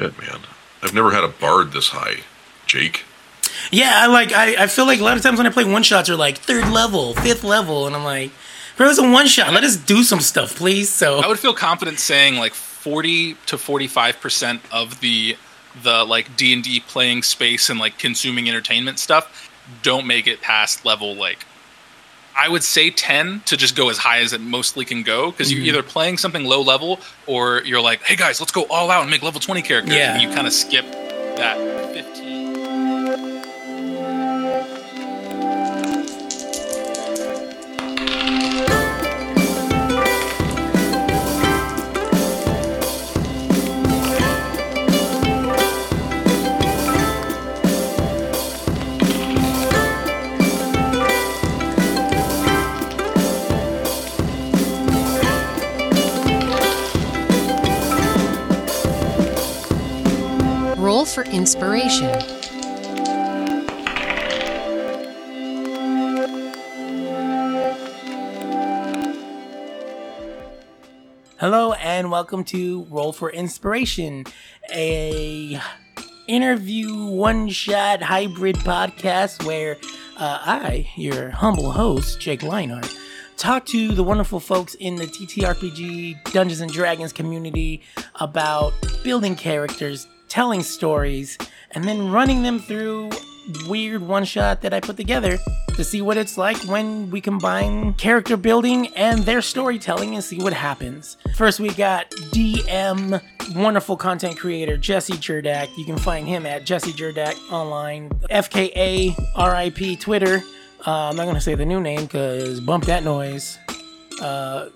Good man. I've never had a bard this high. Jake. Yeah, I like. I, I feel like a lot of times when I play one shots are like third level, fifth level, and I'm like, bro, it's a one shot. Let us do some stuff, please. So I would feel confident saying like 40 to 45 percent of the the like D and D playing space and like consuming entertainment stuff don't make it past level like I would say 10 to just go as high as it mostly can go because Mm-hmm. you're either playing something low level or you're like, hey guys, let's go all out and make level 20 characters. Yeah. And you kind of skip that 15. For inspiration. Hello and welcome to Roll for Inspiration, a interview one-shot hybrid podcast where uh, I, your humble host, Jake Leinart, talk to the wonderful folks in the TTRPG Dungeons and Dragons community about building characters, telling stories, and then running them through weird one shot that I put together to see what it's like when we combine character building and their storytelling and see what happens. First, we got DM, wonderful content creator Jesse Jerdak. You can find him at Jesse Jerdak online, FKA RIP Twitter. Uh, I'm not gonna say the new name because bump that noise. Uh,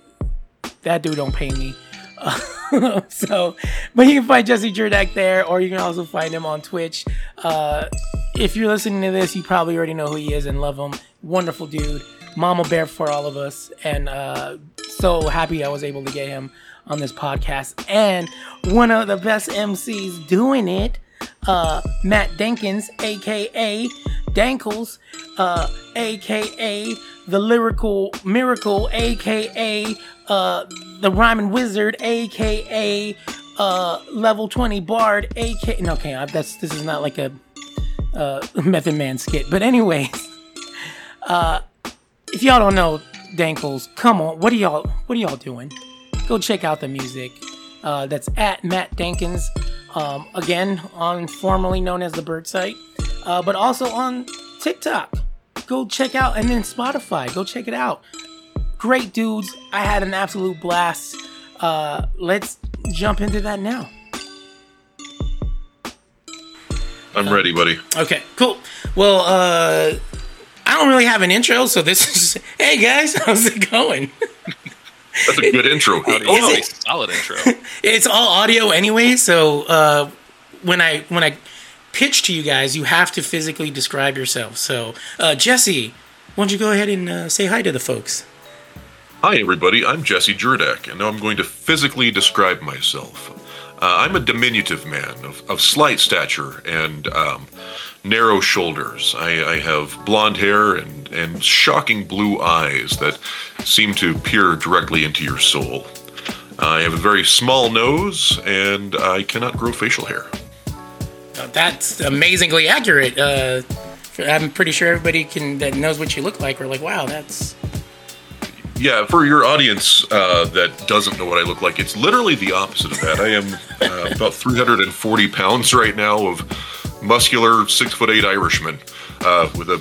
that dude don't pay me. so, but you can find Jesse Jerdak there, or you can also find him on Twitch. Uh, if you're listening to this, you probably already know who he is and love him. Wonderful dude, mama bear for all of us, and uh, so happy I was able to get him on this podcast. And one of the best MCs doing it, uh, Matt Denkins, aka Denkles, uh, aka the lyrical miracle, aka uh, the rhyming wizard, aka uh, level 20 bard, aka no, okay, I- that's this is not like a uh, Method Man skit, but anyways, uh, if y'all don't know Denkles, come on, what are y'all, what are y'all doing? Go check out the music. Uh, that's at Matt Denkins. Um, again, on formerly known as the Bird Site, uh, but also on TikTok. Go check out, and then Spotify. Go check it out. Great dudes. I had an absolute blast. Uh, let's jump into that now. I'm ready, buddy. Okay, cool. Well, uh, I don't really have an intro, so this is hey guys, how's it going? That's a good intro. Oh, Oh, a solid intro. It's all audio anyway, so uh, when I when I pitch to you guys, you have to physically describe yourself. So, uh, Jesse, why don't you go ahead and uh, say hi to the folks? Hi, everybody. I'm Jesse Jerdak, and now I'm going to physically describe myself. Uh, I'm a diminutive man of, of slight stature and um, narrow shoulders. I, I have blonde hair and, and shocking blue eyes that seem to peer directly into your soul. I have a very small nose, and I cannot grow facial hair. That's amazingly accurate. Uh, I'm pretty sure everybody can that knows what you look like. We're like, wow, that's Yeah, for your audience uh, that doesn't know what I look like, it's literally the opposite of that. I am uh, about 340 pounds right now of muscular six foot eight Irishman uh, with a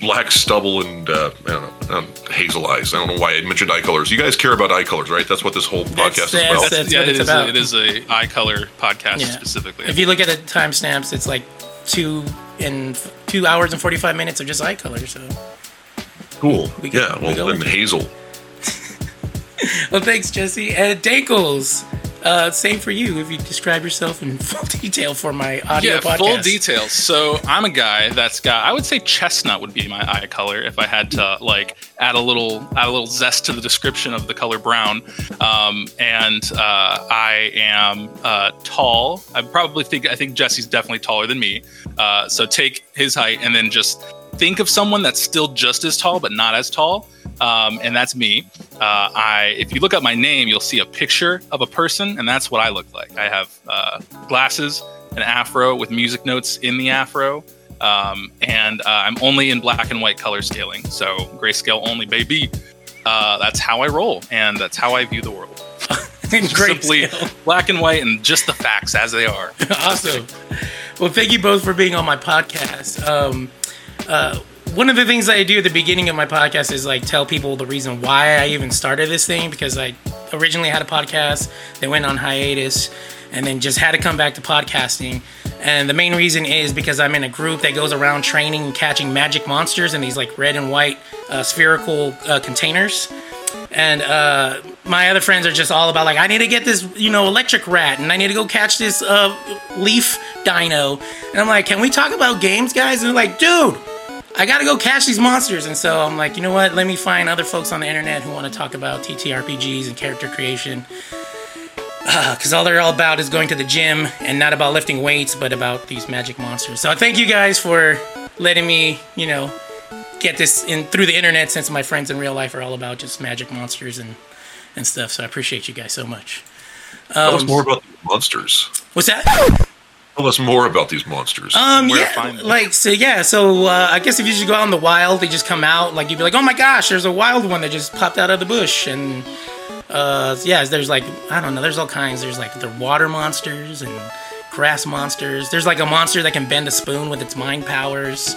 black stubble and uh, I don't know um, hazel eyes. I don't know why I mentioned eye colors. You guys care about eye colors, right? That's what this whole podcast That's- is about. that's- that's yeah, what it it's is. about. A, it is a eye color podcast Yeah. specifically. If you look at the timestamps, it's like two in two hours and 45 minutes of just eye color. So, cool. we yeah, we well go then hazel. well, thanks, Jesse. And Denkles, uh, same for you. If you describe yourself in full detail for my audio yeah, podcast. full details. So I'm a guy that's got. I would say chestnut would be my eye color if I had to like add a little add a little zest to the description of the color brown. Um, and uh, I am uh, tall. I probably think I think Jesse's definitely taller than me. Uh, so take his height and then just think of someone that's still just as tall but not as tall. um, and that's me. Uh, I, if you look up my name, you'll see a picture of a person, and that's what I look like. I have uh, glasses, an afro with music notes in the afro, um, and uh, I'm only in black and white color scaling, so grayscale only, baby. Uh, that's how I roll, and that's how I view the world. Great Simply black and white, and just the facts as they are. awesome. Well, thank you both for being on my podcast. Um, uh, one of the things I do at the beginning of my podcast is like tell people the reason why I even started this thing because I originally had a podcast, then went on hiatus, and then just had to come back to podcasting. And the main reason is because I'm in a group that goes around training and catching magic monsters in these like red and white uh, spherical uh, containers. And uh, my other friends are just all about like I need to get this you know electric rat and I need to go catch this uh, leaf dino. And I'm like can we talk about games guys? And they're like dude I gotta go catch these monsters and so I'm like you know what let me find other folks on the internet who want to talk about TTRPGs and character creation because all they're all about is going to the gym and not about lifting weights but about these magic monsters so thank you guys for letting me you know get this in through the internet since my friends in real life are all about just magic monsters and and stuff. So I appreciate you guys so much. Tell us Um, more about these monsters. What's that? Tell us more about these monsters. Um, yeah, like so, yeah. So uh, I guess if you just go out in the wild, they just come out. Like you'd be like, oh my gosh, there's a wild one that just popped out of the bush, and uh, yeah, there's like I don't know, there's all kinds. There's like the water monsters and grass monsters. There's like a monster that can bend a spoon with its mind powers.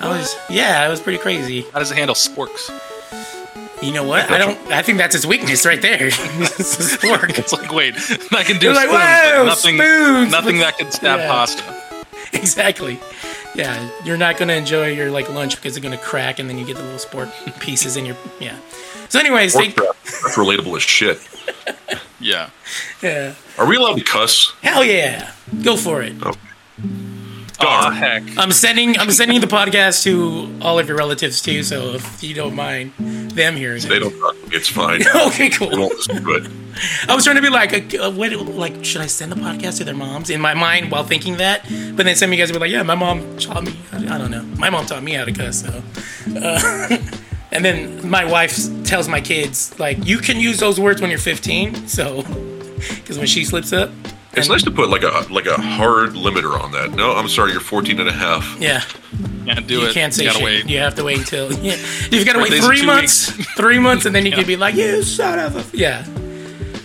I was yeah, it was pretty crazy. How does it handle sporks? You know what? I don't. I think that's his weakness right there. It's his fork. It's like, wait, I can do You're like, spoons, but "Whoa, nothing, spoons!" nothing that can stab Yeah. pasta. exactly. Yeah, you're not gonna enjoy your like lunch because it's gonna crack, and then you get the little sport pieces in your yeah. So, anyways, Pork thank, trap. That's relatable as shit. Yeah. yeah, Are we allowed to cuss? hell yeah, go for it. Oh Darn. heck. I'm sending I'm sending the podcast to all of your relatives too. So if you don't mind them hearing They it. don't. talk. It's fine. Okay, They cool. won't listen to it. I was trying to be like, uh, what, like, should I send the podcast to their moms in my mind while thinking that? But then some of you guys were like, yeah, my mom taught me. I don't know. My mom taught me how to cuss. So, uh, and then my wife tells my kids like, you can use those words when you're 15. So, because when she slips up, It's nice to put like a like a hard limiter on that. No, I'm sorry, you're 14 and a half. yeah, Can't do you it. can't say you gotta shit. wait. You have to wait until yeah. You've got to wait three two months, three months, and then you Yeah. can be like, you son of a yeah.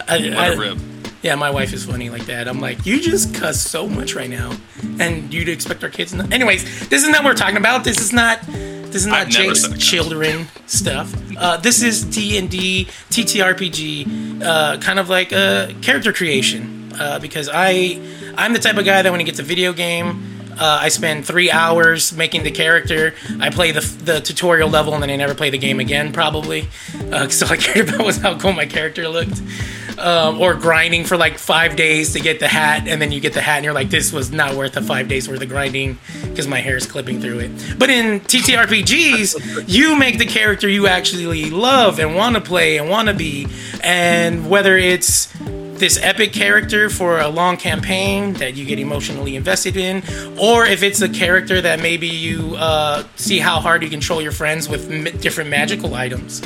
I, Let I- rip. Yeah, my wife is funny like that. I'm like, you just cuss so much right now, and you'd expect our kids. Not- Anyways, this is not what we're talking about. This is not. This is not I've Jake's said a cuss. children stuff. Uh, this is D and D TTRPG, uh, kind of like a character creation. Uh, because I, I'm the type of guy that when he gets a video game. Uh, I spend three hours making the character. I play the, the tutorial level and then I never play the game again, probably. Uh, so I cared about was how cool my character looked um, or grinding for like five days to get the hat, and then you get the hat, and you're like, this was not worth the five days worth of grinding because my hair is clipping through it. But in TTRPGs, you make the character you actually love and want to play and want to be, and whether it's this epic character for a long campaign that you get emotionally invested in, or if it's a character that maybe you uh, see how hard you control your friends with m- different magical items.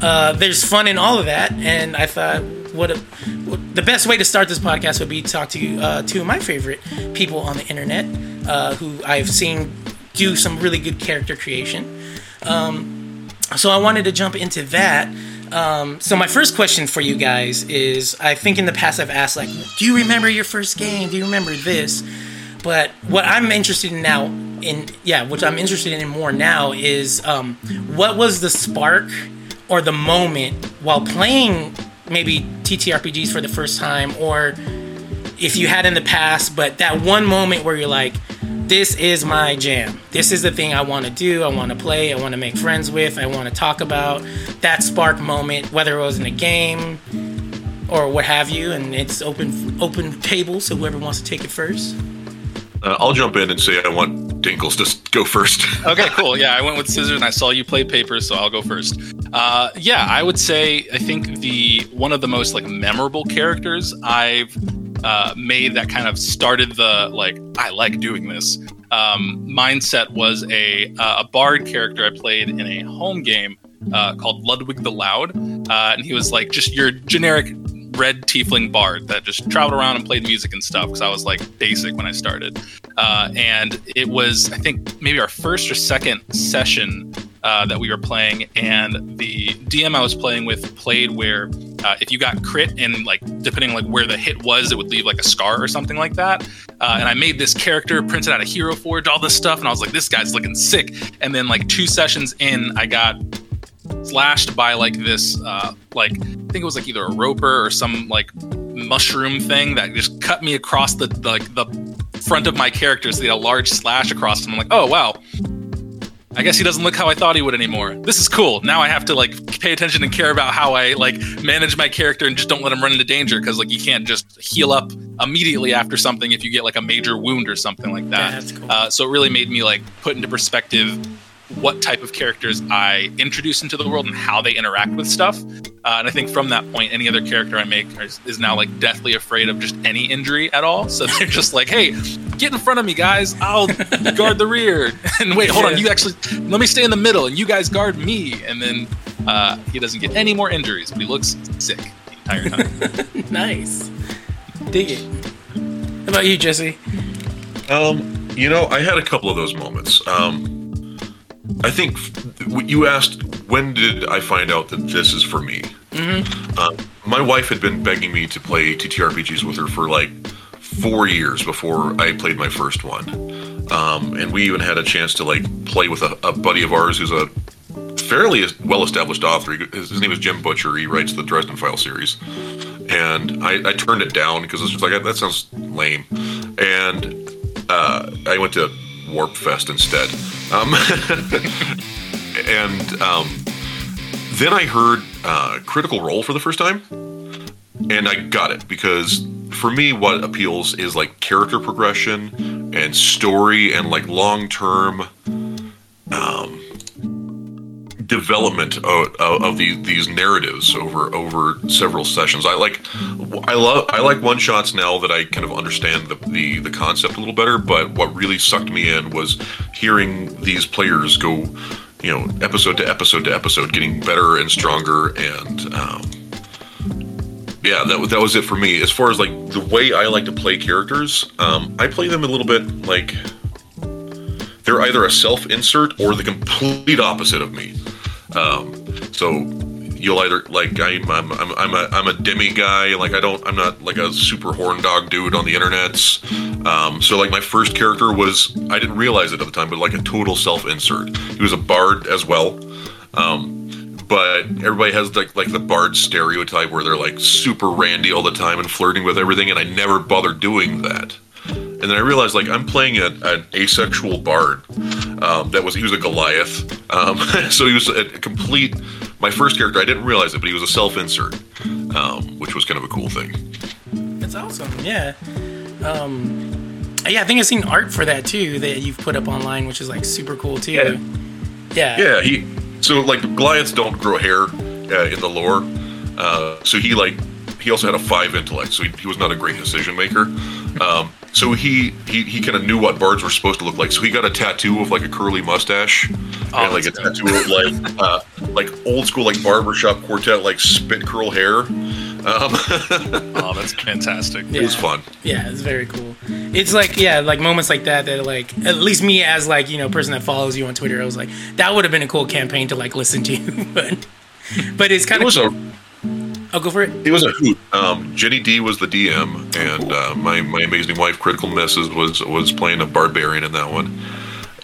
Uh, there's fun in all of that, and I thought what, a, what the best way to start this podcast would be to talk to uh, two of my favorite people on the internet uh, who I've seen do some really good character creation. Um, so I wanted to jump into that. Um, so my first question for you guys is: I think in the past I've asked like, "Do you remember your first game? Do you remember this?" But what I'm interested in now, in yeah, what I'm interested in more now is um, what was the spark or the moment while playing maybe TTRPGs for the first time, or if you had in the past, but that one moment where you're like, this is my jam. This is the thing I want to do. I want to play. I want to make friends with. I want to talk about that spark moment, whether it was in a game or what have you. And it's open open table, so whoever wants to take it first. Uh, I'll jump in and say I want Denkles to go first. Okay, cool. Yeah, I went with scissors and I saw you play paper, so I'll go first. Uh, yeah, I would say I think the one of the most like memorable characters I've uh, made that kind of started the like I like doing this um, mindset was a uh, a bard character I played in a home game uh, called Ludwig the Loud, uh, and he was like just your generic red tiefling bard that just traveled around and played music and stuff because I was like basic when I started. Uh, and it was, I think, maybe our first or second session uh, that we were playing, and the DM I was playing with played where uh, if you got crit and like depending like where the hit was, it would leave like a scar or something like that. Uh, and I made this character, printed out a hero forge, all this stuff, and I was like, this guy's looking sick. And then like two sessions in, I got slashed by like this uh like I think it was like either a roper or some like mushroom thing that just cut me across the, the like the front of my character so they had a large slash across him. I'm like, oh wow. I guess he doesn't look how I thought he would anymore. This is cool. Now I have to like pay attention and care about how I like manage my character and just don't let him run into danger because like you can't just heal up immediately after something if you get like a major wound or something like that. Yeah, that's cool. uh, so it really made me like put into perspective what type of characters I introduce into the world and how they interact with stuff. Uh, and I think from that point, any other character I make is, is now like deathly afraid of just any injury at all. So they're just like, hey, get in front of me, guys. I'll guard the rear. And wait, hold on. You actually, let me stay in the middle and you guys guard me. And then uh, he doesn't get any more injuries, but he looks sick the entire time. nice. Dig it. How about you, Jesse? Um, you know, I had a couple of those moments. Um, I think you asked when did I find out that this is for me. Mm-hmm. Uh, my wife had been begging me to play TTRPGs with her for like four years before I played my first one, um, and we even had a chance to like play with a, a buddy of ours who's a fairly well-established author. His, his name is Jim Butcher. He writes the Dresden File series, and I, I turned it down because it's just like that sounds lame, and uh, I went to Warp Fest instead. Um, and um, then I heard uh, Critical Role for the first time, and I got it because for me, what appeals is like character progression and story and like long term um, development of, of, of these these narratives over over several sessions. I like I love I like one shots now that I kind of understand the, the the concept a little better. But what really sucked me in was hearing these players go, you know, episode to episode to episode, getting better and stronger and. Um, yeah, that that was it for me. As far as like the way I like to play characters, um, I play them a little bit like they're either a self-insert or the complete opposite of me. Um, so you'll either like I'm I'm I'm I'm a I'm a demi guy. Like I don't I'm not like a super horn dog dude on the internets. Um, so like my first character was I didn't realize it at the time, but like a total self-insert. He was a bard as well. Um, but everybody has like like the bard stereotype where they're like super randy all the time and flirting with everything, and I never bothered doing that. And then I realized like I'm playing a, an asexual bard. Um, that was he was a Goliath, um, so he was a, complete. My first character, I didn't realize it, but he was a self-insert, um, which was kind of a cool thing. That's awesome. Yeah. Um, yeah, I think I've seen art for that too that you've put up online, which is like super cool too. Yeah. Yeah. Yeah, he. So like Goliaths don't grow hair uh, in the lore, uh, so he like he also had a five intellect, so he, he was not a great decision maker. Um, so he he, he kind of knew what bards were supposed to look like. So he got a tattoo of like a curly mustache Oh, and like a tattoo of like uh, like old school like barbershop quartet like spit curl hair. Um, oh, that's fantastic. It was fun. Yeah, it's very cool. It's like yeah, like moments like that that like at least me as like you know person that follows you on Twitter, I was like that would have been a cool campaign to like listen to, but but it's kind It of was a I'll go for it. it was a hoot. Um, Jenny D was the DM, and uh, my my amazing wife, Critical Misses, was was playing a barbarian in that one.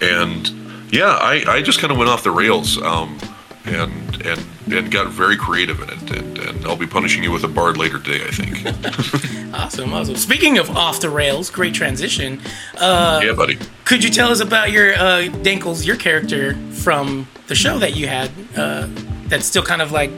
And yeah, I, I just kind of went off the rails, um, and and and got very creative in it. And, and I'll be punishing you with a bard later today, I think. Awesome, awesome. Speaking of off the rails, great transition. Uh, yeah, buddy. Could you tell us about your uh, Denkles, your character from the show that you had? Uh, that's still kind of like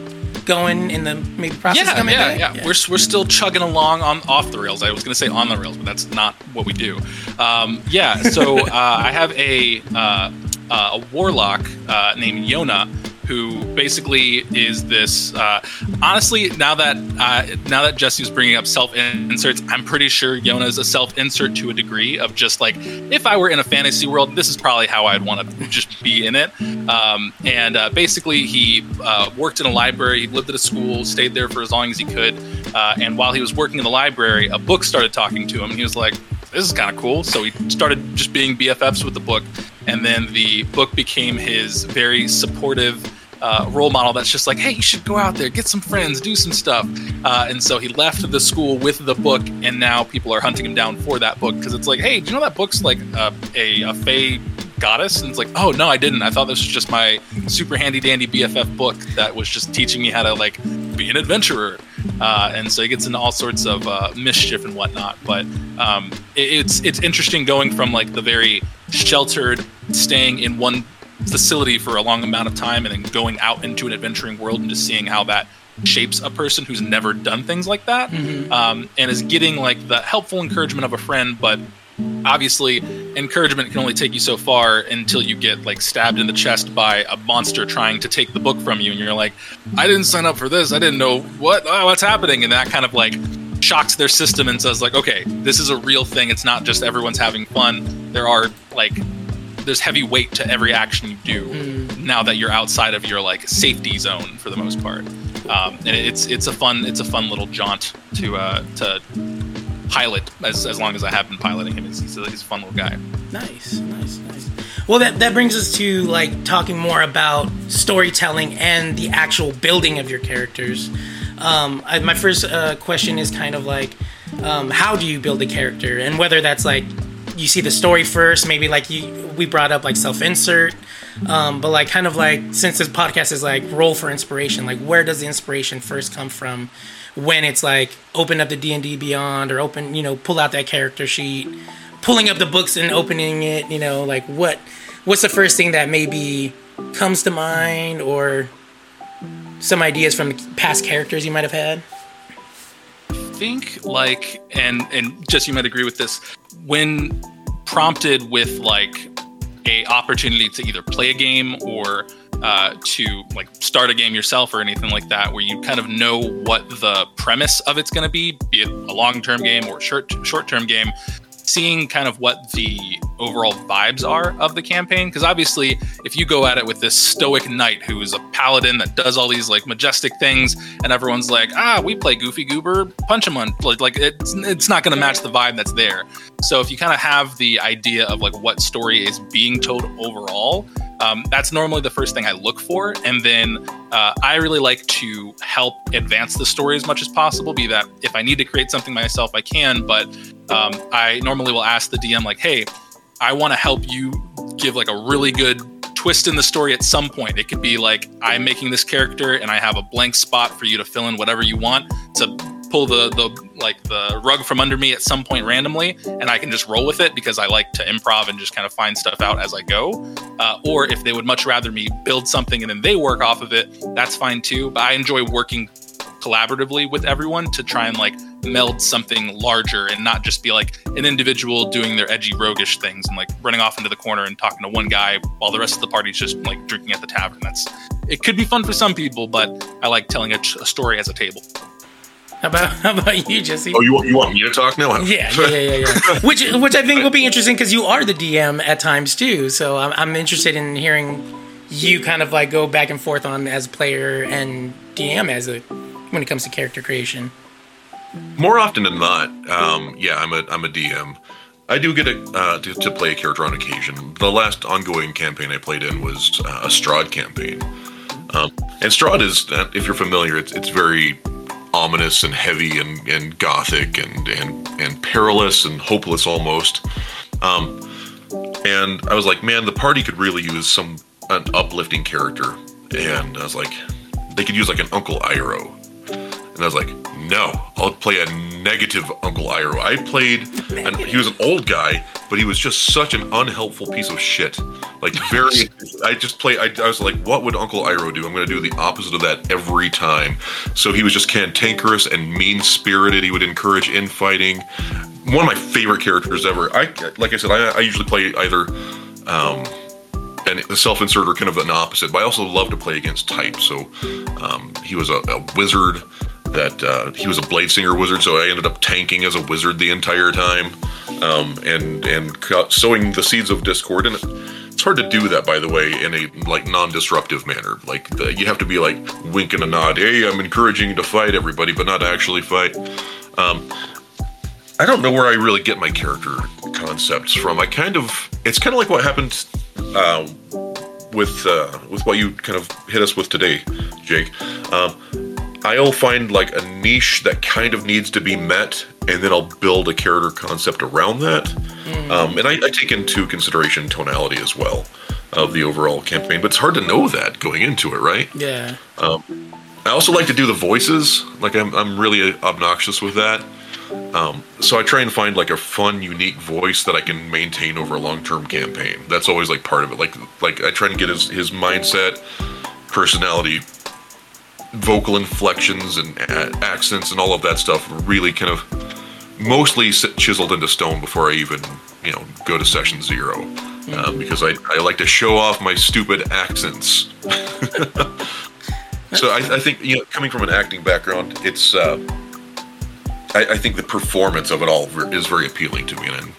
going in the maybe process. Yeah, coming yeah, back? yeah, We're, we're still chugging along on off the rails. I was going to say on the rails, but that's not what we do. Um, yeah, so uh, I have a uh, uh, a warlock uh, named Yona who basically is this. Uh, honestly, now that uh, now that Jesse was bringing up self inserts, I'm pretty sure Yona is a self insert to a degree of just like if I were in a fantasy world, this is probably how I'd want to just be in it. Um, and uh, basically, he uh, worked in a library, he lived at a school, stayed there for as long as he could. Uh, and while he was working in the library, a book started talking to him. He was like, this is kind of cool. So he started just being BFFs with the book. And then the book became his very supportive uh, role model that's just like, hey, you should go out there, get some friends, do some stuff. Uh, and so he left the school with the book, and now people are hunting him down for that book because it's like, hey, do you know that book's like a, a, a Fey goddess? And it's like, oh, no, I didn't. I thought this was just my super handy dandy BFF book that was just teaching me how to like be an adventurer. Uh, and so he gets into all sorts of uh, mischief and whatnot. But um, it, it's it's interesting going from like the very sheltered, staying in one facility for a long amount of time, and then going out into an adventuring world and just seeing how that shapes a person who's never done things like that, Mhm. um, and is getting like the helpful encouragement of a friend, but obviously encouragement can only take you so far until you get like stabbed in the chest by a monster trying to take the book from you and you're like i didn't sign up for this. I didn't know what oh, what's happening? And that kind of like shocks their system and says like okay this is a real thing. It's not just everyone's having fun. There are like there's heavy weight to every action you do now that you're outside of your like safety zone for the most part um, and it's it's a fun it's a fun little jaunt to uh to pilot as, as long as I have been piloting him. He's, he's, a, he's a fun little guy. Nice, nice, nice. Well, that that brings us to like talking more about storytelling and the actual building of your characters. Um, I, my first uh, question is kind of like, um, how do you build a character, and whether that's like you see the story first, maybe like you we brought up like self insert, um, but like kind of like since this podcast is like roll for inspiration, like where does the inspiration first come from? When it's like open up the D and D Beyond or open, you know, pull out that character sheet, pulling up the books and opening it, you know, like what what's the first thing that maybe comes to mind or some ideas from past characters you might have had? think like and and just you might agree with this when prompted with like a opportunity to either play a game or uh, to like start a game yourself or anything like that where you kind of know what the premise of it's going to be be it a long-term game or short short-term game seeing kind of what the overall vibes are of the campaign because obviously if you go at it with this stoic knight who is a paladin that does all these like majestic things and everyone's like ah we play goofy goober punch him on like, it's, it's not going to match the vibe that's there. So if you kind of have the idea of like what story is being told overall um, that's normally the first thing I look for. And then uh, I really like to help advance the story as much as possible. Be that if I need to create something myself, I can. But um, I normally will ask the DM, like, hey, I want to help you give like a really good twist in the story at some point. It could be like I'm making this character and I have a blank spot for you to fill in whatever you want to pull the the like the rug from under me at some point randomly and I can just roll with it because I like to improv and just kind of find stuff out as I go. Uh, or if they would much rather me build something and then they work off of it, that's fine too. But I enjoy working collaboratively with everyone to try and like meld something larger and not just be like an individual doing their edgy roguish things and like running off into the corner and talking to one guy while the rest of the party's just like drinking at the tavern. That's it could be fun for some people, but I like telling a, a story as a table. How about how about you, Jesse? Oh, you want you want me to talk now? Yeah, yeah, yeah, yeah. yeah. which which I think will be interesting because you are the DM at times too. So I'm I'm interested in hearing you kind of like go back and forth on as a player and DM as a when it comes to character creation. More often than not, um, yeah, I'm a I'm a DM. I do get a, uh, to, to play a character on occasion. The last ongoing campaign I played in was uh, a Strahd campaign. Um, and Strahd is, uh, if you're familiar, it's, it's very ominous and heavy and, and gothic and, and, and perilous and hopeless almost. Um, and I was like, man, the party could really use some an uplifting character. And I was like, they could use like an Uncle Iroh. And I was like, no, I'll play a negative Uncle Iroh. I played, and he was an old guy, but he was just such an unhelpful piece of shit. Like very, I just play. I, I was like, what would Uncle Iroh do? I'm going to do the opposite of that every time. So he was just cantankerous and mean spirited. He would encourage infighting. One of my favorite characters ever. I like I said, I, I usually play either. Um, and the self-insert are kind of an opposite. But I also love to play against type. So um, he was a, a wizard that uh, he was a blade singer wizard, so I ended up tanking as a wizard the entire time, um, and and sowing the seeds of discord. And it's hard to do that, by the way, in a like non-disruptive manner. Like the, you have to be like winking a nod. Hey, I'm encouraging you to fight everybody, but not actually fight. Um, I don't know where I really get my character concepts from. I kind of it's kind of like what happened uh, with uh, with what you kind of hit us with today, Jake. Um, I'll find like a niche that kind of needs to be met, and then I'll build a character concept around that. Mm. Um, and I, I, take into consideration tonality as well of the overall campaign, but it's hard to know that going into it, right? Yeah. Um, I also like to do the voices. Like I'm, I'm really obnoxious with that. Um, so I try and find like a fun, unique voice that I can maintain over a long-term campaign. That's always like part of it. Like, like I try and get his his mindset, personality vocal inflections and accents and all of that stuff really kind of mostly chiseled into stone before I even you know go to session 0 mm-hmm. um, because I, I like to show off my stupid accents. so I, I, think you know coming from an acting background, it's uh, I, I, think the performance of it all is very appealing to me, and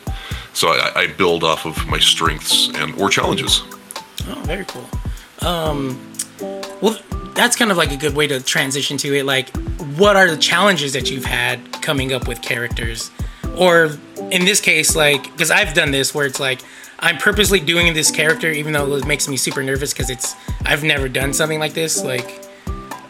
so I, I build off of my strengths and or challenges. Oh, very cool. Um, well, that's kind of like a good way to transition to it. Like, what are the challenges that you've had coming up with characters? Or in this case, like, because I've done this where it's like, I'm purposely doing this character, even though it makes me super nervous because it's, I've never done something like this. Like,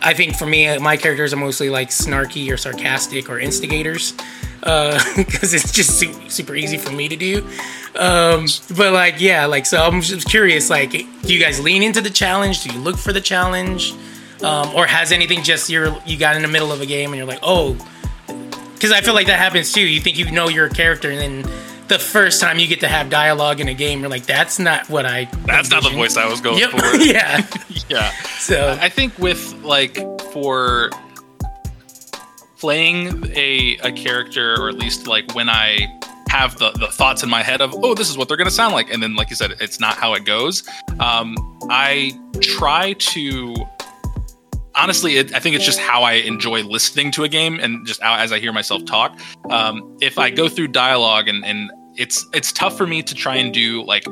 I think for me, my characters are mostly like snarky or sarcastic or instigators because uh, it's just super easy for me to do. Um, but like, yeah, like, so I'm just curious, like, do you guys lean into the challenge? Do you look for the challenge? Um, or has anything just you're you got in the middle of a game and you're like, oh, because I feel like that happens too. You think you know your character, and then the first time you get to have dialogue in a game, you're like, that's not what I. That's envisioned. not the voice I was going yep. for. yeah, yeah. So I think with like for playing a a character, or at least like when I have the, the thoughts in my head of oh this is what they're going to sound like and then like you said it's not how it goes um, i try to honestly, it, I think it's just how I enjoy listening to a game and just as I hear myself talk. Um, if I go through dialogue and, and it's it's tough for me to try and do like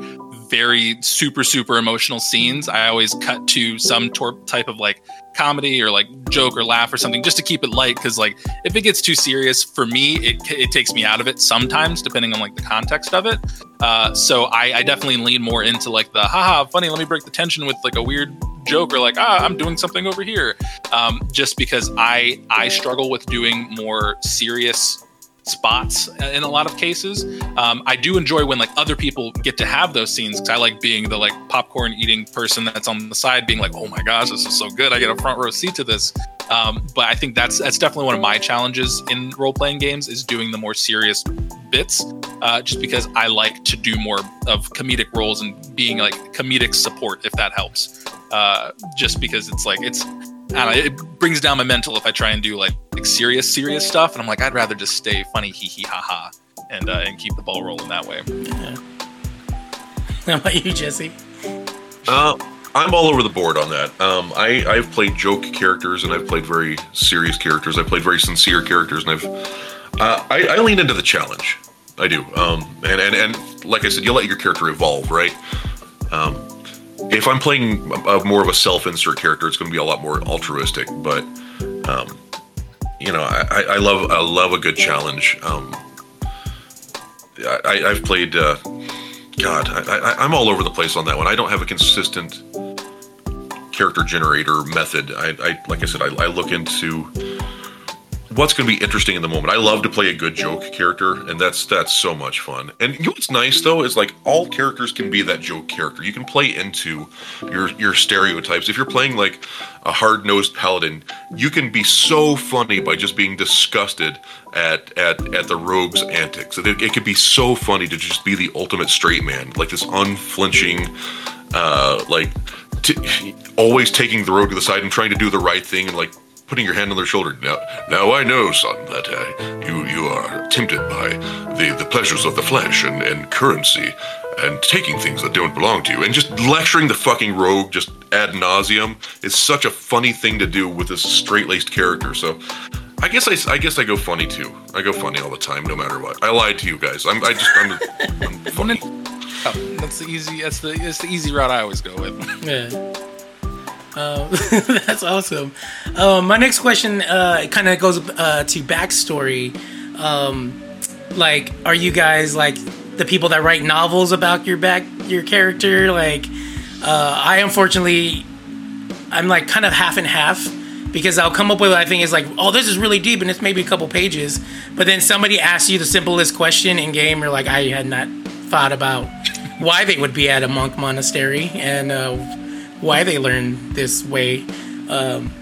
very super super emotional scenes. I always cut to some tor- type of like comedy or like joke or laugh or something just to keep it light because like if it gets too serious for me it, it takes me out of it sometimes depending on like the context of it uh, so I, I definitely lean more into like the haha funny let me break the tension with like a weird joke or like ah i'm doing something over here um, just because i i struggle with doing more serious spots in a lot of cases. Um, I do enjoy when like other people get to have those scenes because I like being the like popcorn eating person that's on the side, being like, "Oh my gosh, this is so good! I get a front row seat to this." Um, but I think that's that's definitely one of my challenges in role playing games is doing the more serious bits, uh, just because I like to do more of comedic roles and being like comedic support if that helps. Uh, just because it's like it's know, it brings down my mental if I try and do like, like serious, serious stuff. And I'm like, I'd rather just stay funny, hee hee ha ha, and uh, and keep the ball rolling that way. Yeah. How about you, Jesse? Uh, I'm all over the board on that. Um, I I've played joke characters and I've played very serious characters. I've played very sincere characters, and I've uh, I, I lean into the challenge. I do. Um, and, and and like I said, you let your character evolve, right? Um, if I'm playing a, more of a self-insert character, it's going to be a lot more altruistic. But um, you know, I, I, love I love a good challenge. Um, I, have played. Uh, God, I, am all over the place on that one. I don't have a consistent character generator method. I, I like I said, I, I look into what's going to be interesting in the moment. I love to play a good joke character, and that's that's so much fun. And you know what's nice though is like all characters can be that joke character. You can play into your your stereotypes. If you're playing like a hard nosed paladin, you can be so funny by just being disgusted at at at the rogue's antics. It, it could be so funny to just be the ultimate straight man, like this unflinching, uh, like. Always taking the road to the side and trying to do the right thing and like putting your hand on their shoulder. Now, now I know, son, that uh, you you are tempted by the, the pleasures of the flesh and, and currency and taking things that don't belong to you and just lecturing the fucking rogue just ad nauseum is such a funny thing to do with this straight-laced character. So I guess I, I guess I go funny too. I go funny all the time, no matter what. I lied to you guys. I'm I just I'm, I'm funny. Oh, that's the easy. That's the that's the easy route I always go with. Yeah. Uh, that's awesome. Um, my next question uh, kind of goes uh, to backstory. Um, like, are you guys like the people that write novels about your back your character? Like, uh, I unfortunately, I'm like kind of half and half because I'll come up with I think is like, oh, this is really deep and it's maybe a couple pages, but then somebody asks you the simplest question in game, you're like, I had not thought about why they would be at a monk monastery and uh, why they learn this way. Um,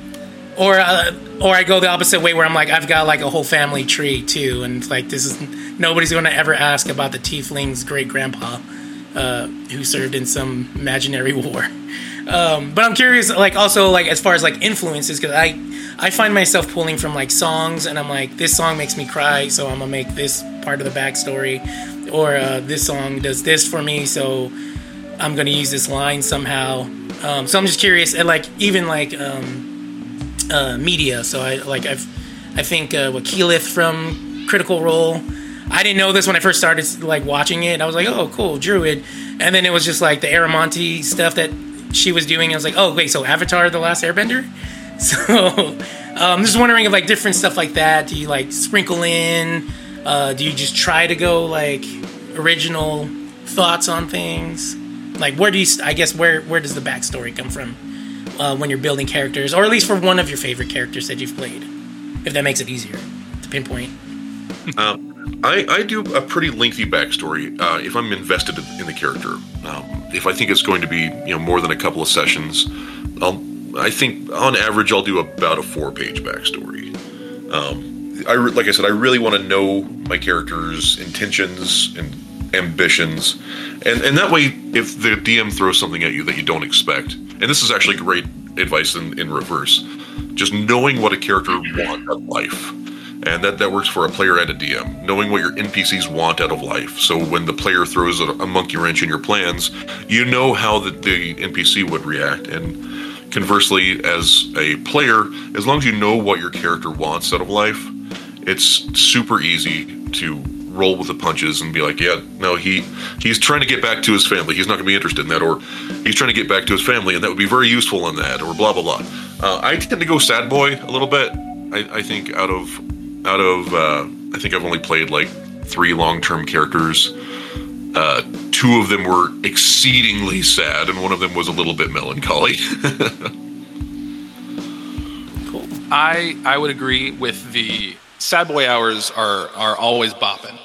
or uh, or I go the opposite way where I'm like I've got like a whole family tree too, and it's like this is nobody's going to ever ask about the tiefling's great grandpa uh, who served in some imaginary war. Um, but I'm curious, like also like as far as like influences, because I I find myself pulling from like songs, and I'm like this song makes me cry, so I'm gonna make this part of the backstory, or uh, this song does this for me, so I'm gonna use this line somehow. Um, so I'm just curious, and like even like um, uh, media. So I like I've I think uh, what Keyleth from Critical Role. I didn't know this when I first started like watching it. I was like, oh, cool, Druid, and then it was just like the Aramenté stuff that she was doing. I was like, oh, wait, so Avatar: The Last Airbender. So um, I'm just wondering if like different stuff like that. Do you like sprinkle in? Uh, do you just try to go like original thoughts on things? Like where do you? I guess where where does the backstory come from uh, when you're building characters, or at least for one of your favorite characters that you've played, if that makes it easier to pinpoint. Um, I, I do a pretty lengthy backstory uh, if I'm invested in the character. Um, if I think it's going to be you know more than a couple of sessions, I'll I think on average I'll do about a four page backstory. Um, I re- like I said I really want to know my character's intentions and ambitions, and and that way if the DM throws something at you that you don't expect, and this is actually great advice in, in reverse, just knowing what a character wants out of life. And that, that works for a player and a DM, knowing what your NPCs want out of life. So when the player throws a, a monkey wrench in your plans, you know how the, the NPC would react. And Conversely, as a player, as long as you know what your character wants out of life, it's super easy to roll with the punches and be like, yeah, no, he he's trying to get back to his family. He's not going to be interested in that, or he's trying to get back to his family, and that would be very useful in that, or blah blah blah. Uh, I tend to go sad boy a little bit. I, I think out of out of uh, I think I've only played like three long term characters. Uh, two of them were exceedingly sad, and one of them was a little bit melancholy. cool. I I would agree with the sad boy hours are are always bopping,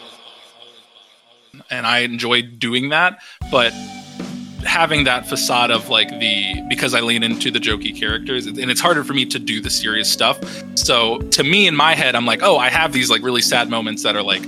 and I enjoy doing that. But having that facade of like the because I lean into the jokey characters, and it's harder for me to do the serious stuff. So to me, in my head, I'm like, oh, I have these like really sad moments that are like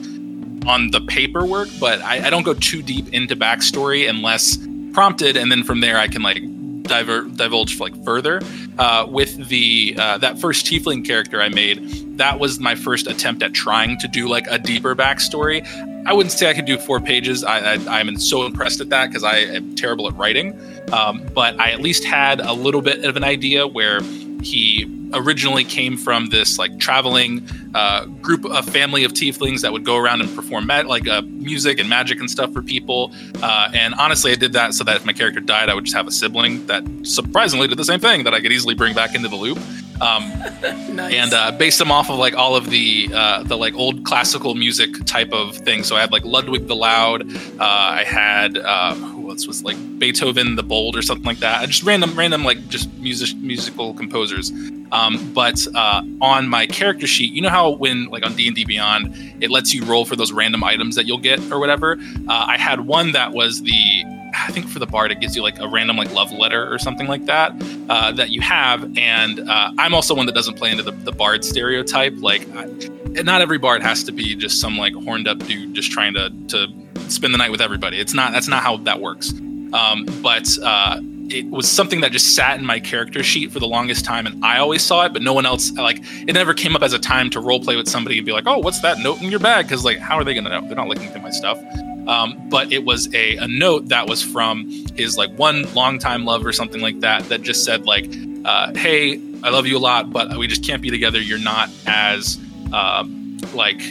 on the paperwork, but I, I don't go too deep into backstory unless prompted, and then from there I can like divert divulge like further. Uh, with the uh, that first tiefling character I made, that was my first attempt at trying to do like a deeper backstory. I wouldn't say I could do four pages. I, I am so impressed at that because I am terrible at writing. Um, but I at least had a little bit of an idea where he originally came from this like traveling uh, group a family of tieflings that would go around and perform ma- like uh, music and magic and stuff for people. Uh, and honestly, I did that so that if my character died, I would just have a sibling that surprisingly did the same thing that I could easily bring back into the loop. Um, nice. And uh, based them off of like all of the uh, the like old classical music type of things. So I had like Ludwig the Loud. Uh, I had uh else was like Beethoven the Bold or something like that. Just random random like just music musical composers. Um, but uh, on my character sheet, you know how when like on D and D Beyond, it lets you roll for those random items that you'll get or whatever. Uh, I had one that was the I think for the bard it gives you like a random like love letter or something like that uh, that you have. And uh, I'm also one that doesn't play into the, the bard stereotype. Like, I, not every bard has to be just some like horned up dude just trying to to spend the night with everybody. It's not that's not how that works. Um, but uh, it was something that just sat in my character sheet for the longest time, and I always saw it, but no one else. Like it never came up as a time to role play with somebody and be like, "Oh, what's that note in your bag?" Because like, how are they gonna know? They're not looking through my stuff. Um, but it was a, a note that was from his like one longtime love or something like that that just said like, uh, "Hey, I love you a lot, but we just can't be together. You're not as um, like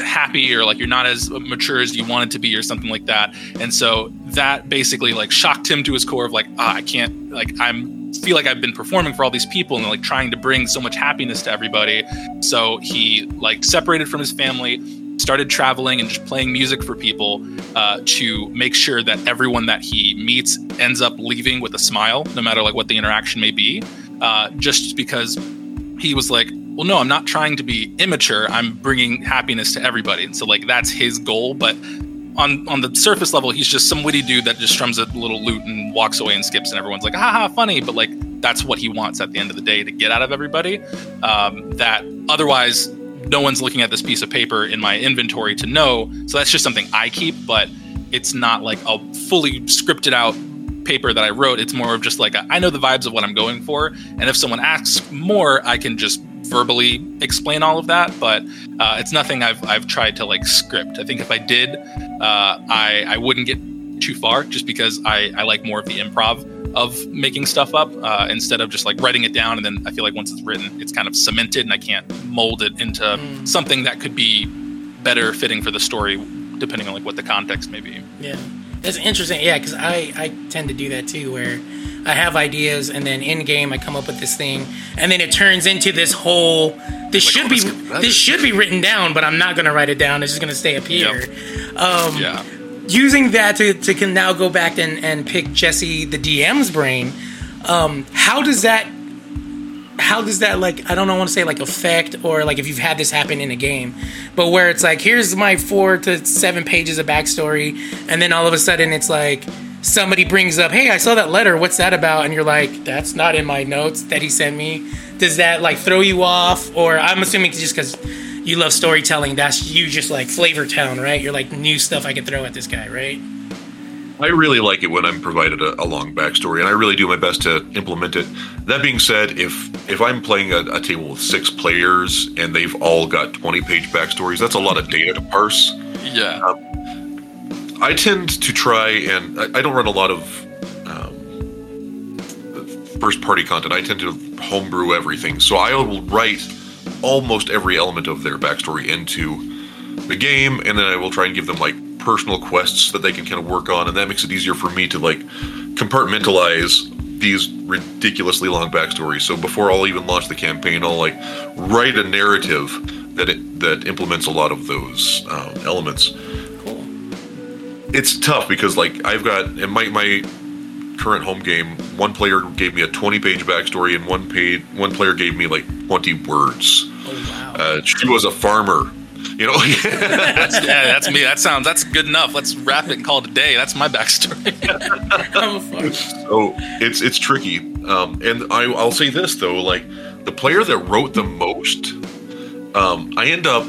happy or like you're not as mature as you wanted to be or something like that and so that basically like shocked him to his core of like ah, i can't like i'm feel like i've been performing for all these people and like trying to bring so much happiness to everybody so he like separated from his family started traveling and just playing music for people uh, to make sure that everyone that he meets ends up leaving with a smile no matter like what the interaction may be. Uh, just because he was like well no i'm not trying to be immature. I'm bringing happiness to everybody. And so like that's his goal. But on on the surface level he's just some witty dude that just strums a little lute and walks away and skips and everyone's like haha funny. But like that's what he wants at the end of the day to get out of everybody um, that otherwise no one's looking at this piece of paper in my inventory to know so that's just something i keep but it's not like a fully scripted out paper that I wrote. It's more of just like a, I know the vibes of what I'm going for, and if someone asks more, I can just verbally explain all of that. But uh, it's nothing I've I've tried to like script. I think if I did, uh, I I wouldn't get too far just because I I like more of the improv of making stuff up uh, instead of just like writing it down and then I feel like once it's written, it's kind of cemented and I can't mold it into Mm. something that could be better fitting for the story depending on like what the context may be. Yeah, that's interesting. Yeah, because I I tend to do that too, where I have ideas and then in game I come up with this thing, and then it turns into this whole. This Like, should oh, be that. this should be written down, but I'm not gonna write it down. It's just gonna stay up here. Um, Yeah. Using that to to can now go back and and pick Jesse the DM's brain. Um, how does that? How does that like? I don't know want to say like affect or like if you've had this happen in a game, but where it's like here's my four to seven pages of backstory, and then all of a sudden it's like somebody brings up, hey, I saw that letter. What's that about? And you're like, that's not in my notes that he sent me. Does that like throw you off? Or I'm assuming just because you love storytelling, that's you just like Flavor Town, right? You're like new stuff I can throw at this guy, right? I really like it when I'm provided a, a long backstory, and I really do my best to implement it. That being said, if if I'm playing a, a table with six players and they've all got 20 page backstories, that's a lot of data to parse. Yeah. I tend to try and I, I don't run a lot of um, first party content. I tend to homebrew everything, so I will write almost every element of their backstory into the game, and then I will try and give them like personal quests that they can kind of work on, and that makes it easier for me to like compartmentalize these ridiculously long backstories. So before I'll even launch the campaign, I'll like write a narrative that it that implements a lot of those um, elements Cool. it's tough because like I've got in my my current home game, one player gave me a 20 page backstory and one paid one player gave me like 20 words. Oh wow. Uh, she was a farmer, you know. That's, yeah, that's me. That sounds that's good enough. Let's wrap it and call it a day. That's my backstory. I'm a fuck. so it's it's tricky. Um, and I, I'll say this though, like the player that wrote the most, um, I end up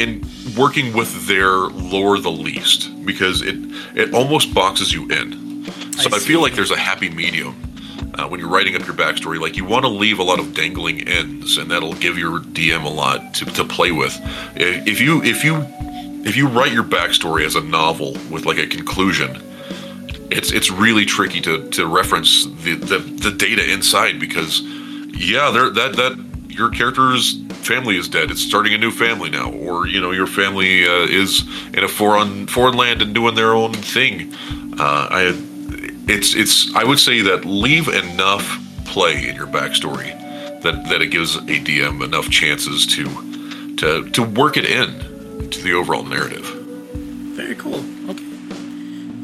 in working with their lore the least because it it almost boxes you in. So I I, feel like there's a happy medium uh, when you're writing up your backstory. Like you want to leave a lot of dangling ends, and that'll give your DM a lot to, to play with. If you if you if you write your backstory as a novel with like a conclusion, it's it's really tricky to to reference the the, the data inside because yeah, there that that your character's family is dead. It's starting a new family now, or you know your family uh, is in a foreign foreign land and doing their own thing. Uh, I it's it's I would say that leave enough play in your backstory that that it gives a DM enough chances to to to work it in to the overall narrative. Very cool. Okay.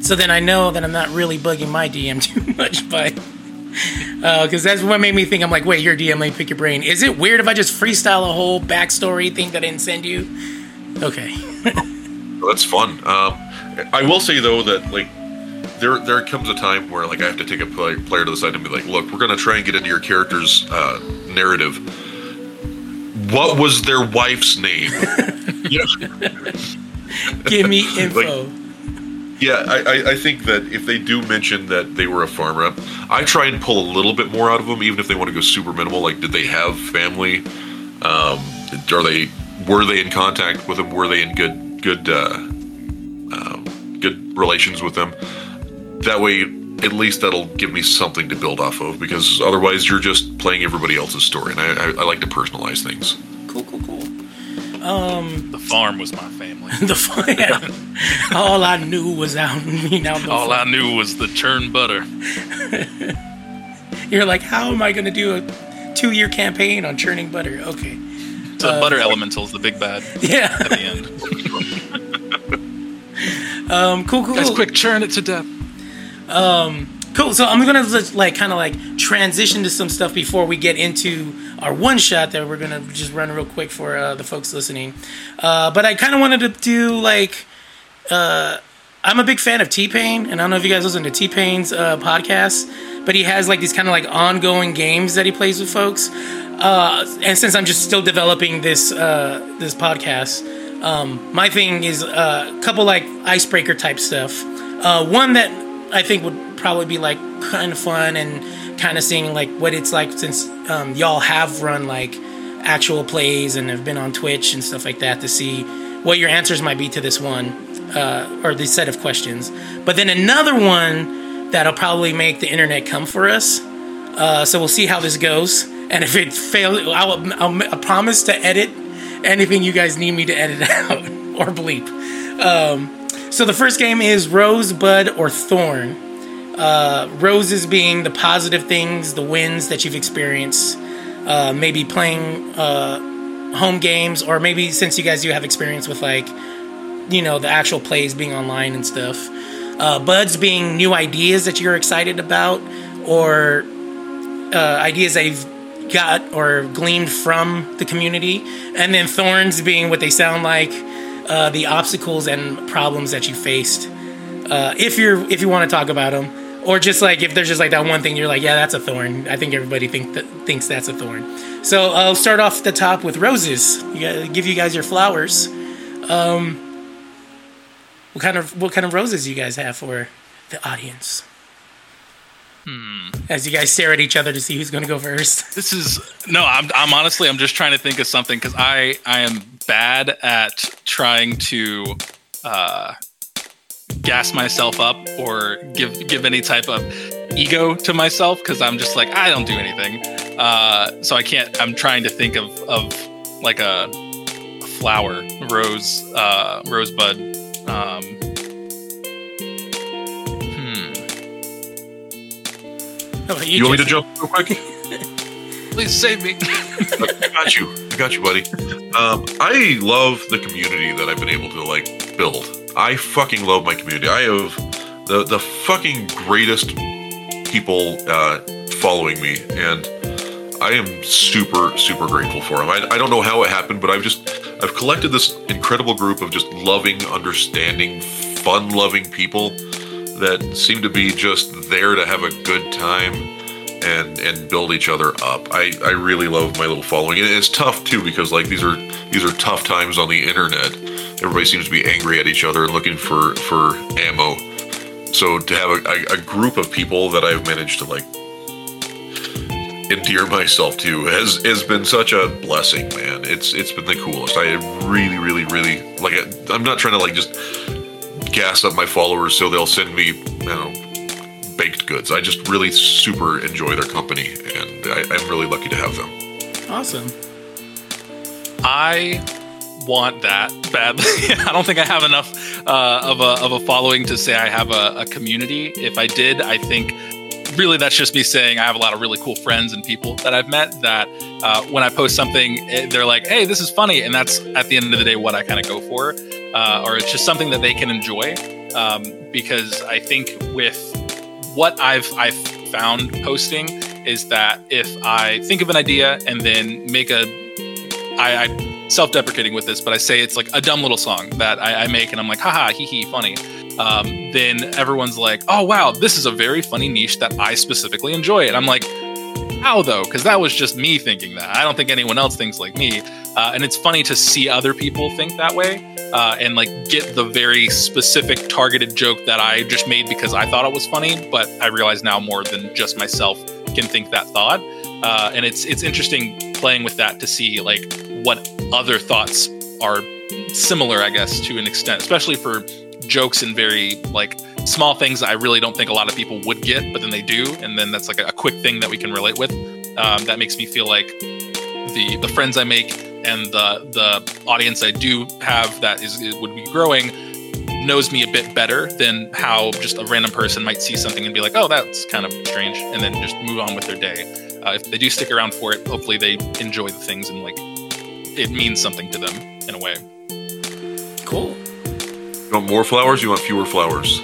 So then I know that I'm not really bugging my DM too much, but because that's what made me think. I'm like, wait, you're a DM. Let me pick your brain. Is it weird if I just freestyle a whole backstory thing that I didn't send you? Okay. That's fun. Um, I will say though that like there there comes a time where like I have to take a play, player to the side and be like, look, we're gonna try and get into your character's uh, narrative. What was their wife's name? Give me info. Yeah, I, I, think that if they do mention that they were a farmer, I try and pull a little bit more out of them, even if they want to go super minimal. Like, did they have family? Um, are they were they in contact with them? Were they in good good uh, um, good relations with them? That way, at least that'll give me something to build off of. Because otherwise, you're just playing everybody else's story, and I, I, I like to personalize things. Cool, cool, cool. Um, the farm was my family. The fire. All I knew was out me out the All farm. I knew was the churn butter. You're like, how am I going to do a two-year campaign on churning butter? Okay. The uh, butter elemental's the big bad Yeah. at the end. Um. Cool. Cool. Guys, quick, churn it to death. Um, Cool. So I'm gonna like kind of like transition to some stuff before we get into our one shot that we're gonna just run real quick for uh, the folks listening. Uh, but I kind of wanted to do like uh, I'm a big fan of T Pain, and I don't know if you guys listen to T Pain's uh, podcast, but he has like these kind of like ongoing games that he plays with folks. Uh, and since I'm just still developing this uh, this podcast, um, my thing is a couple like icebreaker type stuff. One that I think would probably be like kind of fun and kind of seeing like what it's like since um, y'all have run like actual plays and have been on Twitch and stuff like that to see what your answers might be to this one uh, or this set of questions. But then another one that'll probably make the internet come for us. Uh, so we'll see how this goes. And if it fails, I'll, I'll, I promise to edit anything you guys need me to edit out or bleep. Um, so the first game is Rosebud or Thorn. Uh, roses being the positive things, the wins that you've experienced. Uh, maybe playing uh, home games, or maybe since you guys do have experience with like, you know, the actual plays being online and stuff. Uh, buds being new ideas that you're excited about, or uh, ideas you've got or gleaned from the community, and then thorns being what they sound like, uh, the obstacles and problems that you faced. Uh, if you're if you want to talk about them, or just like if there's just like that one thing you're like, yeah, that's a thorn. I think everybody think that thinks that's a thorn. So I'll start off the top with roses. You gotta give you guys your flowers. Um, what kind of what kind of roses you guys have for the audience? As you guys stare at each other to see who's going to go first. This is no. I'm. I'm honestly. I'm just trying to think of something because I. I am bad at trying to uh, gas myself up or give give any type of ego to myself because I'm just like I don't do anything. Uh, so I can't. I'm trying to think of of like a, a flower, rose, uh, rosebud. Um, hmm. How about You want me to jump real quick? Please save me. I got you. I got you, buddy. Um, I love the community that I've been able to like build. I fucking love my community. I have the the fucking greatest people uh, following me, and I am super super grateful for them. I, I don't know how it happened, but I've just I've collected this incredible group of just loving, understanding, fun-loving people that seem to be just there to have a good time and and build each other up. I, I really love my little following. And it's tough too because like these are these are tough times on the internet. Everybody seems to be angry at each other and looking for for ammo. So to have a, a, group of people that I've managed to like endear myself to has has been such a blessing, man. It's it's been the coolest. I really, really, really like. I- I'm not trying to like just gas up my followers so they'll send me, you know, baked goods. I just really super enjoy their company, and I, I'm really lucky to have them. Awesome. I want that badly. I don't think I have enough uh, of a of a following to say I have a, a community. If I did, I think really that's just me saying I have a lot of really cool friends and people that I've met that uh, when I post something, eh, they're like, "Hey, this is funny," and that's at the end of the day what I kind of go for, uh, or it's just something that they can enjoy. Um, because I think with what I've I've found posting is that if I think of an idea and then make a I, I self-deprecating with this, but I say it's like a dumb little song that I, I make, and I'm like, haha, hee hee, funny. Um, then everyone's like, oh wow, this is a very funny niche that I specifically enjoy. And I'm like, how though, because that was just me thinking that. I don't think anyone else thinks like me. Uh, and it's funny to see other people think that way uh, and like get the very specific targeted joke that I just made because I thought it was funny. But I realize now more than just myself can think that thought. Uh, and it's it's interesting playing with that to see like what other thoughts are similar, I guess, to an extent, especially for jokes and very like small things that I really don't think a lot of people would get, but then they do, and then that's like a, a quick thing that we can relate with. Um, that makes me feel like the the friends I make and the the audience I do have that is, is would be growing knows me a bit better than how just a random person might see something and be like, oh, that's kind of strange, and then just move on with their day. Uh, if they do stick around for it, hopefully they enjoy the things and like it means something to them in a way. Cool. You want more flowers? You want fewer flowers?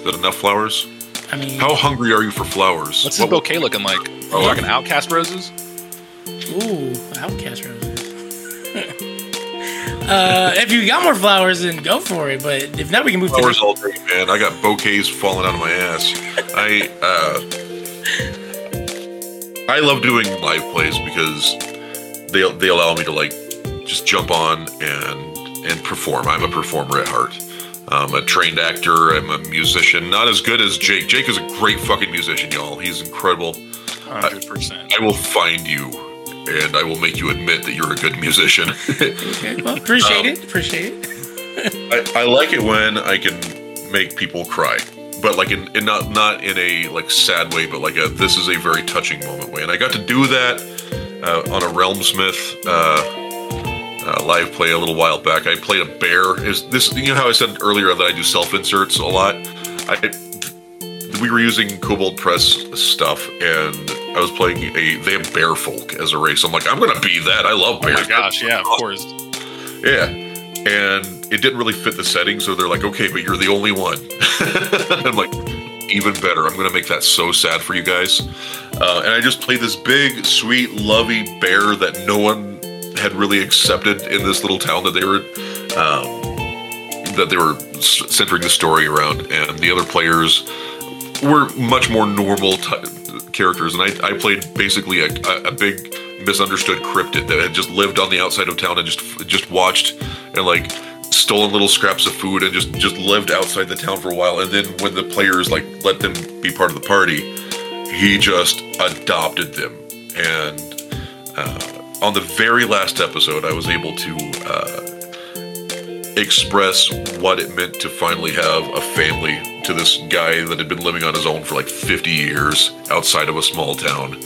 Is that enough flowers? I mean, How hungry are you for flowers? What's his What- bouquet looking like? Oh, Oh, talking outcast roses? ooh, outcast roses. uh, if you got more flowers, then go for it. But if not, we can move flowers to. all day, man. I got bouquets falling out of my ass. I uh, I love doing live plays because they they allow me to like just jump on and and perform. I'm a performer at heart. I'm a trained actor. I'm a musician. Not as good as Jake. Jake is a great fucking musician, y'all. He's incredible. 100%. I will find you, and I will make you admit that you're a good musician. Okay, well, appreciate it. Appreciate it. I, I like it when I can make people cry, but like in, in not not in a like sad way, but like a this is a very touching moment way. And I got to do that uh, on a Realmsmith uh, uh, live play a little while back. I played a bear. Is this you know how I said earlier that I do self inserts a lot? I we were using Kobold Press stuff, and I was playing a they have bear folk as a race. I'm like, I'm gonna be that. I love bears. Oh my gosh, yeah, of course. Yeah. And it didn't really fit the setting, so they're like, okay, but you're the only one. I'm like, even better. I'm going to make that so sad for you guys. Uh, and I just played this big, sweet, lovey bear that no one had really accepted in this little town that they were. Um, that they were centering the story around, and the other players were much more normal ty characters. And I, I played basically a, a, a big misunderstood cryptid that had just lived on the outside of town and just just watched and like stolen little scraps of food and just just lived outside the town for a while. And then when the players like let them be part of the party, he just adopted them. And uh, on the very last episode, I was able to. Uh, express what it meant to finally have a family to this guy that had been living on his own for like 50 years outside of a small town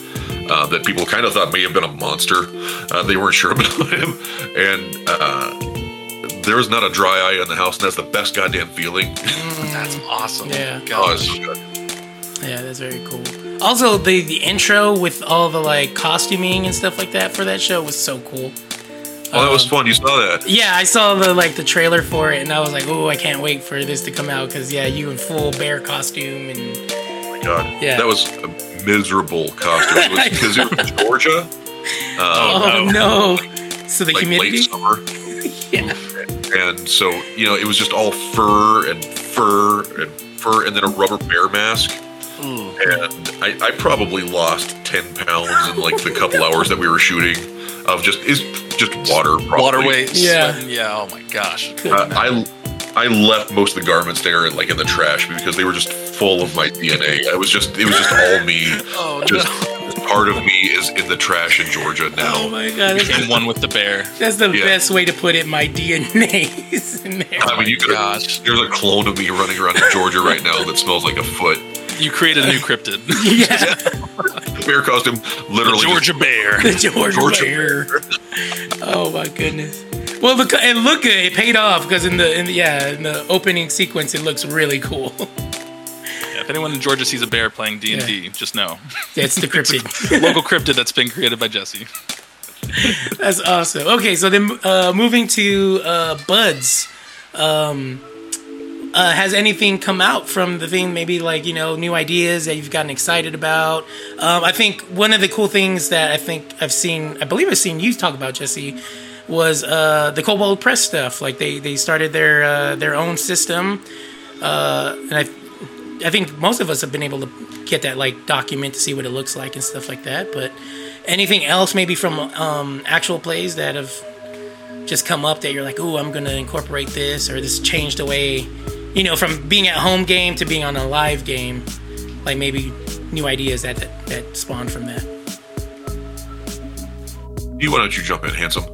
uh, that people kind of thought may have been a monster. Uh, they weren't sure about him. And uh, there was not a dry eye in the house, and that's the best goddamn feeling. That's awesome. Yeah. oh, Gosh. it's so. Yeah, that's very cool. Also, the the intro with all the like costuming and stuff like that for that show was so cool. Oh, that was um, fun. You saw that. Yeah, I saw the like the trailer for it, and I was like, "Oh, I can't wait for this to come out." Because yeah, you in full bear costume, and Oh my God. Yeah. That was a miserable costume. Because it was in Georgia. Um, oh, no. So the like humidity. late summer. Yeah. And so, you know, it was just all fur and fur and fur and then a rubber bear mask. And I, I probably lost 10 pounds in like the couple hours that we were shooting of just is just water. Probably. Water weight. Yeah. Yeah. Oh my gosh. Uh, I I left most of the garments there like in the trash because they were just full of my DNA. I was just it was just all me. Oh, just part of me is in the trash in Georgia now. Oh my god, that's, one with the bear. that's the Yeah. best way to put it. My DNA is in there. I mean, you could. gosh. There's a clone of me running around in Georgia right now that smells like a foot. You created a new cryptid. yeah, Bear costume, literally. just- Georgia bear. the Georgia, Georgia bear. Oh my goodness. Well, look, it looked good. It paid off because in the in the, yeah in the opening sequence, it looks really cool. Yeah, if anyone in Georgia sees a bear playing D and D, just know It's the cryptid. local cryptid that's been created by Jesse. That's awesome. Okay, so then uh, moving to uh, Buds. Um, uh, has anything come out from the thing? Maybe like you know new ideas that you've gotten excited about. Um, I think one of the cool things that I think I've seen, I believe I've seen you talk about Jesse, was uh, the Kobold Press stuff. Like they they started their uh, their own system, uh, and I I think most of us have been able to get that like document to see what it looks like and stuff like that. But anything else, maybe from um, actual plays that have just come up that you're like, oh, I'm gonna incorporate this or this changed the way, you know, from being at home game to being on a live game, like maybe new ideas that that, that spawned from that. You why don't you jump in, handsome?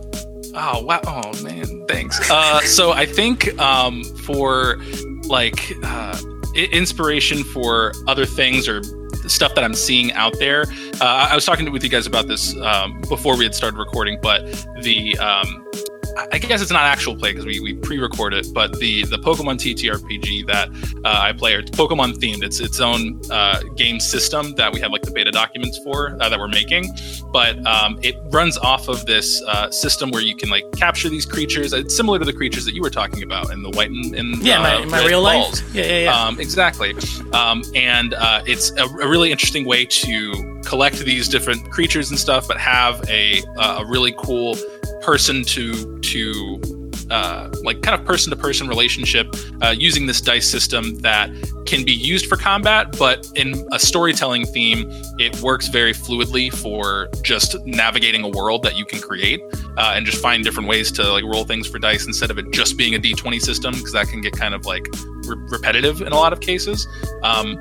Oh wow! Oh man, thanks. Uh, so I think um, for like uh, inspiration for other things or stuff that I'm seeing out there. Uh, I was talking with you guys about this um, before we had started recording, but the um, I- guess it's not actual play because we, we pre-record it, but the the Pokemon TTRPG that uh, I play, it's Pokemon themed. It's its own uh, game system that we have like the beta documents for uh, that we're making, but um, it runs off of this uh, system where you can like capture these creatures. It's similar to the creatures that you were talking about in the white and, and Yeah, uh, my, my red real balls. life. Yeah, yeah, yeah. Um, exactly. Um, and uh, it's a, a really interesting way to collect these different creatures and stuff, but have a, a really cool person to to uh, like kind of person to person relationship uh, using this dice system that can be used for combat, but in a storytelling theme, it works very fluidly for just navigating a world that you can create uh, and just find different ways to like roll things for dice instead of it just being a d20 system because that can get kind of like re- repetitive in a lot of cases. Um,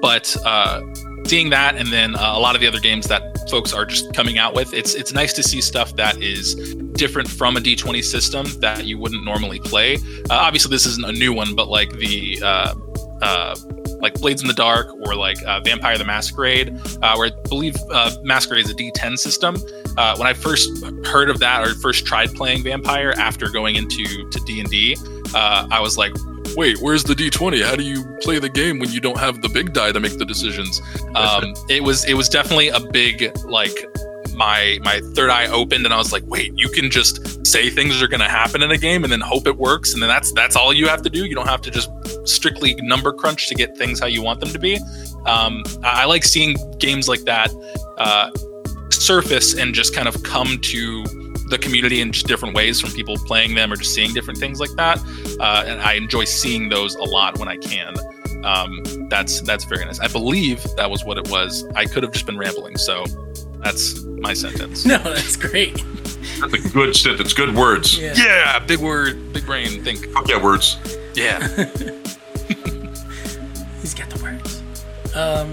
but uh, seeing that and then uh, a lot of the other games that folks are just coming out with it's it's nice to see stuff that is different from a d20 system that you wouldn't normally play. Uh, obviously this isn't a new one but like the uh, uh, like blades in the dark or like uh, vampire the masquerade uh, where i believe uh, masquerade is a d10 system. Uh, when i first heard of that or first tried playing vampire after going into to d&d uh, i was like wait, where's the D20? How do you play the game when you don't have the big die to make the decisions? Um, it was it was definitely a big like my my third eye opened and I was like, wait, you can just say things are going to happen in a game and then hope it works and then that's that's all you have to do. You don't have to just strictly number crunch to get things how you want them to be. Um, I, I like seeing games like that uh, surface and just kind of come to the community in just different ways from people playing them or just seeing different things like that. Uh, and I enjoy seeing those a lot when I can. Um, that's that's very nice. I believe that was what it was. I could have just been rambling, so that's my sentence. no, that's great. That's a good sentence. Good words. Yeah. Yeah, big word, big brain. Think. Fuck yeah, words. Yeah. He's got the words. Um,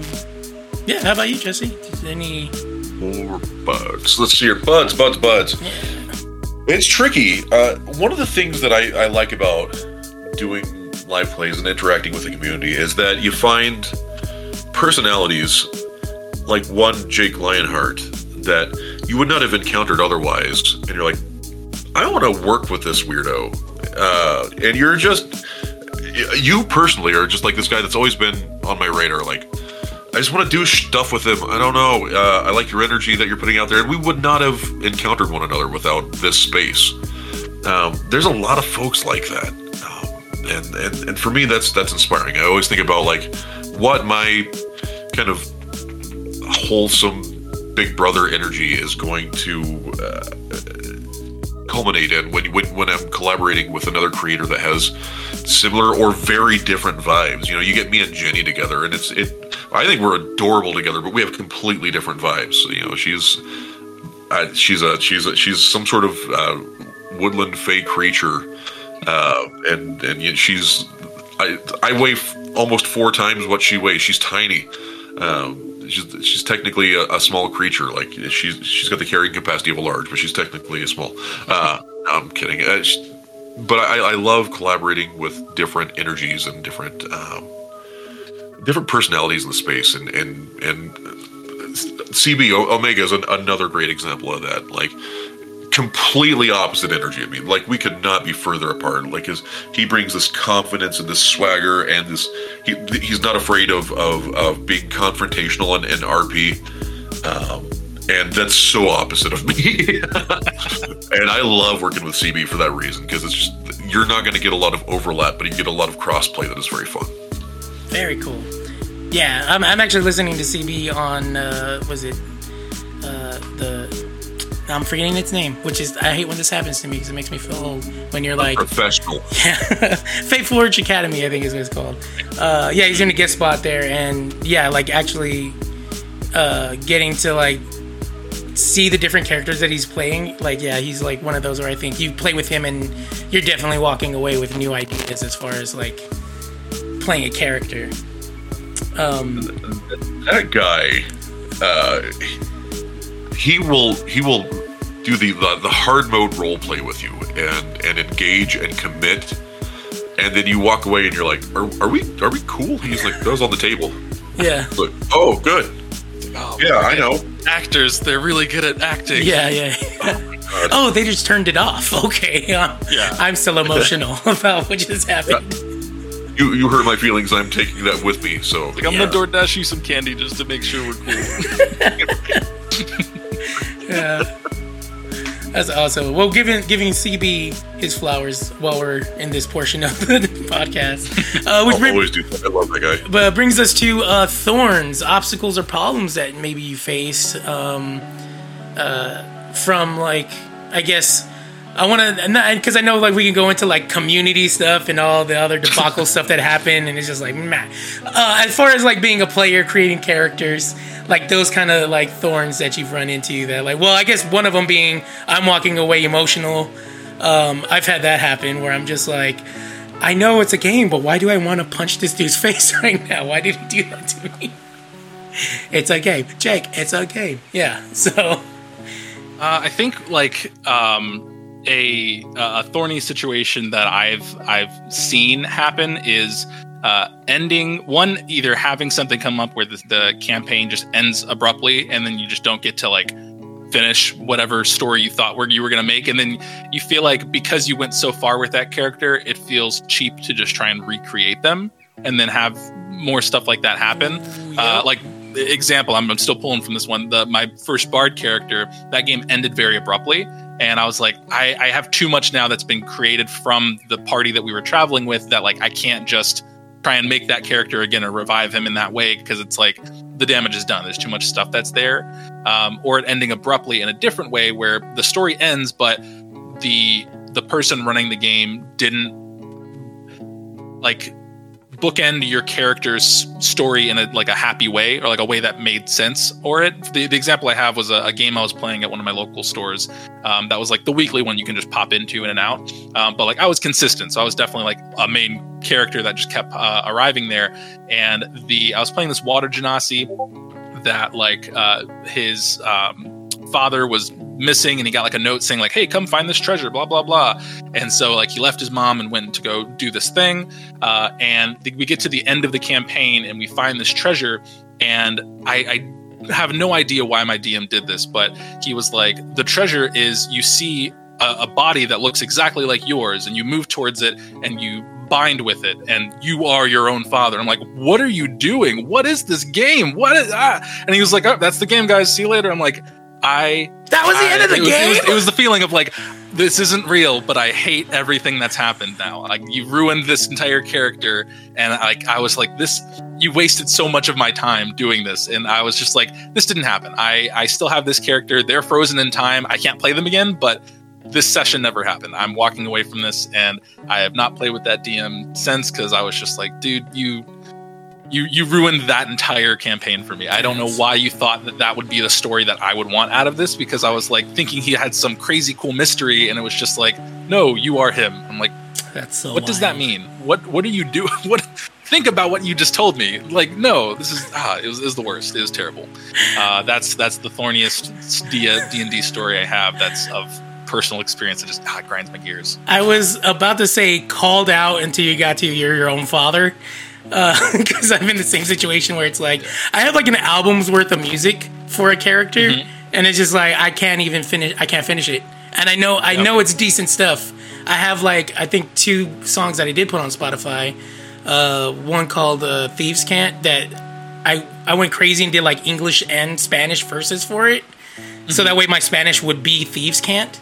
yeah. How about you, Jesse? Any? More bugs. Let's see your Buds, buds, buds. It's tricky. Uh, one of the things that I, I like about doing live plays and interacting with the community is that you find personalities like one Jake Lionheart that you would not have encountered otherwise. And you're like, I want to work with this weirdo. Uh, and you're just, you personally are just like this guy that's always been on my radar. Like, I just want to do stuff with him. I don't know. Uh, I like your energy that you're putting out there, and we would not have encountered one another without this space. Um, there's a lot of folks like that, um, and, and and for me, that's that's inspiring. I always think about like what my kind of wholesome big brother energy is going to uh, culminate in when, when when I'm collaborating with another creator that has similar or very different vibes. You know, you get me and Jenny together, and it's it. I think we're adorable together, but we have completely different vibes. You know, she's she's a she's a, she's some sort of uh, woodland fey creature, uh, and and she's I I weigh f- almost four times what she weighs. She's tiny. Um, she's she's technically a, a small creature. Like she's she's got the carrying capacity of a large, but she's technically a small. Uh, I'm kidding. Uh, she- but I, I love collaborating with different energies and different um, different personalities in the space, and and and CB Omega is an, another great example of that. Like completely opposite energy. I mean, like we could not be further apart. Like his he brings this confidence and this swagger and this he he's not afraid of of, of being confrontational and, and RP. Um, and that's so opposite of me. and I love working with CB for that reason because it's just you're not going to get a lot of overlap, but you get a lot of crossplay that is very fun. Very cool. Yeah, I'm, I'm actually listening to CB on uh, was it uh, the I'm forgetting its name, which is I hate when this happens to me because it makes me feel old. When you're like, Professional. yeah, Fateful Forge Academy, I think is what it's called. Uh, yeah, he's in a guest spot there, and yeah, like actually uh, getting to like see the different characters that he's playing. Like, yeah, he's like one of those where I think you play with him and you're definitely walking away with new ideas as far as like playing a character. Um, That guy, uh, he will he will do the, the the hard mode role play with you and and engage and commit, and then you walk away and you're like, are, are we are we cool? He's like, that was on the table. yeah, Like, oh, good. Yeah, I know. Actors, they're really good at acting. yeah, yeah. oh, they just turned it off. Okay, um, Yeah. I'm still emotional about what just happened. You you hurt my feelings. I'm taking that with me. So Like, I'm Yeah. gonna DoorDash you some candy just to make sure we're cool. Yeah. That's awesome. Well, giving giving CB his flowers while we're in this portion of the podcast, uh, which I'll bring, always do that. I love that guy. but brings us to uh, thorns, obstacles, or problems that maybe you face um, uh, from like I guess I want to because I know like we can go into like community stuff and all the other debacle stuff that happened, and it's just like man. Uh, as far as like being a player, creating characters, like those kind of like thorns that you've run into. That like, well, I guess one of them being I'm walking away emotional. Um, I've had that happen where I'm just like. I know it's a game, but why do I want to punch this dude's face right now? Why did he do that to me? It's a game, Jake. It's a game. Yeah. So Uh, I think like um, a a thorny situation that I've I've seen happen is uh, ending one either having something come up where the, the campaign just ends abruptly and then you just don't get to like finish whatever story you thought where you were going to make and then you feel like because you went so far with that character it feels cheap to just try and recreate them and then have more stuff like that happen. Uh, like example I'm, I'm still pulling from this one the my first bard character that game ended very abruptly. And i was like I, I have too much now that's been created from the party that we were traveling with that like i can't just try and make that character again or revive him in that way because it's like the damage is done. There's too much stuff that's there. Um, or it ending abruptly in a different way where the story ends but the the person running the game didn't like bookend your character's story in a like a happy way or like a way that made sense or it. The, the example i have was a, a game i was playing at one of my local stores um, that was like the weekly one you can just pop into in and out. Um, but like i was consistent so i was definitely like a main character that just kept uh, arriving there. And the i was playing this water genasi that like uh, his um, father was missing and he got like a note saying like hey come find this treasure blah blah blah. And so like he left his mom and went to go do this thing uh, and th- we get to the end of the campaign and we find this treasure and I, I have no idea why my dm did this but he was like the treasure is you see a, a body that looks exactly like yours and you move towards it and you bind with it and you are your own father. I'm like what are you doing? What is this game? What is ah? and he was like oh that's the game guys. See you later. I'm like i that was the end of the it was, game. It was, it was the feeling of like, this isn't real, but I hate everything that's happened now. Like you ruined this entire character, and like I was like, this, you wasted so much of my time doing this, and I was just like, this didn't happen. I I still have this character. They're frozen in time. I can't play them again, but this session never happened. I'm walking away from this, and I have not played with that DM since because I was just like, dude, you. You, you ruined that entire campaign for me. I don't know why you thought that that would be the story that I would want out of this because I was like thinking he had some crazy cool mystery and it was just like, no, you are him. I'm like, That's so. what does that mean? What what do you do? What think about what you just told me? Like, no, this is ah, it was, it was the worst. It was terrible. Uh, that's that's the thorniest D and D story I have. That's of personal experience. that just ah, grinds my gears. I was about to say called out until you got to your, your own father. Because I'm in the same situation where it's like, I have like an album's worth of music for a character, Mm-hmm. and it's just like, I can't even finish, I can't finish it. And I know, I know it's decent stuff. I have like, I think two songs that I did put on Spotify. Uh, one called uh, Thieves' Cant that I, I went crazy and did like English and Spanish verses for it. So that way my Spanish would be Thieves' Cant.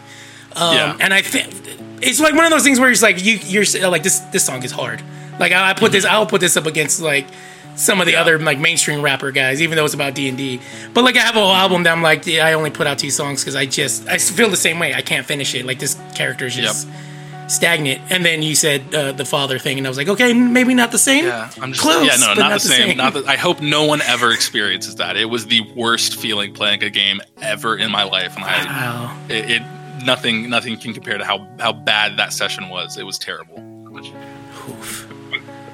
Um, Yeah. And I think it's like one of those things where it's like you you're like this this song is hard. Like I, I put this, I'll put this up against like some of the other like mainstream rapper guys, even though it's about D and D. But like I have a whole album that I'm like, yeah, I only put out two songs because I just I feel the same way. I can't finish it. Like this character is just stagnant. And then you said uh, the father thing, and I was like, okay, maybe not the same. Yeah, I'm just Close, yeah, no, but not, the same. Not the, I hope no one ever experiences that. It was the worst feeling playing a game ever in my life, and I Wow. it, it nothing nothing can compare to how how bad that session was. It was terrible. Oof.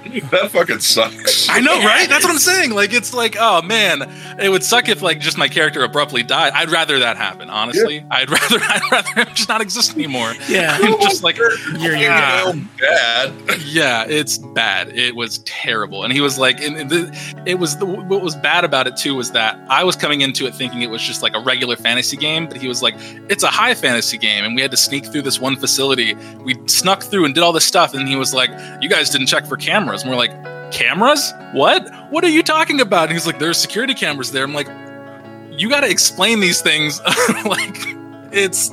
That fucking sucks. I know, right? That's what I'm saying. Like, it's like, oh man, it would suck if like just my character abruptly died. I'd rather that happen, honestly. I'd rather, I'd rather just not exist anymore. Yeah. I'm just like, You're- you're ah. bad. yeah, it's bad. It was terrible. And he was like, and the, it was the, what was bad about it too was that I was coming into it thinking it was just like a regular fantasy game, but he was like, it's a high fantasy game, and we had to sneak through this one facility. We snuck through and did all this stuff, and he was like, you guys didn't check for cameras. And we're like, cameras? What? What are you talking about? And he's like, there's security cameras there. I'm like, you got to explain these things. like, it's.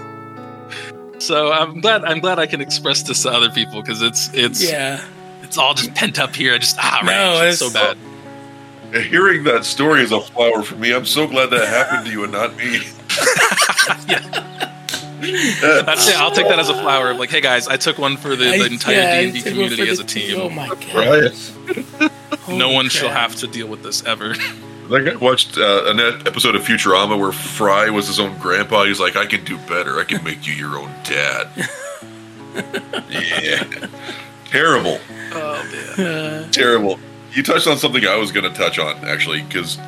So I'm glad I'm glad I can express this to other people because it's it's Yeah. it's all just pent up here. I just ah right, No, it's so it's- bad. Hearing that story is a flower for me. I'm so glad that happened to you and not me. That's it. I'll take that as a flower. Like, hey guys, I took one for the, the entire yeah, I D and D community as a team. team. Oh my god. Right. no Holy one shall have to deal with this ever. Like I watched uh, an episode of Futurama where Fry was his own grandpa. He's like, I can do better. I can make you your own dad. yeah. Terrible. oh man. Terrible. You touched on something I was going to touch on, actually, because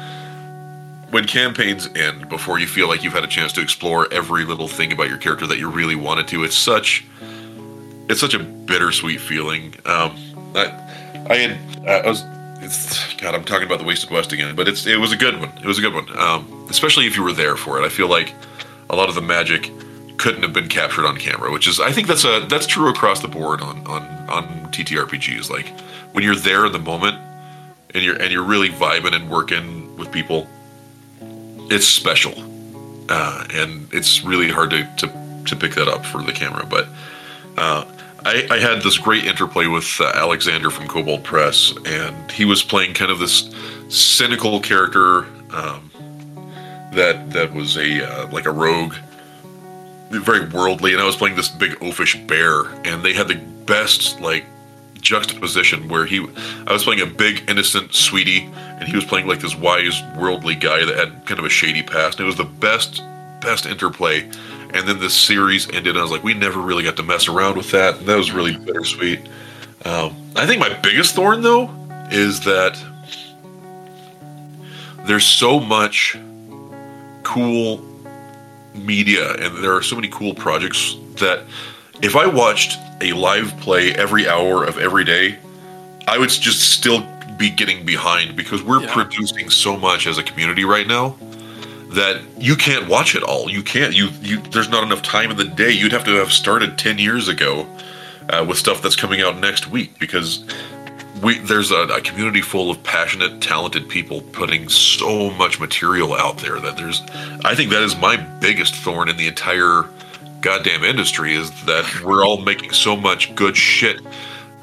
when campaigns end, before you feel like you've had a chance to explore every little thing about your character that you really wanted to, it's such it's such a bittersweet feeling. Um, I, I had I was it's God, I'm talking about the Wasted West again, but it's it was a good one. It was a good one, um, especially if you were there for it. I feel like a lot of the magic couldn't have been captured on camera, which is I think that's a that's true across the board on on on TTRPGs. Like when you're there in the moment and you're and you're really vibing and working with people, it's special, uh, and it's really hard to, to to pick that up for the camera. But uh, I, I had this great interplay with uh, Alexander from Kobold Press, and he was playing kind of this cynical character um, that that was a uh, like a rogue, very worldly, and I was playing this big oafish bear, and they had the best like juxtaposition where he I was playing a big innocent sweetie and he was playing like this wise worldly guy that had kind of a shady past. And it was the best best interplay. And then the series ended and I was like, we never really got to mess around with that. And that was really bittersweet. Um, I think my biggest thorn though is that there's so much cool media and there are so many cool projects that if I watched a live play every hour of every day, I would just still be getting behind because we're Yeah. producing so much as a community right now that you can't watch it all. You can't. You you. There's not enough time in the day. You'd have to have started ten years ago uh, with stuff that's coming out next week because we there's a, a community full of passionate, talented people putting so much material out there that there's. I think that is my biggest thorn in the entire goddamn industry is that we're all making so much good shit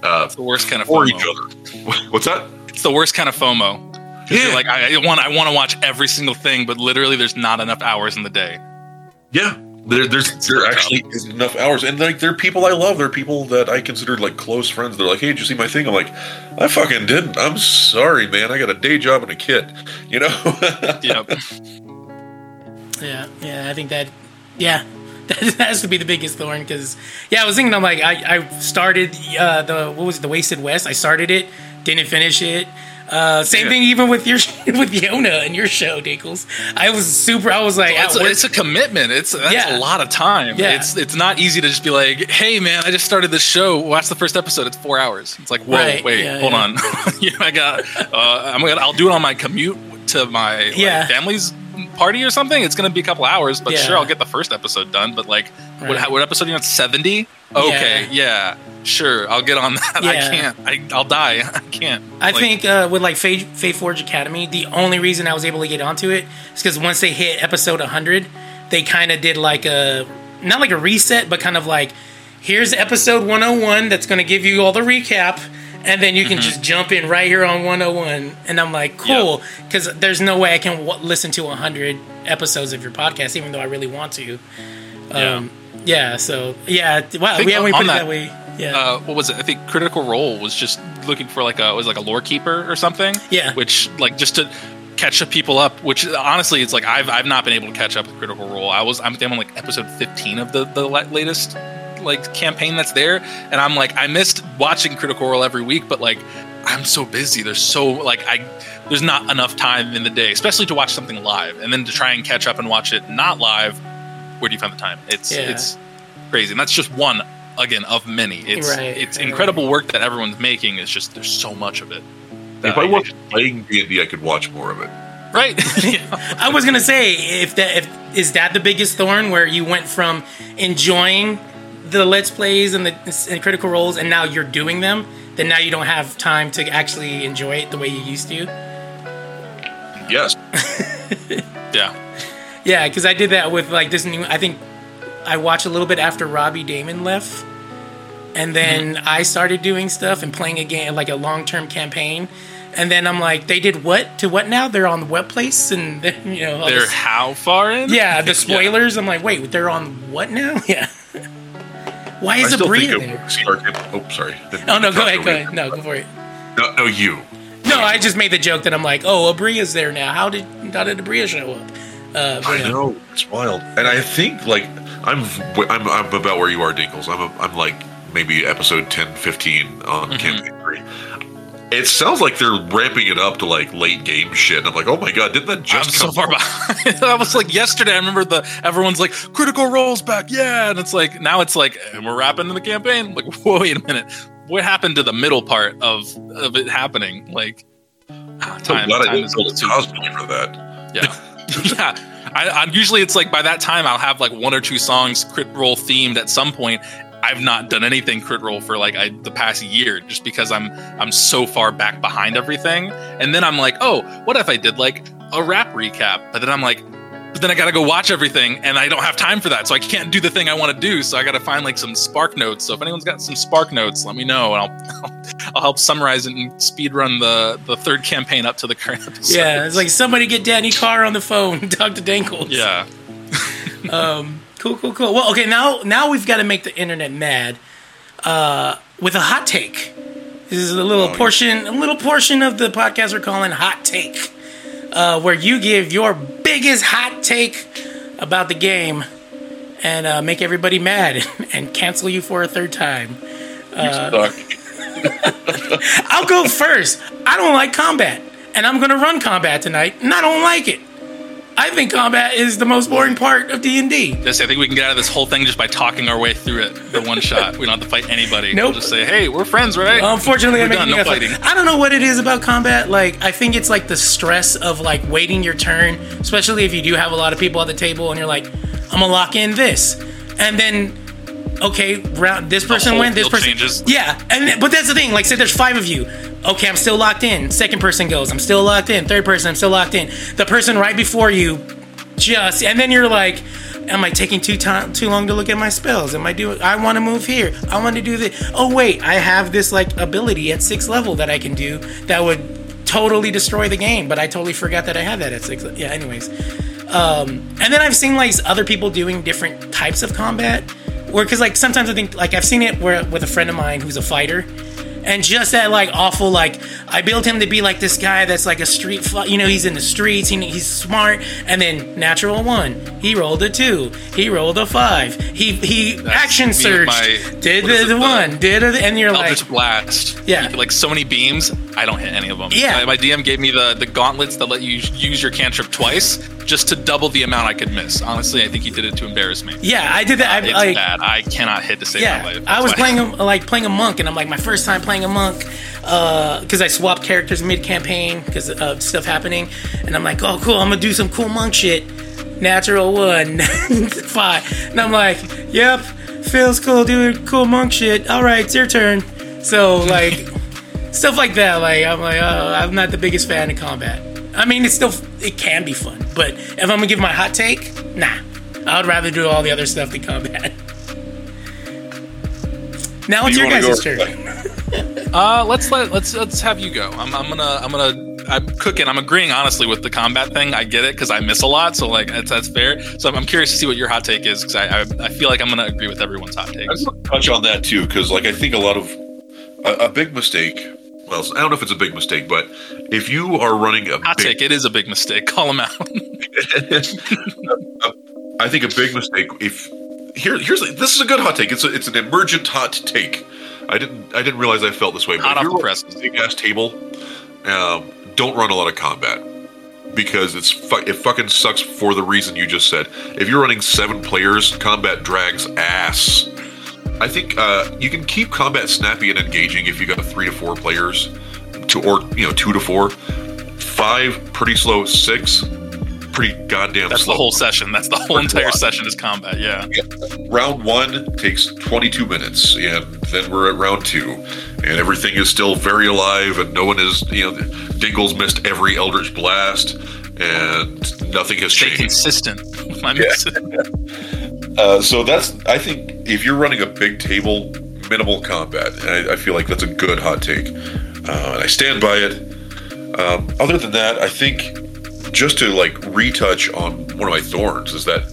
uh, It's the worst kind of for FOMO. each other. What's that? It's the worst kind of FOMO. Yeah. Like I, I want I want to watch every single thing, but literally there's not enough hours in the day. Yeah, there, there's there actually isn't enough hours, and like there are people I love. There are people that I considered like close friends. They're like, "Hey, did you see my thing?" I'm like, "I fucking didn't. I'm sorry, man. I got a day job and a kid." You know? Yep. Yeah, yeah, I think that, yeah, that has to be the biggest thorn because, yeah, I was thinking, I'm like, I, I started uh, the, what was it, the Wasted West? I started it, didn't finish it. Uh, same Yeah. thing even with your with Yona and your show, Denkles. I was super. I was like, it's, a, it's a commitment. It's that's Yeah. a lot of time. Yeah. It's it's not easy to just be like, hey man, I just started this show. Watch the first episode. It's four hours. It's like, whoa, Right, wait, yeah, hold yeah. on. know, I got. Uh, I'm gonna. I'll do it on my commute to my like, Yeah. family's party or something. It's gonna be a couple hours, but Yeah. sure, I'll get the first episode done. But like, Right. what, what episode are you on? Seventy? Okay, yeah. Sure, I'll get on that. I can't. I, I'll die. I can't. I Like, think uh, with like Fate, Fate Forge Academy, the only reason I was able to get onto it is because once they hit episode 100, they kind of did like a not like a reset, but kind of like here's episode 101 that's going to give you all the recap, and then you can just jump in right here on 101 and i'm like cool because there's no way i can w- listen to 100 episodes of your podcast even though i really want to um, yeah so yeah wow we, yeah, we put it that- that way yeah uh, what was it? I think Critical Role was just looking for like a was like a lore keeper or something. Yeah. Which like just to catch up people up. Which honestly, it's like I've I've not been able to catch up with Critical Role. I was I'm, I'm on like episode 15 of the the latest like campaign that's there, and I'm like I missed watching Critical Role every week, but like I'm so busy. There's so like I there's not enough time in the day, especially to watch something live, and then to try and catch up and watch it not live. Where do you find the time? It's Yeah. it's crazy, and that's just one again of many. It's Right, it's right. incredible work that everyone's making. It's just there's so much of it. If that I wasn't playing D and D, I could watch more of it. right, I was gonna say if that if is that the biggest thorn where you went from enjoying the let's plays and the and critical roles and now you're doing them, then now you don't have time to actually enjoy it the way you used to. Yes, yeah, Yeah, because I did that with like this new. I think I watched a little bit after Robbie Damon left, and then mm-hmm. I started doing stuff and playing a game like a long term campaign. And then I'm like, they did what to what now? They're on the web place, and then, you know, they're this- how far in? yeah, the spoilers. I'm like, wait, they're on what now? Yeah. Why I is still Aabria think there? of Oh, sorry. Oh no, go ahead, go ahead. No, go for it. No, no, you. No, I just made the joke that I'm like, oh, Aabria's there now. How did how did Aabria show up? Uh, I know it's wild, and I think like I'm I'm, I'm about where you are, Denkles. I'm a, I'm like maybe episode 10, 15 on campaign three. It sounds like they're ramping it up to like late game shit. And I'm like, oh my god, didn't that I'm just so come far behind. I was like yesterday. I remember the everyone's like critical roles back, yeah, and it's like now it's like and we're wrapping in the campaign. I'm like, whoa, wait a minute, what happened to the middle part of of it happening? Like, ah, I'm time, I time is build a cosplay for that. Yeah, yeah. I, I usually it's like by that time I'll have like one or two songs crit role themed at some point. I've not done anything crit role for like I, the past year just because I'm I'm so far back behind everything. And then I'm like, oh, what if I did like a rap recap? But then I'm like, but then I gotta go watch everything, and I don't have time for that, so I can't do the thing I want to do. So I gotta find like some Spark notes. So if anyone's got some Spark notes, let me know, and I'll I'll help summarize it and speed run the the third campaign up to the current episode. Yeah, it's like somebody get Dani Carr on the phone, talk to Denkles. yeah. Um, Cool, cool, cool. Well, okay, now now we've got to make the internet mad uh, with a hot take. This is a little Oh, portion, a little portion of the podcast we're calling hot take, uh, where you give your biggest hot take about the game and uh, make everybody mad and cancel you for a third time. Uh. I'll go first. I don't like combat, and I'm gonna run combat tonight, and I don't like it. I think combat is the most boring part of D and D. I think we can get out of this whole thing just by talking our way through it. The one shot. We don't have to fight anybody. Nope. We'll just say, "Hey, we're friends, right?" Unfortunately, we're I'm done. No fighting. I don't know what it is about combat. Like, I think it's like the stress of like waiting your turn, especially if you do have a lot of people at the table and you're like, I'm gonna lock in this, and then okay, round this person went, this person changes. Yeah, and but that's the thing. Like, say there's five of you. Okay, I'm still locked in. Second person goes, I'm still locked in. Third person, I'm still locked in. The person right before you, just and then you're like. Am I taking too time too long to look at my spells? Am I doing? I want to move here. I want to do this. Oh wait, I have this like ability at sixth level that I can do that would totally destroy the game. But I totally forgot that I had that at six. Yeah. Anyways, um, and then I've seen like other people doing different types of combat, where because like sometimes I think like I've seen it where with a friend of mine who's a fighter, and just that like awful like I built him to be like this guy that's like a street you know he's in the streets he, he's smart and then natural one he rolled a two he rolled a five he he action me with surged my- did the, it, the the one did the, and you're like Eldritch Blast. Yeah. Like so many beams, I don't hit any of them. Yeah. My, my DM gave me the, the gauntlets that let you use your cantrip twice just to double the amount I could miss. Honestly, I think he did it to embarrass me. yeah I did that I, It's like bad. I cannot hit to save yeah, my life. I was why- playing a, like playing a monk, and I'm like my first time playing a monk uh, because I swapped characters mid campaign because of stuff happening, and I'm like, oh cool, I'm gonna do some cool monk shit. Natural one, five, and I'm like, yep, feels cool doing cool monk shit. All right, it's your turn. So like stuff like that. Like I'm like, oh, I'm not the biggest fan of combat. I mean, it's still it can be fun, but if I'm gonna give my hot take, nah, I'd rather do all the other stuff than combat. Now it's You your guys' turn. Uh, let's let let's let's have you go. I'm, I'm gonna I'm gonna I'm cooking. I'm agreeing honestly with the combat thing. I get it because I miss a lot, so like that's, that's fair. So I'm, I'm curious to see what your hot take is because I, I I feel like I'm gonna agree with everyone's hot take. I just want to touch on that too, because like I think a lot of a, a big mistake. Well, I don't know if it's a big mistake, but if you are running a Hot big, take. It is a big mistake. Call them out. I think a big mistake. If here, here's this is a good hot take. It's a, it's an emergent hot take. I didn't I didn't realize I felt this way. But Hot if off the big ass table, um, don't run a lot of combat because it's fu- it fucking sucks for the reason you just said. If you're running seven players, combat drags ass. I think uh, you can keep combat snappy and engaging if you got three to four players, to or you know two to four. Five pretty slow. Six pretty goddamn That's slow. the whole session. That's the whole entire lot. session is combat. Yeah. round one takes 22 minutes and then we're at round two and everything is still very alive and no one is you know Denkle's missed every eldritch blast and nothing has Stay changed consistent. Yeah. uh, so that's i think if you're running a big table minimal combat and I, I feel like that's a good hot take. Uh, and i stand by it. Um, other than that i think just to like retouch on one of my thorns is that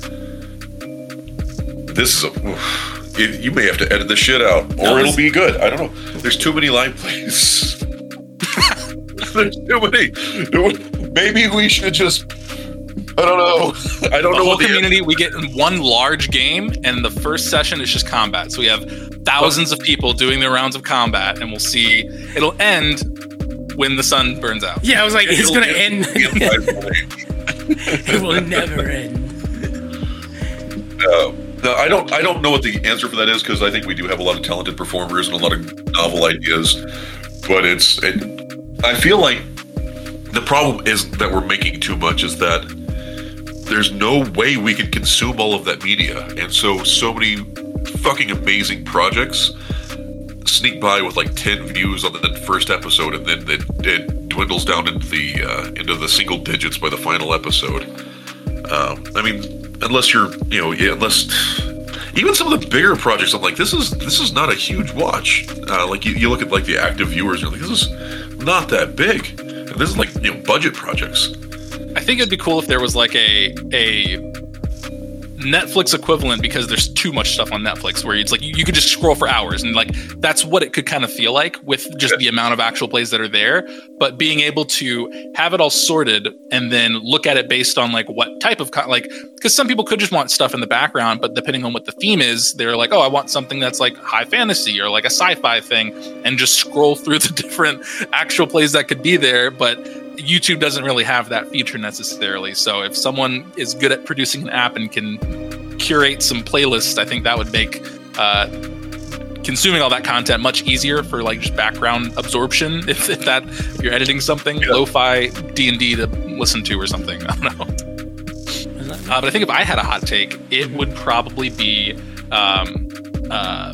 this is a oof, it, you may have to edit the shit out or No, it'll be good. I don't know. There's too many line plays. There's too many. Maybe we should just i don't know i don't the know whole what the community we get in one large game and the first session is just combat so we have thousands of people doing their rounds of combat and we'll see it'll end when the sun burns out Yeah, I was like, it's gonna end. end it will never end. Uh, no, I don't. I don't know what the answer for that is because I think we do have a lot of talented performers and a lot of novel ideas. But it's. It, I feel like the problem is that we're making too much. Is that there's no way we can consume all of that media, and so so many fucking amazing projects sneak by with like 10 views on the first episode and then it, it dwindles down into the uh, into the single digits by the final episode. Um, i mean unless you're you know yeah, unless even some of the bigger projects i'm like this is this is not a huge watch. Uh, like you, you look at like the active viewers and you're like this is not that big. And this is like you know budget projects i think it'd be cool if there was like a a Netflix equivalent because there's too much stuff on Netflix where it's like you, you could just scroll for hours and like that's what it could kind of feel like with just the amount of actual plays that are there. But being able to have it all sorted and then look at it based on like what type of con- like because some people could just want stuff in the background, but depending on what the theme is, they're like, oh, I want something that's like high fantasy or like a sci-fi thing, and just scroll through the different actual plays that could be there, but YouTube doesn't really have that feature necessarily. So if someone is good at producing an app and can curate some playlists, I think that would make uh, consuming all that content much easier for like just background absorption. If, if that if you're editing something, Yeah. lo-fi D and D to listen to or something. I don't know. Uh, but I think if I had a hot take, it would probably be um, uh,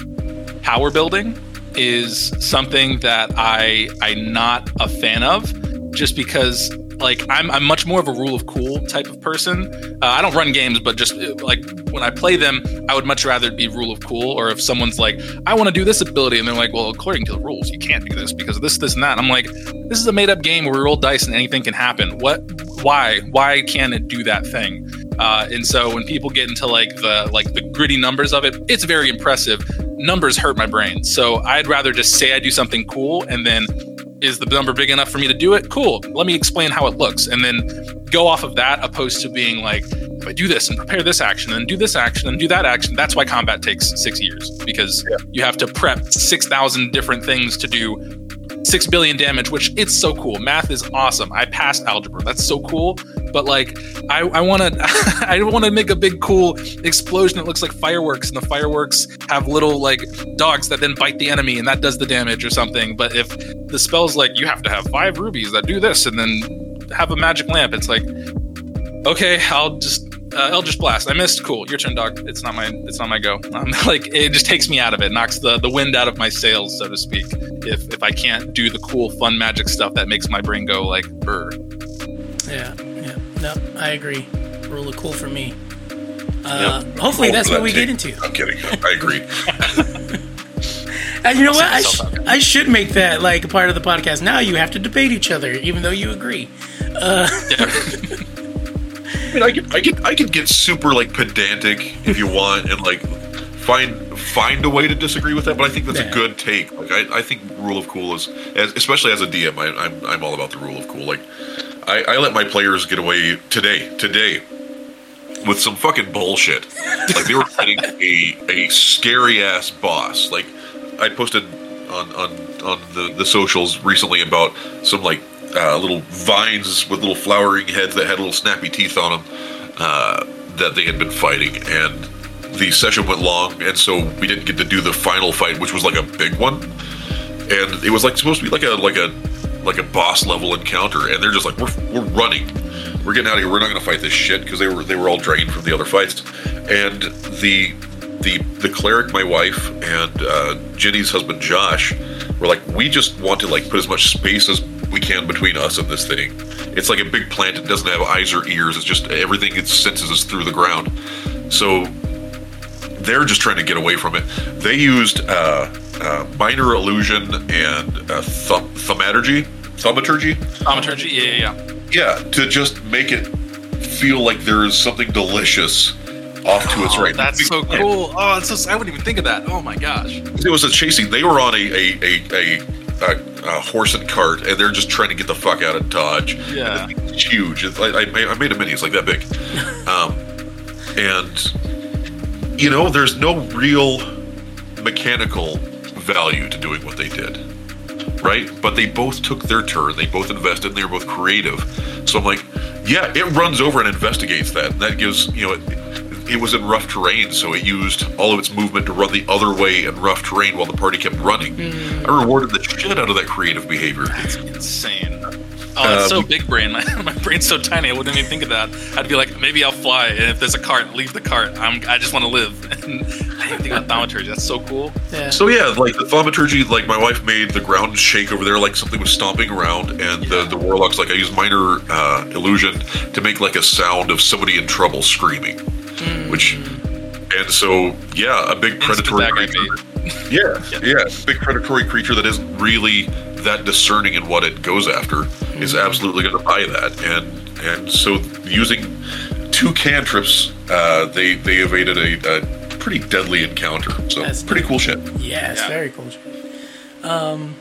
power building is something that I I'm not a fan of, just because like I'm I'm much more of a rule of cool type of person. Uh, I don't run games, but just like when I play them, I would much rather be rule of cool. Or if someone's like, I want to do this ability, and they're like, well, according to the rules, you can't do this because of this, this, and that. I'm like, this is a made up game where we roll dice and anything can happen. What? Why? Why can't it do that thing? Uh, and so when people get into like the like the gritty numbers of it, it's very impressive. Numbers hurt my brain, so I'd rather just say I do something cool, and then is the number big enough for me to do it? Cool. Let me explain how it looks, and then go off of that, opposed to being like, if I do this and prepare this action and do this action and do that action, that's why combat takes six years because you have to prep six thousand different things to do six billion damage, which it's so cool. Math is awesome. I passed algebra. That's so cool. But like, I, I want to, I want to make a big cool explosion that looks like fireworks, and the fireworks have little like dogs that then bite the enemy, and that does the damage or something. But if the spell's like you have to have five rubies that do this, and then have a magic lamp, it's like, okay, I'll just. Uh, Eldritch Blast. I missed. Cool. Your turn, dog. It's not my. It's not my go. Um, like it just takes me out of it. Knocks the the wind out of my sails, so to speak if if I can't do the cool fun magic stuff that makes my brain go like burr. Yeah, yeah. No, I agree. Rule of cool for me. Uh, Hopefully, Oh, that's that what we get into. i'm kidding i agree And you know what? I, sh- I should make that like a part of the podcast. Now you have to debate each other, even though you agree. Yeah. I mean, I could, I could, I could get super like pedantic if you want, and like find find a way to disagree with that. But I think that's Yeah. a good take. Like, I, I think rule of cool is, as, especially as a DM, I, I'm I'm all about the rule of cool. Like, I, I let my players get away today, today, with some fucking bullshit. Like they were fighting a a scary ass boss. Like I posted on on on the the socials recently about some like uh, little vines with little flowering heads that had little snappy teeth on them uh, that they had been fighting. And the session went long and so we didn't get to do the final fight which was like a big one. And it was like supposed to be like a like a like a boss level encounter and they're just like we're, we're running. We're getting out of here. We're not to fight this shit because they were they were all drained from the other fights. And the the the cleric my wife and uh, jenny's husband josh were like we just want to like put as much space as we can between us and this thing it's like a big plant it doesn't have eyes or ears it's just everything it senses is through the ground so they're just trying to get away from it. They used uh, uh, minor illusion and uh, th- thaumaturgy, thaumaturgy, Thaumaturgy. Yeah, yeah, yeah. yeah, to just make it feel like there is something delicious off to its Oh, right. that's so cool. Oh, it's so, I wouldn't even think of that. Oh my gosh. It was a chasing. They were on a a, a, a, a, a horse and cart, and they're just trying to get the fuck out of Dodge. Yeah. It's huge. It's, I, I, made- I made a mini. It's like that big, um, and you know, there's no real mechanical value to doing what they did, right? But they both took their turn. They both invested, and they were both creative. So I'm like, yeah, it runs over and investigates that. And that gives you know. It, it was in rough terrain, so it used all of its movement to run the other way in rough terrain while the party kept running. I rewarded the shit out of that creative behavior. That's insane. Oh, that's so Um, big brain. My, my brain's so tiny. I wouldn't even think of that. I'd be like, maybe I'll fly, and if there's a cart, leave the cart. I'm, I just want to live. And I didn't think about thaumaturgy. That's so cool. Yeah. So yeah, like the thaumaturgy, like my wife made the ground shake over there, like something was stomping around, and the the warlocks, like I used minor uh, illusion to make like a sound of somebody in trouble screaming, which, and so yeah, a big predatory creature. Yeah, yeah, big predatory creature that isn't really that discerning in what it goes after is absolutely going to buy that, and and so using two cantrips, uh, they they evaded a, a pretty deadly encounter. So That's pretty cool shit. Yeah, it's Yeah. very cool. Um,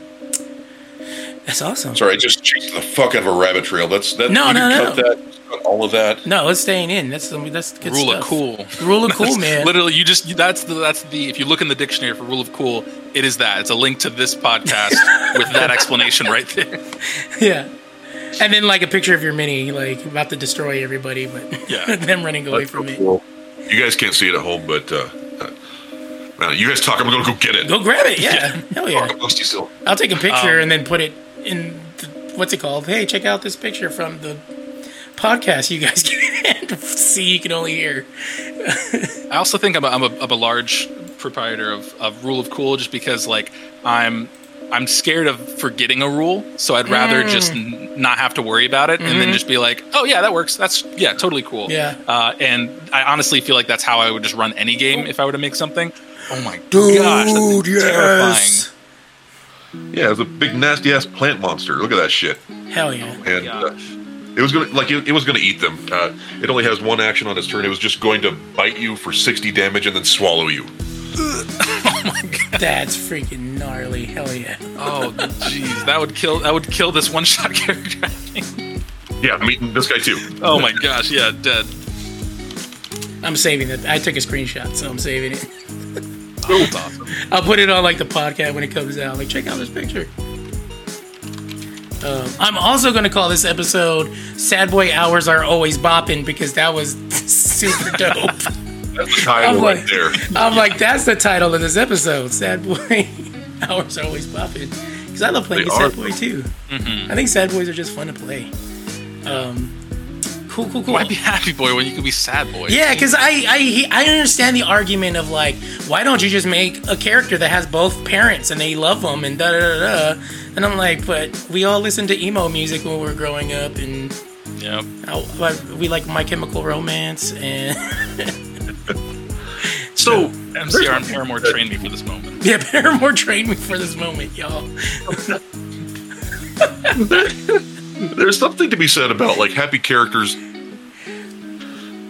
that's awesome. Sorry, I just chased the fuck out of a rabbit trail. That's that. No, you no, can no. cut that. all of that. No, it's staying in. That's that's good rule stuff. of cool. Rule of cool, man. Literally, you just that's the that's the if you look in the dictionary for rule of cool, it is that. It's a link to this podcast with that explanation right there. Yeah. And then like a picture of your mini, like about to destroy everybody, but Yeah. them running away That's from so it. cool. You guys can't see it at home, but uh, uh, you guys talk. I'm gonna go get it. Go grab it, yeah. Hell yeah. Fuck, Lusty still. I'll take a picture Um, and then put it in. The, what's it called? Hey, check out this picture from the podcast. You guys can see. You can only hear. I also think I'm a, I'm a, I'm a large proprietor of, of rule of cool just because like I'm I'm scared of forgetting a rule, so I'd rather Mm. just n- not have to worry about it and then just be like, oh yeah, that works. That's yeah, totally cool. Mm-hmm. Yeah. Uh, and I honestly feel like that's how I would just run any game if I were to make something. Oh my Dude, gosh, that's yes. terrifying. Yeah, it's a big nasty ass plant monster. Look at that shit. Hell yeah. And uh, it was gonna like it, it was gonna eat them. Uh, it only has one action on its turn. It was just going to bite you for 60 damage and then swallow you. oh my god. That's freaking gnarly. Hell yeah. Oh jeez, that would kill that would kill this one shot character. Yeah, I'm eating this guy too. Oh my gosh, yeah, dead. I'm saving it. I took a screenshot, so I'm saving it. That's awesome. I'll put it on like the podcast when it comes out. Like, check out this picture. Um, I'm also going to call this episode "Sad Boy Hours Are Always Bopping" because that was super dope. That's the title I'm right like- there. I'm like, that's the title of this episode. Sad Boy Hours Are Always Bopping because I love playing Sad. Boy too. Mm-hmm. I think Sad Boys are just fun to play. Um, cool, cool, cool. Why be happy boy when you could be sad boy? Yeah, because I, I I understand the argument of like, why don't you just make a character that has both parents and they love them and da da da da. And I'm like, but we all listened to emo music when we were growing up, and Yep. I, I- we like My Chemical Romance, and So, MCR and Paramore trained me for this moment. Yeah, Paramore trained me for this moment, y'all. there's something to be said about like happy characters.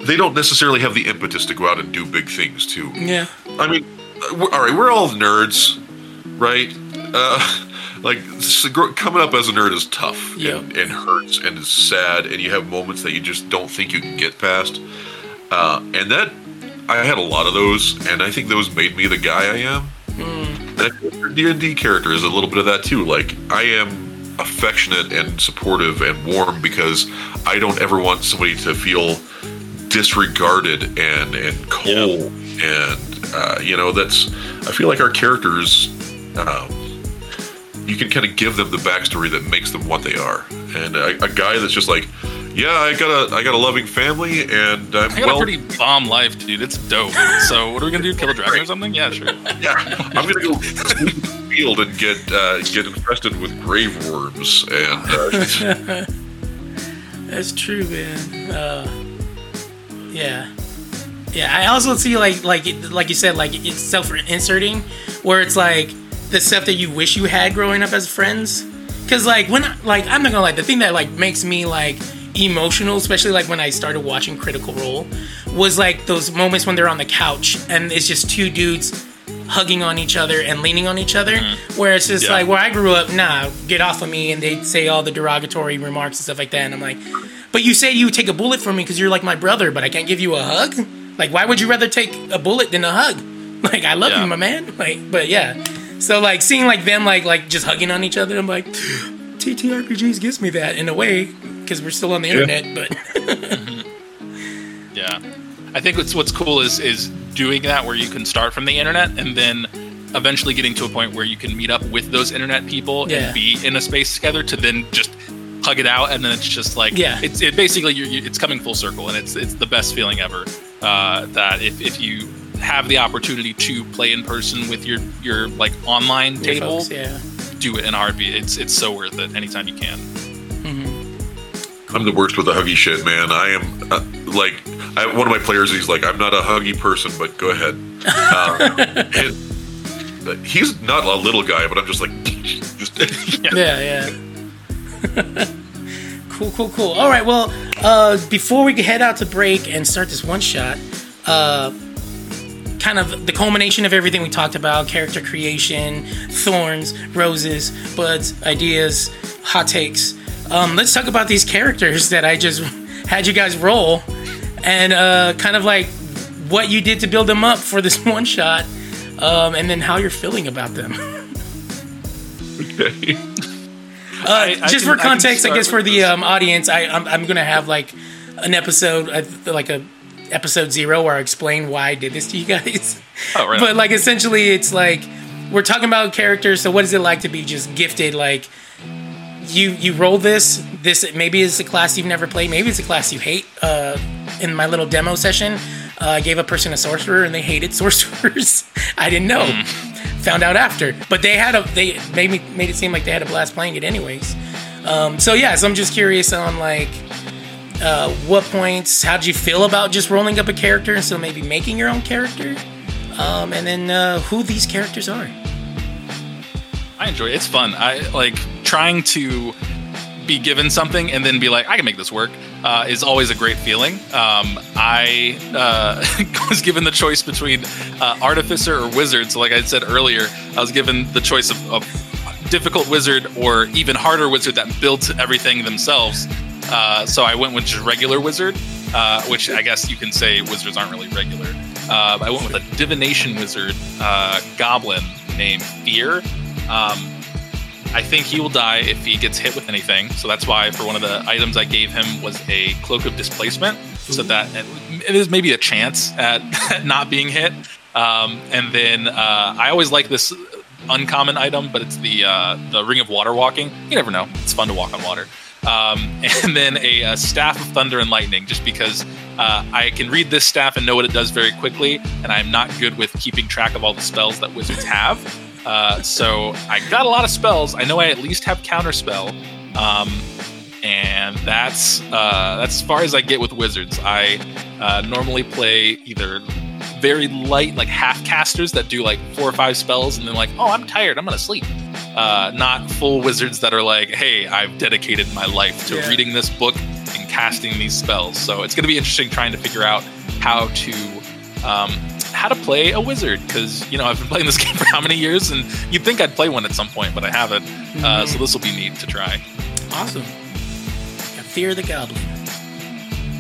They don't necessarily have the impetus to go out and do big things too. Yeah. I mean, uh, all right, we're all nerds, right? Uh, like coming up as a nerd is tough Yeah. and, and hurts and is sad, and you have moments that you just don't think you can get past. Uh, and that I had a lot of those, and I think those made me the guy I am. And I D and D character is a little bit of that too. Like I am affectionate and supportive and warm because I don't ever want somebody to feel disregarded and and cold and uh, you know that's I feel like our characters um, you can kind of give them the backstory that makes them what they are and a, a guy that's just like yeah I got a I got a loving family and I'm I got well a pretty bomb life, dude. It's dope. So what are we gonna do? Kill a dragon or something? Yeah, sure. yeah I'm gonna go field and get uh, get infested with grave worms and uh, That's true, man. Uh, yeah, yeah. I also see like like like you said, like it's self-inserting, where it's like the stuff that you wish you had growing up as friends. Cause like when I- like I'm not gonna lie, the thing that like makes me like emotional, especially like when I started watching Critical Role, was like those moments when they're on the couch and it's just two dudes hugging on each other and leaning on each other. Mm-hmm. Where it's just Yeah. like where I grew up, nah, get off of me, and they'd say all the derogatory remarks and stuff like that, and I'm like, but you say you take a bullet for me because you're like my brother, but I can't give you a hug. Like, why would you rather take a bullet than a hug? Like, I love Yeah. you, my man. Like, but yeah. So like seeing like them like like just hugging on each other, I'm like, TTRPGs gives me that in a way because we're still on the internet, but mm-hmm. Yeah, I think what's what's cool is is doing that where you can start from the internet and then eventually getting to a point where you can meet up with those internet people Yeah. and be in a space together to then just hug it out and then it's just like Yeah. it's it basically you're, you it's coming full circle and it's it's the best feeling ever uh, that if, if you have the opportunity to play in person with your your like online Your table folks, yeah. do it in RP it's it's so worth it anytime you can I'm the worst with the huggy shit, man. I am uh, like I, one of my players. He's like, I'm not a huggy person, but go ahead. Uh, and, uh, he's not a little guy, but I'm just like, just yeah, yeah. cool, cool, cool. All right, well, uh, before we head out to break and start this one shot, uh, kind of the culmination of everything we talked about character creation, thorns, roses, buds, ideas, hot takes. Um, let's talk about these characters that I just had you guys roll and uh, kind of like what you did to build them up for this one shot. Um, and then how you're feeling about them. okay. Uh, I- I just can- for context, I, start guess for the um, audience, I, I'm, I'm gonna have like an episode, uh, like a episode zero, where I explain why I did this to you guys. Oh, right. But like essentially, it's like we're talking about characters. So what is it like to be just gifted? Like you you roll this. This maybe it's a class you've never played. Maybe it's a class you hate. Uh, in my little demo session, uh, I gave a person a sorcerer and they hated sorcerers. I didn't know. Found out after, but they had a they made me made it seem like they had a blast playing it anyways. Um, so yeah, so I'm just curious on like uh, what points, how did you feel about just rolling up a character and so maybe making your own character, um, and then uh, who these characters are. I enjoy it. It's fun. I like trying to be given something and then be like, I can make this work. Uh, is always a great feeling. Um, I uh, was given the choice between uh, artificer or wizard. So, like I said earlier, I was given the choice of, difficult wizard or even harder wizard that built everything themselves. Uh, so I went with just regular wizard, uh, which I guess you can say wizards aren't really regular. Uh, I went with a divination wizard uh, goblin named Fear. Um, I think he will die if he gets hit with anything. So that's why for one of the items I gave him was a cloak of displacement, so that it is maybe a chance at, at not being hit. Um, and then uh, I always like this uncommon item, but it's the uh, the ring of water walking. You never know; it's fun to walk on water. Um, and then a, a staff of thunder and lightning, just because uh, I can read this staff and know what it does very quickly, and I'm not good with keeping track of all the spells that wizards have. Uh, so I got a lot of spells. I know I at least have counterspell, um, and that's uh, that's as far as I get with wizards. I uh, normally play either very light, like half casters that do like four or five spells and then like, oh, I'm tired, I'm gonna sleep. Uh, not full wizards that are like, hey, I've dedicated my life to Yeah. reading this book and casting these spells. So it's gonna be interesting trying to figure out how to um, how to play a wizard because you know I've been playing this game for how many years and you'd think I'd play one at some point, but I haven't. Uh, so this will be neat to try. Awesome. Fear the Goblin.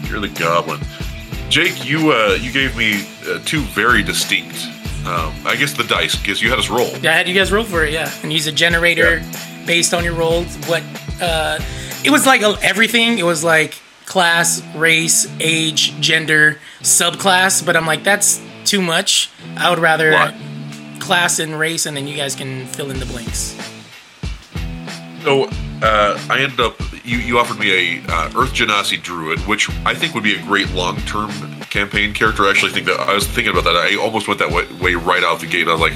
You're the goblin. Jake, you uh, you gave me uh, two very distinct. Um, I guess the dice because you had us roll. Yeah, I had you guys roll for it, yeah. And use a generator based on your rolls. What uh it was like everything. It was like class, race, age, gender, subclass, but I'm like that's too much. I would rather What? class and race and then you guys can fill in the blanks. So uh, I ended up. You, you offered me a uh, Earth Genasi druid, which I think would be a great long term campaign character. I actually think that I was thinking about that. I almost went that way, way right out the gate. I was like,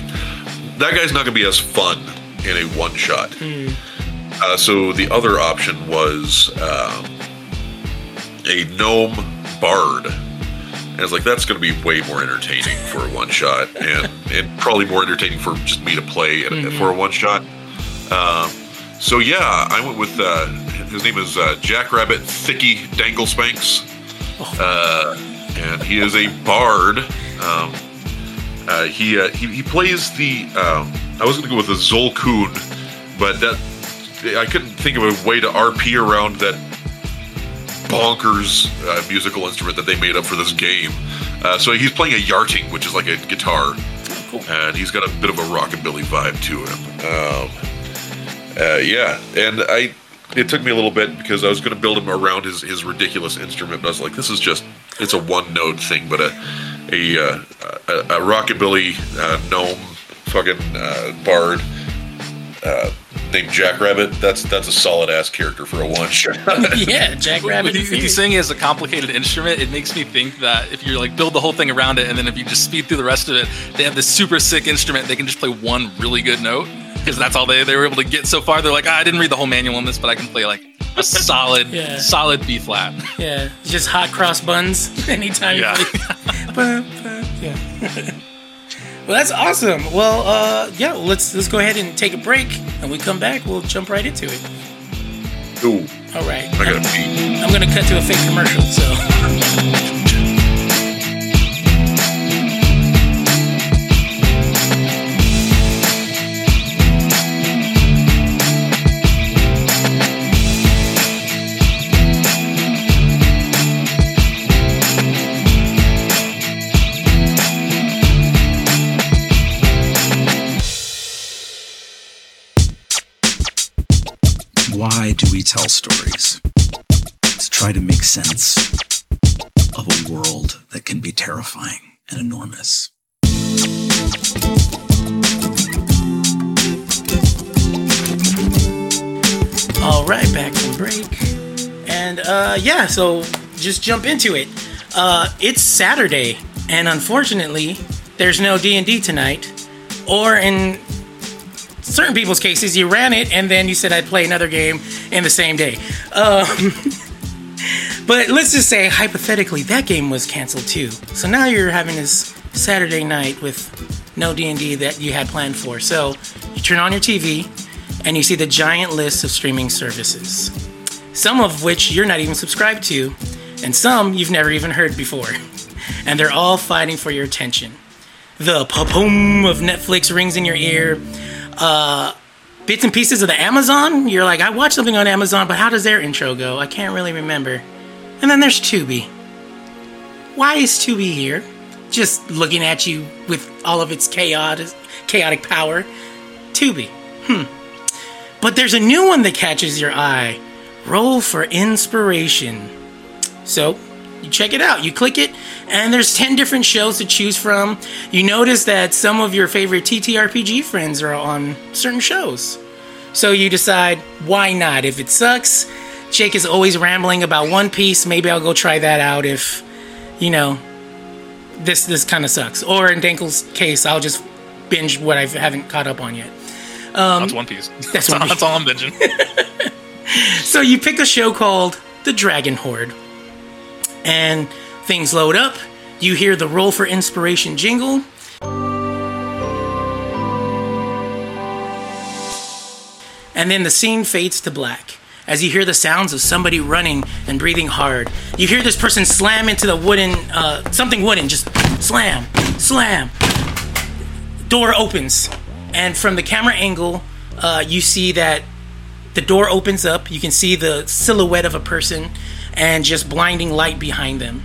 that guy's not going to be as fun in a one shot. Uh, so the other option was um, a gnome bard. And I was like, that's going to be way more entertaining for a one shot, and and probably more entertaining for just me to play at- for a one shot. Um, so yeah, I went with uh, his name is uh, Jackrabbit Thicky Danglespanks, uh, and he is a bard. Um, uh, he, uh, he he plays the. Um, I was going to go with the Zulkoon, but that I couldn't think of a way to RP around that bonkers uh, musical instrument that they made up for this game. Uh, so he's playing a yarting, which is like a guitar, Cool. and he's got a bit of a rockabilly vibe to him. Um, uh, yeah, and I it took me a little bit because I was going to build him around his, his ridiculous instrument, but I was like, this is just it's a one note thing, but a a uh, a, a rockabilly uh, gnome fucking uh, bard uh, named Jackrabbit. That's that's a solid ass character for a one shot. yeah, Jack Rabbit. When you, when you saying he a complicated instrument, it makes me think that if you're like build the whole thing around it, and then if you just speed through the rest of it, they have this super sick instrument. They can just play one really good note because that's all they, they were able to get so far. They're like, ah, I didn't read the whole manual on this, but I can play like a solid, Yeah. solid B flat. Yeah, just hot cross buns anytime Yeah. you play. Bun, bun, yeah. Well, that's awesome. Well, uh, yeah, let's let's go ahead and take a break, and we come back. We'll jump right into it. Ooh, All right. I gotta pee. I'm gonna cut to a fake commercial. So. Why do we tell stories? To try to make sense of a world that can be terrifying and enormous. All right, back from break, and uh, yeah, so just jump into it. Uh, it's Saturday, and unfortunately, there's no D and D tonight, or in certain people's cases, you ran it and then you said I'd play another game in the same day. Um, but let's just say hypothetically that game was canceled too. So now you're having this Saturday night with no D&D that you had planned for. So you turn on your TV and you see the giant list of streaming services. Some of which you're not even subscribed to, and some you've never even heard before. And they're all fighting for your attention. The pa-boom of Netflix rings in your ear uh, bits and pieces of the Amazon. You're like, I watched something on Amazon, but how does their intro go? I can't really remember. And then there's Tubi. Why is Tubi here? Just looking at you with all of its chaotic, chaotic power. Tubi. Hmm. But there's a new one that catches your eye. Roll for inspiration. So you check it out. You click it, and there's 10 different shows to choose from. You notice that some of your favorite TTRPG friends are on certain shows. So you decide, why not? If it sucks, Jake is always rambling about One Piece. Maybe I'll go try that out if, you know, this this kind of sucks. Or in Denkle's case, I'll just binge what I haven't caught up on yet. Um, that's One Piece. That's, One all, Piece. that's all I'm binging. So you pick a show called The Dragon Horde, and things load up, you hear the roll for inspiration jingle. And then the scene fades to black as you hear the sounds of somebody running and breathing hard. You hear this person slam into the wooden, uh, something wooden, just slam, slam. Door opens, and from the camera angle, uh, you see that the door opens up. You can see the silhouette of a person and just blinding light behind them.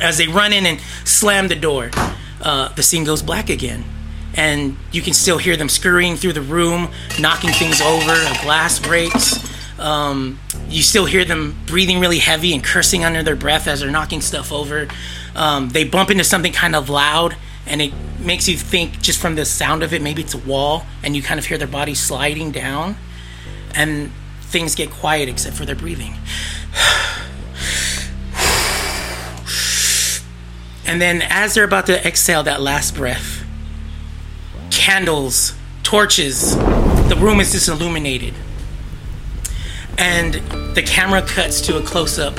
As they run in and slam the door, uh, the scene goes black again. And you can still hear them scurrying through the room, knocking things over, a glass breaks. Um, you still hear them breathing really heavy and cursing under their breath as they're knocking stuff over. Um, they bump into something kind of loud, and it makes you think just from the sound of it, maybe it's a wall, and you kind of hear their body sliding down. And things get quiet except for their breathing. And then, as they're about to exhale that last breath, candles, torches, the room is just illuminated. And the camera cuts to a close up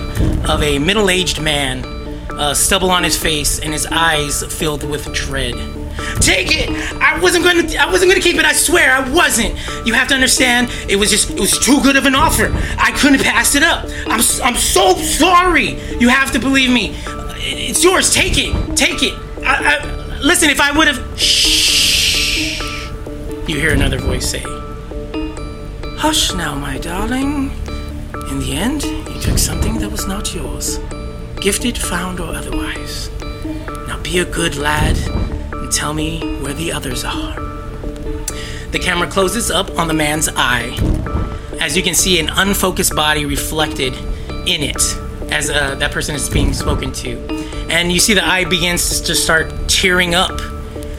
of a middle aged man, uh, stubble on his face, and his eyes filled with dread. Take it! I wasn't to. I wasn't to keep it. I swear, I wasn't. You have to understand. It was just. It was too good of an offer. I couldn't pass it up. I'm. I'm so sorry. You have to believe me. It's yours. Take it. Take it. I, I, listen, if I would have. Shh. You hear another voice say, Hush now, my darling. In the end, you took something that was not yours, gifted, found, or otherwise. Now be a good lad and tell me where the others are. The camera closes up on the man's eye. As you can see, an unfocused body reflected in it as uh, that person is being spoken to. And you see the eye begins to start tearing up,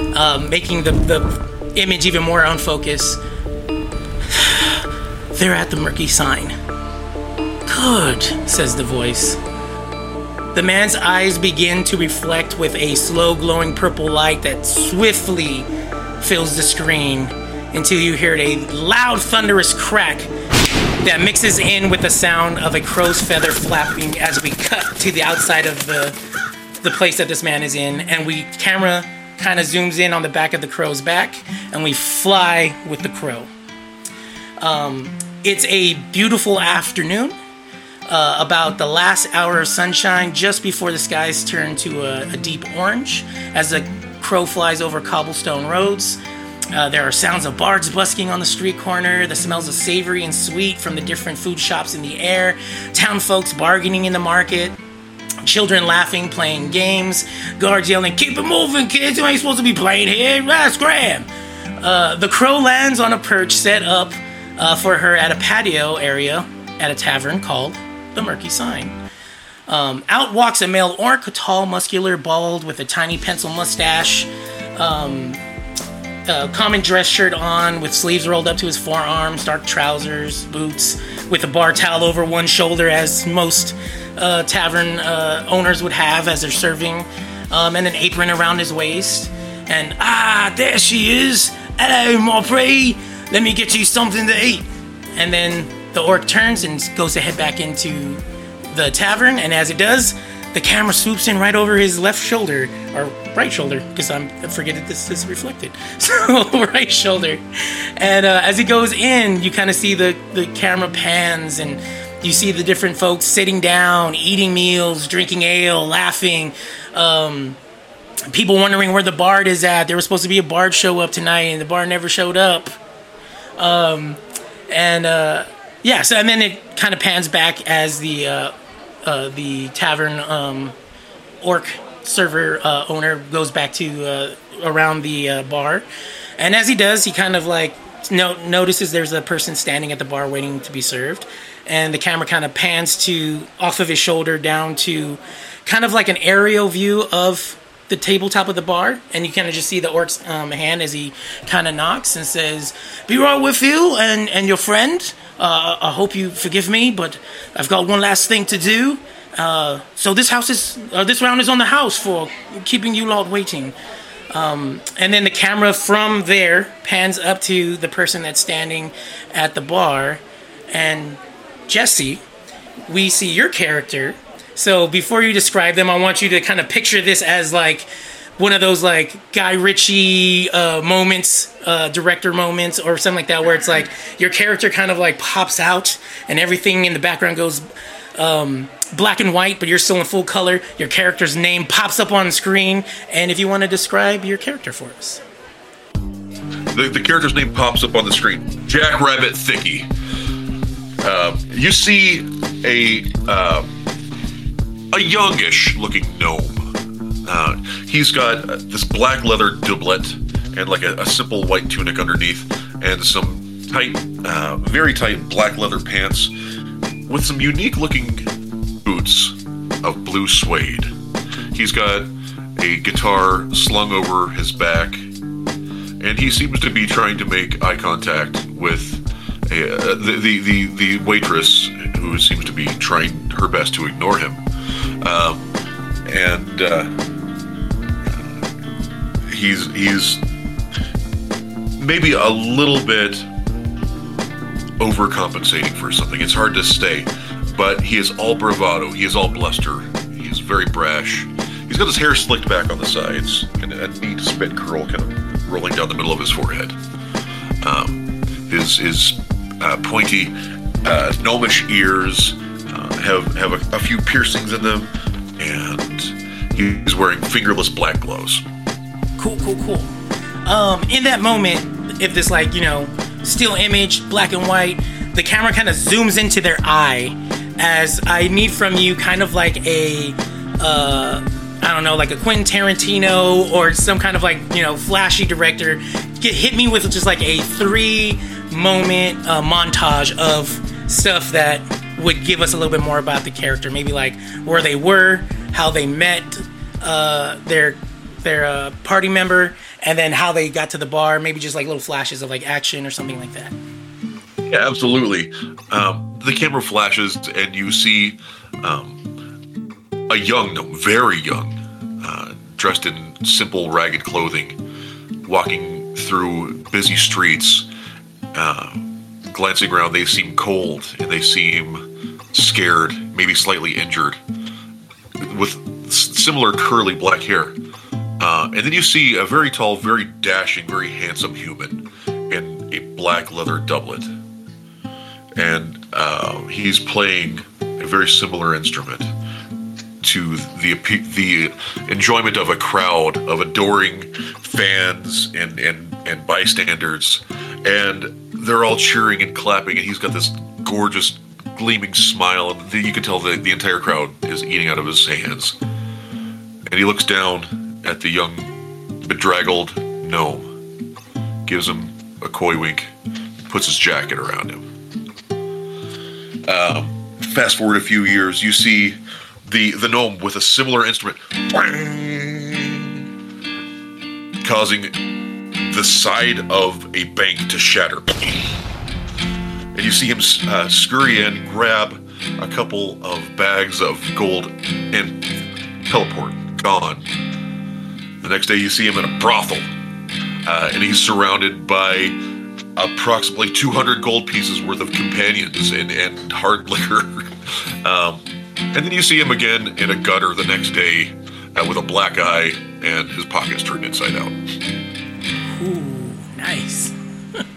uh, making the, the image even more unfocused. They're at the murky sign. Good, says the voice. The man's eyes begin to reflect with a slow glowing purple light that swiftly fills the screen until you hear a loud thunderous crack that mixes in with the sound of a crow's feather flapping as we cut to the outside of the the place that this man is in and we camera kind of zooms in on the back of the crow's back and we fly with the crow. Um, it's a beautiful afternoon uh, about the last hour of sunshine just before the skies turn to a, a deep orange as the crow flies over cobblestone roads. Uh, there are sounds of bards busking on the street corner, the smells of savory and sweet from the different food shops in the air, town folks bargaining in the market, children laughing, playing games, guards yelling, Keep it moving, kids, you ain't supposed to be playing here, that's Graham. Uh, the crow lands on a perch set up uh, for her at a patio area at a tavern called the Murky Sign. Um, out walks a male orc, tall, muscular, bald, with a tiny pencil mustache, um, a common dress shirt on, with sleeves rolled up to his forearms, dark trousers, boots, with a bar towel over one shoulder, as most uh, tavern uh, owners would have as they're serving, um, and an apron around his waist. And ah, there she is. Hello, Mauprey. Let me get you something to eat. And then the orc turns and goes to head back into the tavern. And as it does, the camera swoops in right over his left shoulder, or right shoulder, because I'm I forget that this is reflected. So right shoulder. And uh, as he goes in, you kind of see the the camera pans and you see the different folks sitting down, eating meals, drinking ale, laughing. Um, people wondering where the bard is at. There was supposed to be a bard show up tonight, and the bard never showed up. Um, and uh, yeah, so and then it kind of pans back as the uh, uh, the tavern um, orc server uh, owner goes back to uh, around the uh, bar, and as he does, he kind of like no- notices there's a person standing at the bar waiting to be served, and the camera kind of pans to off of his shoulder down to kind of like an aerial view of the tabletop of the bar, and you kind of just see the orc's um, hand as he kind of knocks and says, "Be right with you and and your friend. Uh, I hope you forgive me, but I've got one last thing to do. Uh, so this house is uh, this round is on the house for keeping you lot waiting." Um, and then the camera from there pans up to the person that's standing at the bar, and Jesse, we see your character So before you describe them, I want you to kind of picture this as like one of those like Guy Ritchie uh, moments, uh, director moments, or something like that, where it's like your character kind of like pops out and everything in the background goes um, black and white, but you're still in full color. Your character's name pops up on screen, and if you want to describe your character for us. The, the character's name pops up on the screen. Jack Rabbit Thicky. Uh, you see a uh, a youngish looking gnome. Uh, he's got uh, this black leather doublet and like a, a simple white tunic underneath, and some tight, uh, very tight black leather pants with some unique looking boots of blue suede. He's got a guitar slung over his back, and he seems to be trying to make eye contact with uh, the, the, the, the waitress who seems to be trying her best to ignore him. Um, and uh, he's he's maybe a little bit overcompensating for something. It's hard to say, but he is all bravado. He is all bluster. He is very brash. He's got his hair slicked back on the sides and a neat spit curl kind of rolling down the middle of his forehead. Um, his his uh, pointy uh, gnomish ears have have a, a few piercings in them, and he's wearing fingerless black gloves. Cool, cool, cool. Um, in that moment, if this like you know still image, black and white, the camera kind of zooms into their eye, as I need from you kind of like a uh, I don't know, like a Quentin Tarantino or some kind of like you know flashy director, get hit me with just like a three moment uh, montage of stuff that would give us a little bit more about the character, maybe like where they were, how they met uh, their their uh, party member, and then how they got to the bar. Maybe just like little flashes of like action or something like that. Yeah, absolutely. Um, the camera flashes, and you see um, a young very young, uh, dressed in simple, ragged clothing, walking through busy streets. Uh, glancing around, they seem cold and they seem scared, maybe slightly injured, with similar curly black hair. Uh, and then you see a very tall, very dashing, very handsome human in a black leather doublet. And uh, he's playing a very similar instrument to the the enjoyment of a crowd of adoring fans and, and, and bystanders. And they're all cheering and clapping, and he's got this gorgeous, gleaming smile, and you can tell the, the entire crowd is eating out of his hands. And he looks down at the young, bedraggled gnome, gives him a coy wink, puts his jacket around him. Um, fast forward a few years, you see the the gnome with a similar instrument, causing the side of a bank to shatter. And you see him uh, scurry in, grab a couple of bags of gold, and teleport. Gone. The next day, you see him in a brothel, uh, and he's surrounded by approximately 200 gold pieces worth of companions and, and hard liquor. Um, and then you see him again in a gutter the next day uh, with a black eye and his pockets turned inside out. Ooh, nice.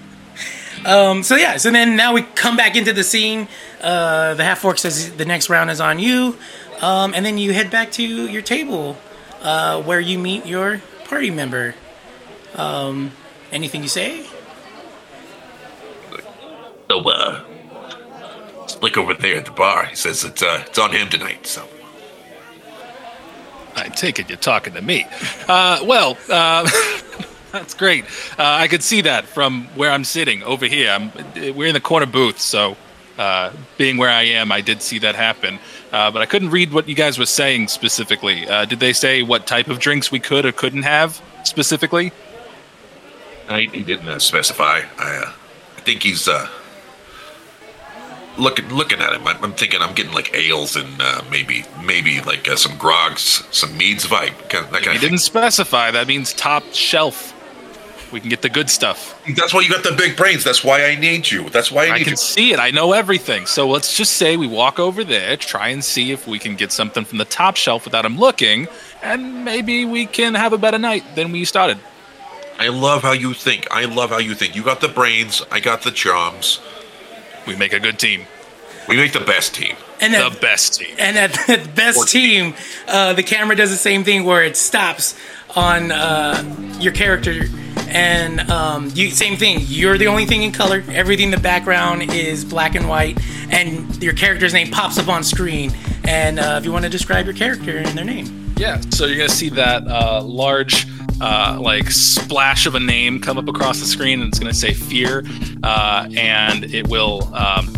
um, so yeah, so then now we come back into the scene. Uh, the half orc says the next round is on you, um, and then you head back to your table uh, where you meet your party member. Um, anything you say? So, uh, Slick over there at the bar, he says it's, uh, it's on him tonight, so. I take it you're talking to me. Uh, well, uh, that's great. Uh, I could see that from where I'm sitting over here. I'm, we're in the corner booth, so uh, being where I am, I did see that happen. Uh, but I couldn't read what you guys were saying specifically. Uh, did they say what type of drinks we could or couldn't have specifically? I, he didn't uh, specify. I, uh, I think he's uh, looking looking at him. I'm, I'm thinking I'm getting like ales and uh, maybe maybe like uh, some grogs, some meads vibe, kind of, that kind He of thing. didn't specify. That means top shelf. We can get the good stuff. That's why you got the big brains. That's why I need you. That's why I I can you. see it. I know everything. So let's just say we walk over there, try and see if we can get something from the top shelf without him looking, and maybe we can have a better night than we started. I love how you think. I love how you think. You got the brains. I got the charms. We make a good team. We make the best team. And The at, best team. and at the best team, uh, the camera does the same thing where it stops on uh, your character. And um, you same thing. You're the only thing in color. Everything in the background is black and white, and your character's name pops up on screen. And uh, if you want to describe your character and their name, Yeah, so you're gonna see that uh, large, uh, like splash of a name come up across the screen, and it's gonna say "Fear," uh, and it will um,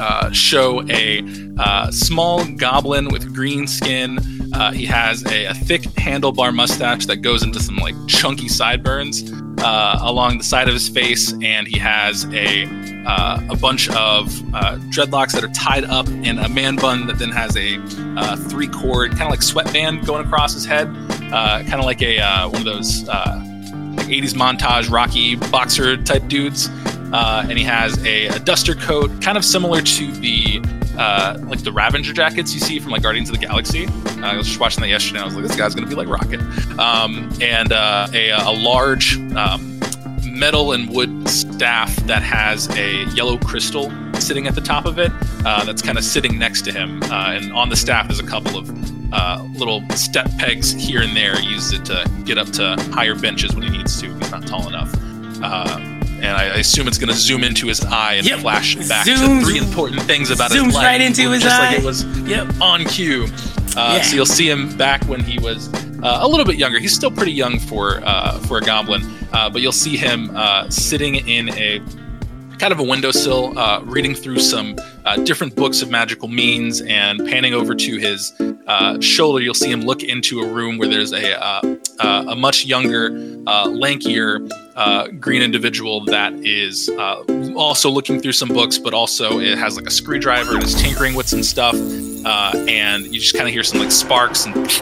uh, show a uh, small goblin with green skin. Uh, he has a, a thick handlebar mustache that goes into some like chunky sideburns uh, along the side of his face, and he has a uh, a bunch of uh, dreadlocks that are tied up in a man bun that then has a uh, three cord kind of like sweatband going across his head, uh, kind of like a one of those uh, like 80s montage Rocky boxer type dudes. Uh, and he has a, a duster coat, kind of similar to the uh, like the Ravager jackets you see from like Guardians of the Galaxy. Uh, I was just watching that yesterday. and I was like, this guy's gonna be like Rocket. Um, and uh, a, a large um, metal and wood staff that has a yellow crystal sitting at the top of it. Uh, that's kind of sitting next to him, uh, and on the staff there's a couple of uh, little step pegs here and there. He uses it to get up to higher benches when he needs to. He's not tall enough. Uh, and I, I assume it's going to zoom into his eye and Yep. flash back Zooms- to three important things about his zooms life. right into his just eye. like it was Yep. on cue. Uh, Yeah. So you'll see him back when he was uh, a little bit younger. He's still pretty young for uh, for a goblin, uh, but you'll see him uh, sitting in a kind of a windowsill, uh, reading through some uh, different books of magical means, and panning over to his uh, shoulder, you'll see him look into a room where there's a uh, a much younger, uh, lankier uh, green individual that is uh, also looking through some books, but also it has like a screwdriver and is tinkering with some stuff. Uh, and you just kind of hear some like sparks and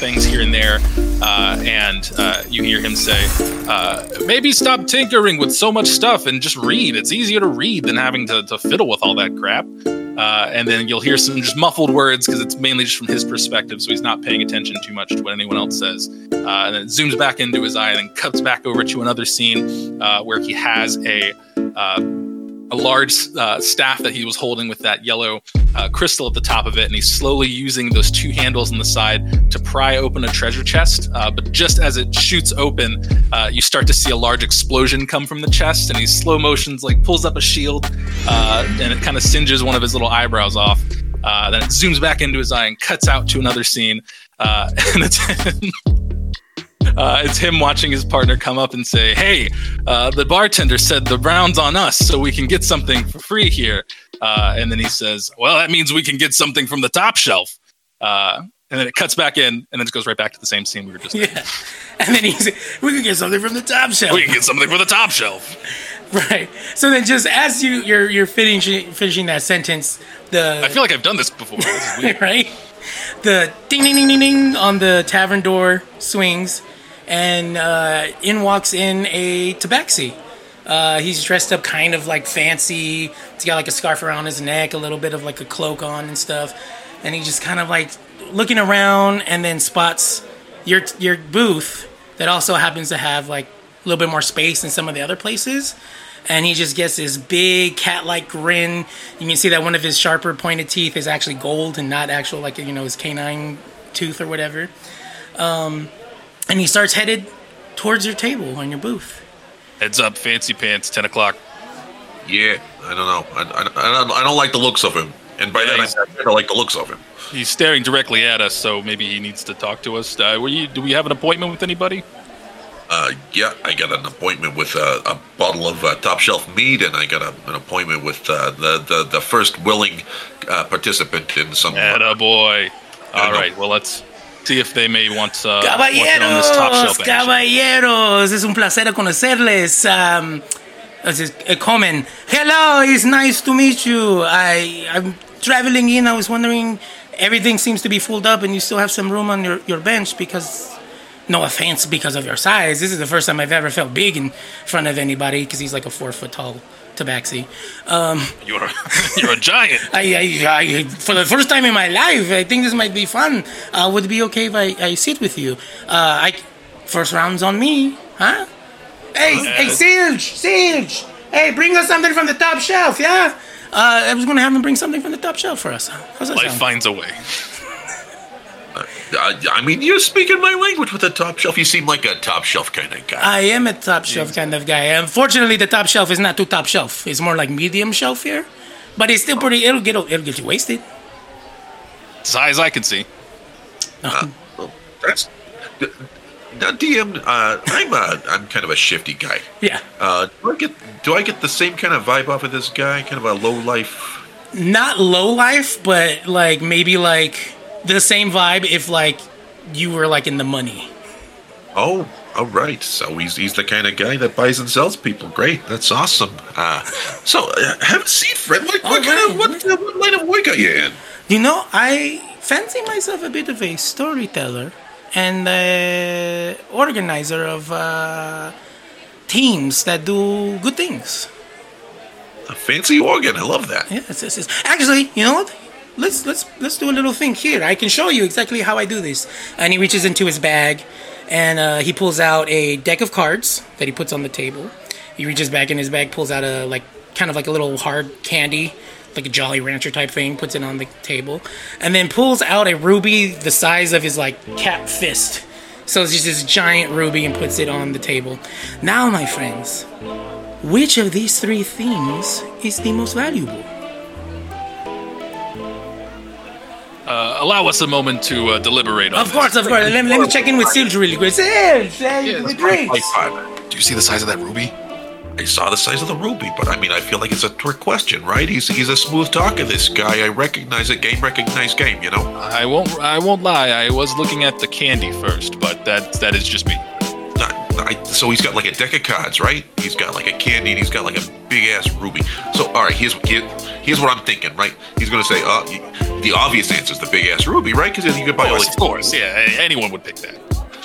things here and there. Uh, and uh, you hear him say, uh, maybe stop tinkering with so much stuff and just read. It's easier to read than having to, to fiddle with all that crap. Uh, and then you'll hear some just muffled words because it's mainly just from his perspective, so he's not paying attention too much to what anyone else says. Uh, and then it zooms back into his eye and then cuts back over to another scene where he has a a large uh, staff that he was holding with that yellow uh, crystal at the top of it, and he's slowly using those two handles on the side to pry open a treasure chest. Uh, but just as it shoots open, uh, you start to see a large explosion come from the chest, and he slow motions like pulls up a shield, uh, and it kind of singes one of his little eyebrows off. Uh, then it zooms back into his eye and cuts out to another scene, and it's. Uh, it's him watching his partner come up and say, "Hey, uh, the bartender said the round's on us, so we can get something for free here." Uh, and then he says, "Well, that means we can get something from the top shelf." Uh, and then it cuts back in, and then it goes right back to the same scene we were just. yeah. And then he's, we can get something from the top shelf. We can get something from the top shelf. Right. So then, just as you you're you're finishing finishing that sentence, the I feel like I've done this before. This is weird. right, the ding ding ding ding ding on the tavern door swings, and uh, in walks in a tabaxi. Uh, he's dressed up kind of like fancy. He's got like a scarf around his neck, a little bit of like a cloak on and stuff, and he just kind of like looking around, and then spots your your booth that also happens to have like a little bit more space than some of the other places. And he just gets this big cat-like grin. You can see that one of his sharper pointed teeth is actually gold and not actual like you know his canine tooth or whatever. Um, and he starts headed towards your table on your booth. Heads up, fancy pants, ten o'clock. Yeah, I don't know. I, I, I, don't, I don't like the looks of him. And by Yeah, that, I, he's- I don't like the looks of him. He's staring directly at us, so maybe he needs to talk to us. Uh, were you, do we have an appointment with anybody? Uh, yeah, I got an appointment with uh, a bottle of uh, top shelf mead, and I got a, an appointment with uh, the, the the first willing uh, participant in some. Atta boy. All no. right, well let's see if they may want uh, in on this top Caballeros, caballeros, es un placer conocerles. Um, eh, comen. Hello, it's nice to meet you. I I'm traveling in. I was wondering, everything seems to be filled up, and you still have some room on your, your bench because no offense because of your size. This is the first time I've ever felt big in front of anybody because he's like a four foot tall tabaxi. You're a, you're a giant. I, I, I, for the first time in my life, I think this might be fun. Uh, would it be okay if I, I sit with you? Uh, I, first round's on me, huh? Hey, hey, Silge, Silge! Hey, bring us something from the top shelf, yeah? Uh, I was gonna have him bring something from the top shelf for us. How's that Life sound? finds a way. I, I mean, you're speaking my language with the top shelf. You seem like a top shelf kind of guy. I am a top shelf kind of guy. Unfortunately, the top shelf is not too top shelf. It's more like medium shelf here, but it's still pretty. It'll get it'll get you wasted. As high as I can see. Uh, well, that's now, DM. Uh, I'm a, I'm kind of a shifty guy. Yeah, Uh, do I get do I get the same kind of vibe off of this guy? Kind of a low life. not low life, but like maybe like the same vibe if like you were like in the money. Oh, all right. So he's he's the kind of guy that buys and sells people. Great, that's awesome. Uh, so uh, have a seat, friend. What, what kind of what, uh, what line of work are you in? You know, I fancy myself a bit of a storyteller and uh, organizer of uh, teams that do good things. A fancy organ. I love that. Yes, yes, yes. Actually, you know what? Let's let's let's do a little thing here. I can show you exactly how I do this. And he reaches into his bag, and uh, he pulls out a deck of cards that he puts on the table. He reaches back in his bag, pulls out a like kind of like a little hard candy, like a Jolly Rancher type thing, puts it on the table, and then pulls out a ruby the size of his like cat fist. So it's just this giant ruby and puts it on the table. Now, my friends, which of these three things is the most valuable? Uh, allow us a moment to uh, deliberate on Of course, of course. Let, me- let me check in with Silge really quick. Silge, hey, with drinks. Do you see the size of that ruby? I saw the size of the ruby, but I mean, I feel like it's a trick question, right? He's he's a smooth talker. This guy, I recognize it. Game recognize game. You know. I won't. I won't lie. I was looking at the candy first, but that that is just me. Not, I, so he's got like a deck of cards, right? He's got like a candy, and he's got like a big ass ruby. So all right, here's here, here's what I'm thinking, right? He's gonna say, uh, y- the obvious answer is the big ass ruby, right? Because you could buy all Of these. course, yeah. Anyone would pick that.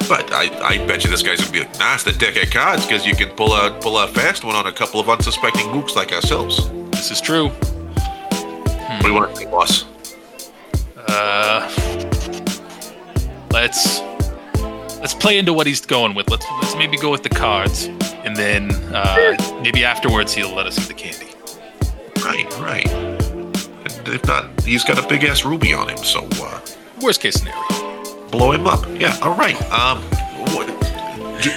But I, I bet you this guy's gonna be like, nah, it's the deck of cards because you can pull a pull a fast one on a couple of unsuspecting mooks like ourselves. This is true. What do you want to think, boss? Uh, let's let's play into what he's going with. Let's let's maybe go with the cards, and then uh, maybe afterwards he'll let us see the candy. Right, right. And if not, he's got a big ass ruby on him, so uh, Worst case scenario. blow him up. Yeah, all right. Um, what,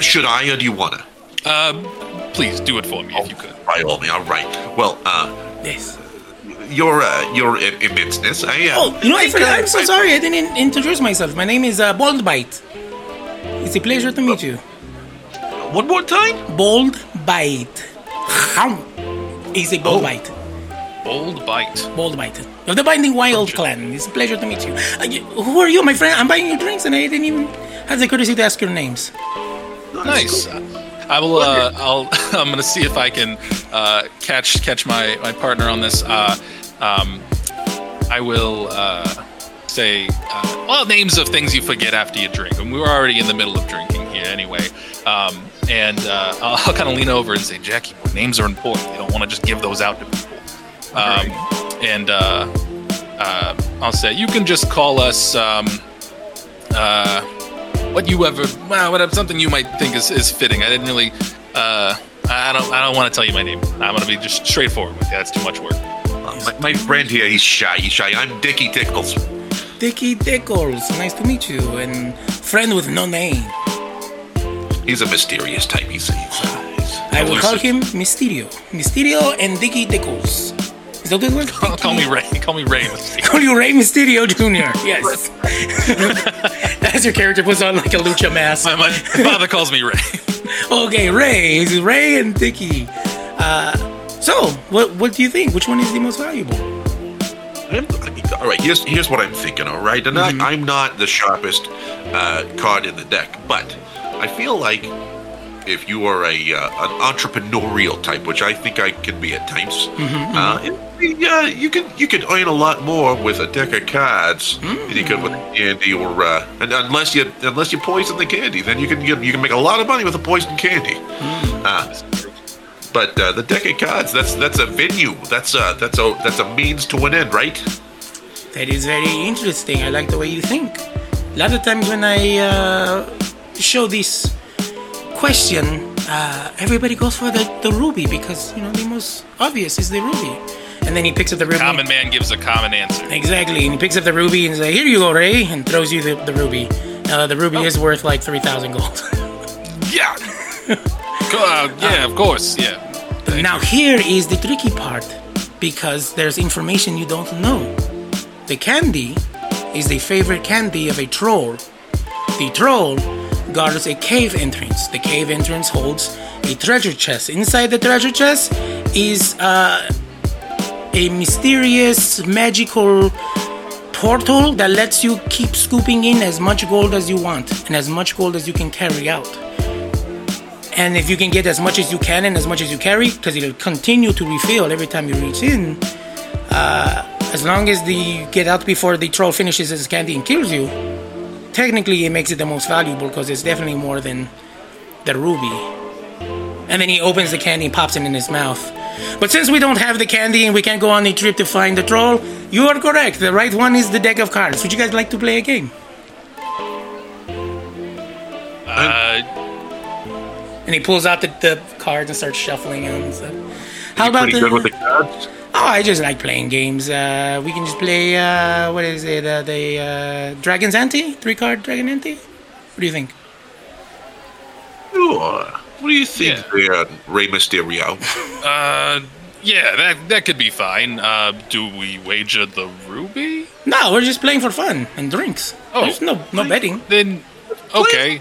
should I or do you wanna? Um, please do it for me if you could. By all means. All right. Well, uh, Yes. your uh, your im- immenseness. I uh, Oh, you know, I think, forgot. uh, I'm so I- sorry. I didn't introduce myself. My name is uh, Bold Bite. It's a pleasure to meet you. One more time. Bold Bite. Ham. He's a Bold Oh. Bite. Bold bite. Bold Bite. Of the Binding Wild clan. It's a pleasure to meet you. Uh, you- Who are you, my friend? I'm buying you drinks and I didn't even have the courtesy to ask your names. Nice. I will. Uh, I'll. I'm gonna see if I can uh, catch catch my my partner on this. Uh, um, I will uh, say uh, well names of things you forget after you drink, and we were already in the middle of drinking here anyway. Um, and uh, I'll, I'll kind of lean over and say, Jackie, names are important. You don't want to just give those out to people. Um, and uh, uh, I'll say you can just call us. Um, uh, what you ever well, whatever something you might think is, is fitting. I didn't really uh I don't I don't want to tell you my name. I'm gonna be just straightforward with you. That's too much work. My, my friend here, he's shy. He's shy. I'm Dickie Tickles. Dicky Dickles. Nice to meet you. And friend with no name. He's a mysterious type. He's, he's, uh, he's I will call him Mysterio. Mysterio and Dicky Dickles. Is that what it was? Call, call me Ray. Call me Ray. Call you Rey Mysterio Jr. Yes. As your character puts on like a lucha mask. My, my father calls me Ray. Okay, Ray. It's Ray and Dicky. Uh, so, what what do you think? Which one is the most valuable? I'm, all right, here's here's what I'm thinking. All right, and I, I'm not the sharpest uh, card in the deck, but I feel like if you are a uh, an entrepreneurial type, which I think I can be at times, uh, it- yeah, you can you can earn a lot more with a deck of cards than you could with candy or uh, and unless you unless you poison the candy, then you can you, you can make a lot of money with a poisoned candy. Uh, but uh, the deck of cards, that's that's a venue. That's a that's a that's a means to an end, right? That is very interesting. I like the way you think. A lot of times when I uh, show this question, uh, everybody goes for the, the ruby because, you know, the most obvious is the ruby. And then he picks up the ruby. Common man gives a common answer. Exactly. And he picks up the ruby and says, Here you go, Ray, and throws you the, the ruby. Now, the ruby is worth like 3,000 gold. Yeah. uh, yeah, of course. Yeah. Thank now, you. here is the tricky part because there's information you don't know. The candy is the favorite candy of a troll. The troll guards a cave entrance. The cave entrance holds a treasure chest. Inside the treasure chest is uh, a mysterious magical portal that lets you keep scooping in as much gold as you want and as much gold as you can carry out. And if you can get as much as you can and as much as you carry, because it'll continue to refill every time you reach in, uh, as long as the you get out before the troll finishes his candy and kills you, technically it makes it the most valuable because it's definitely more than the ruby. And then he opens the candy and pops it in his mouth. But since we don't have the candy and we can't go on a trip to find the troll, you are correct. The right one is the deck of cards. Would you guys like to play a game? Uh, And he pulls out the, the cards and starts shuffling them and stuff. How about pretty the, good with the cards? Oh, I just like playing games. Uh, we can just play. Uh, what is it? Uh, the uh, Dragon's Ante, three card Dragon Ante. What do you think? Sure. What do you think Yeah. there, Rey Mysterio? uh, yeah, that that could be fine. Uh, do we wager the ruby? No, we're just playing for fun and drinks. Oh. There's no no betting. Then, okay.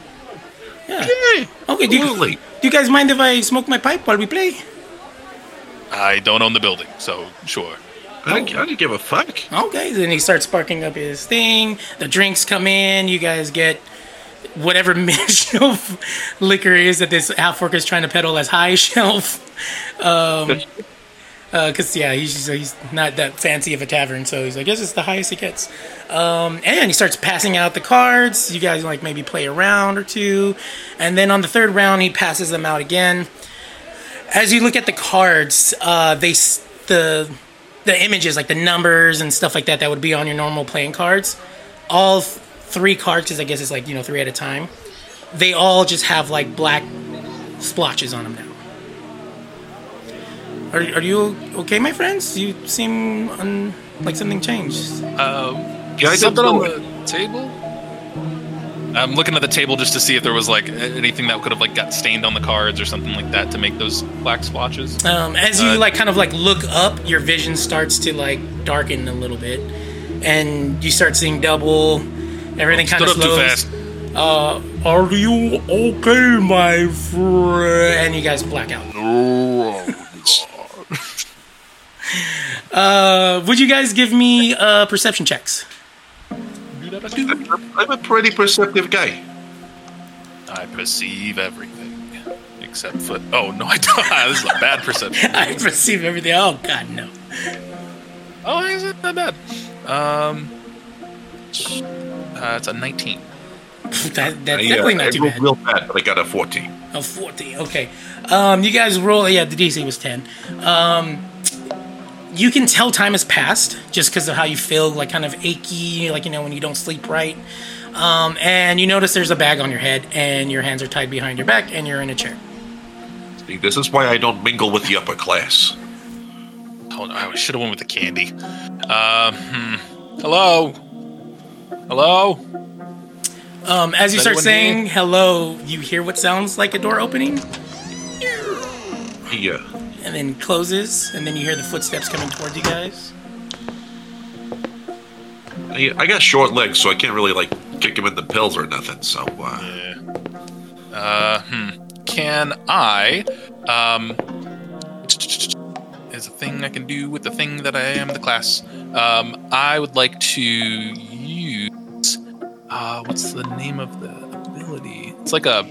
Yeah. Yeah, Okay. Do you, absolutely. do you guys mind if I smoke my pipe while we play? I don't own the building, so sure. I don't, I don't give a fuck. Okay. Then he starts sparking up his thing. The drinks come in. You guys get whatever mid shelf liquor is that this half orc is trying to peddle as high shelf. Um, because yeah, he's he's not that fancy of a tavern, so he's like, "Guess it's the highest it gets." Um, and he starts passing out the cards. You guys like maybe play a round or two, and then on the third round, he passes them out again. As you look at the cards, uh, they the the images like the numbers and stuff like that that would be on your normal playing cards. All three cards, because I guess it's like you know three at a time. They all just have like black splotches on them now. Are, are you okay, my friends? You seem un, like something changed. Um, Yeah, I something on the table. I'm looking at the table just to see if there was like anything that could have like got stained on the cards or something like that to make those black splotches. Um, as you Uh, like kind of like look up, your vision starts to like darken a little bit, and you start seeing double. Everything kind of up too slows. fast. Uh, are you okay, my friend? And you guys black out. Uh, would you guys give me uh, perception checks? I'm a pretty perceptive guy. I perceive everything except for. Oh no, I don't. this is a bad perception. I perceive everything. Oh God, no. Oh, is it that bad? Um, uh, it's a 19. That, that's I, uh, definitely I not too rolled bad. real bad, but I got a 14. A 14. Okay. Um, you guys roll. Yeah, the DC was 10. Um, you can tell time has passed just because of how you feel, like kind of achy, like, you know, when you don't sleep right. Um, and you notice there's a bag on your head, and your hands are tied behind your back, and you're in a chair. See, this is why I don't mingle with the upper class. Oh no, I should have went with the candy. Uh, hmm. Hello. Hello. Um, as you start saying here? hello, you hear what sounds like a door opening, He, uh, and then closes, and then you hear the footsteps coming towards you guys. I, I got short legs, so I can't really, like, kick him in the pills or nothing, so, uh... Uh, hmm. Can I, um, is a thing I can do with the thing that I am the class. Um, I would like to use, uh, what's the name of the ability? It's like a,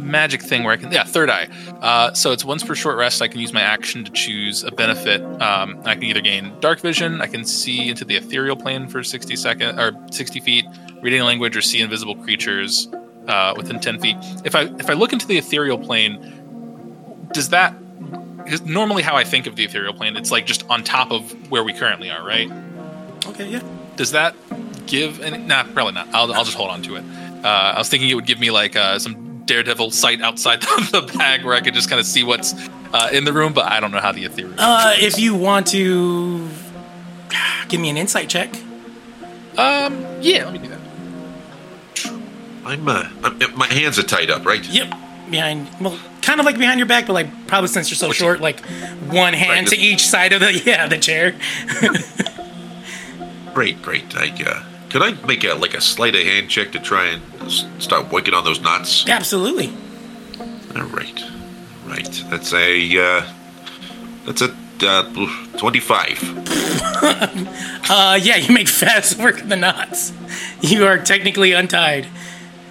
magic thing where I can, yeah, third eye. Uh, so it's once per short rest. I can use my action to choose a benefit. Um, I can either gain dark vision, I can see into the ethereal plane for 60 seconds or 60 feet, reading language, or see invisible creatures uh, within 10 feet. If I if I look into the ethereal plane, does that? Is normally how I think of the ethereal plane, it's like just on top of where we currently are, right? Okay, yeah. Does that give any? Nah, probably not. I'll, I'll just hold on to it. Uh, I was thinking it would give me like uh, some daredevil sight outside the, the bag where I could just kind of see what's uh, in the room, but I don't know how the ethereal. Uh, if you want to give me an insight check. Um, yeah, let me do that. I'm, uh, I'm, my hands are tied up, right? Yep. Behind, well, kind of like behind your back, but like probably since you're so What's short, like one hand Right, to this- each side of the yeah the chair. Great, great. I, uh, could I make a like a sleight of hand check to try and s- start working on those knots? Absolutely. All right, right. That's a uh, that's a uh, twenty-five. Uh, yeah, you make fast work of the knots. You are technically untied.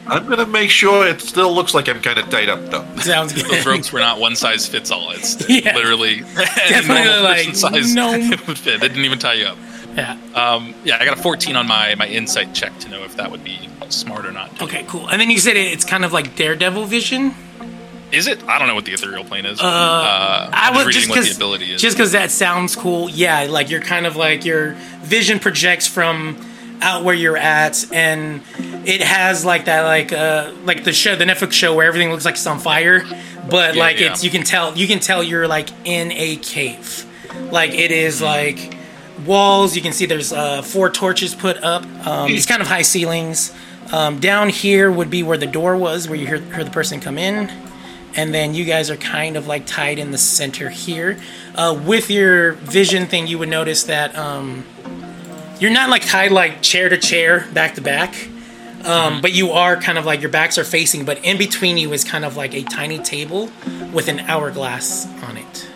I'm gonna make sure it still looks like I'm kind of tied up though. Sounds Those good. ropes were not one size fits all. It's Yeah. literally Definitely like, size. no. It would fit. They didn't even tie you up. Yeah. Um, yeah, I got a 14 on my my insight check to know if that would be smart or not. Okay, cool. And then you said it's kind of like Daredevil vision. Is it? I don't know what the ethereal plane is. Uh, I I'm would just just reading what the because just because that sounds cool. Yeah, like you're kind of like your vision projects from out where you're at, and it has like that like uh like the show the Netflix show where everything looks like it's on fire, but Yeah, like yeah. it's you can tell you can tell you're like in a cave, like it is like walls. You can see there's uh, four torches put up. Um, it's kind of high ceilings. Um, down here would be where the door was, where you hear, the person come in and then you guys are kind of like tied in the center here. Uh, with your vision thing, you would notice that um, you're not like tied like chair to chair, back to back, um, but you are kind of like your backs are facing, but in between you is kind of like a tiny table with an hourglass on it.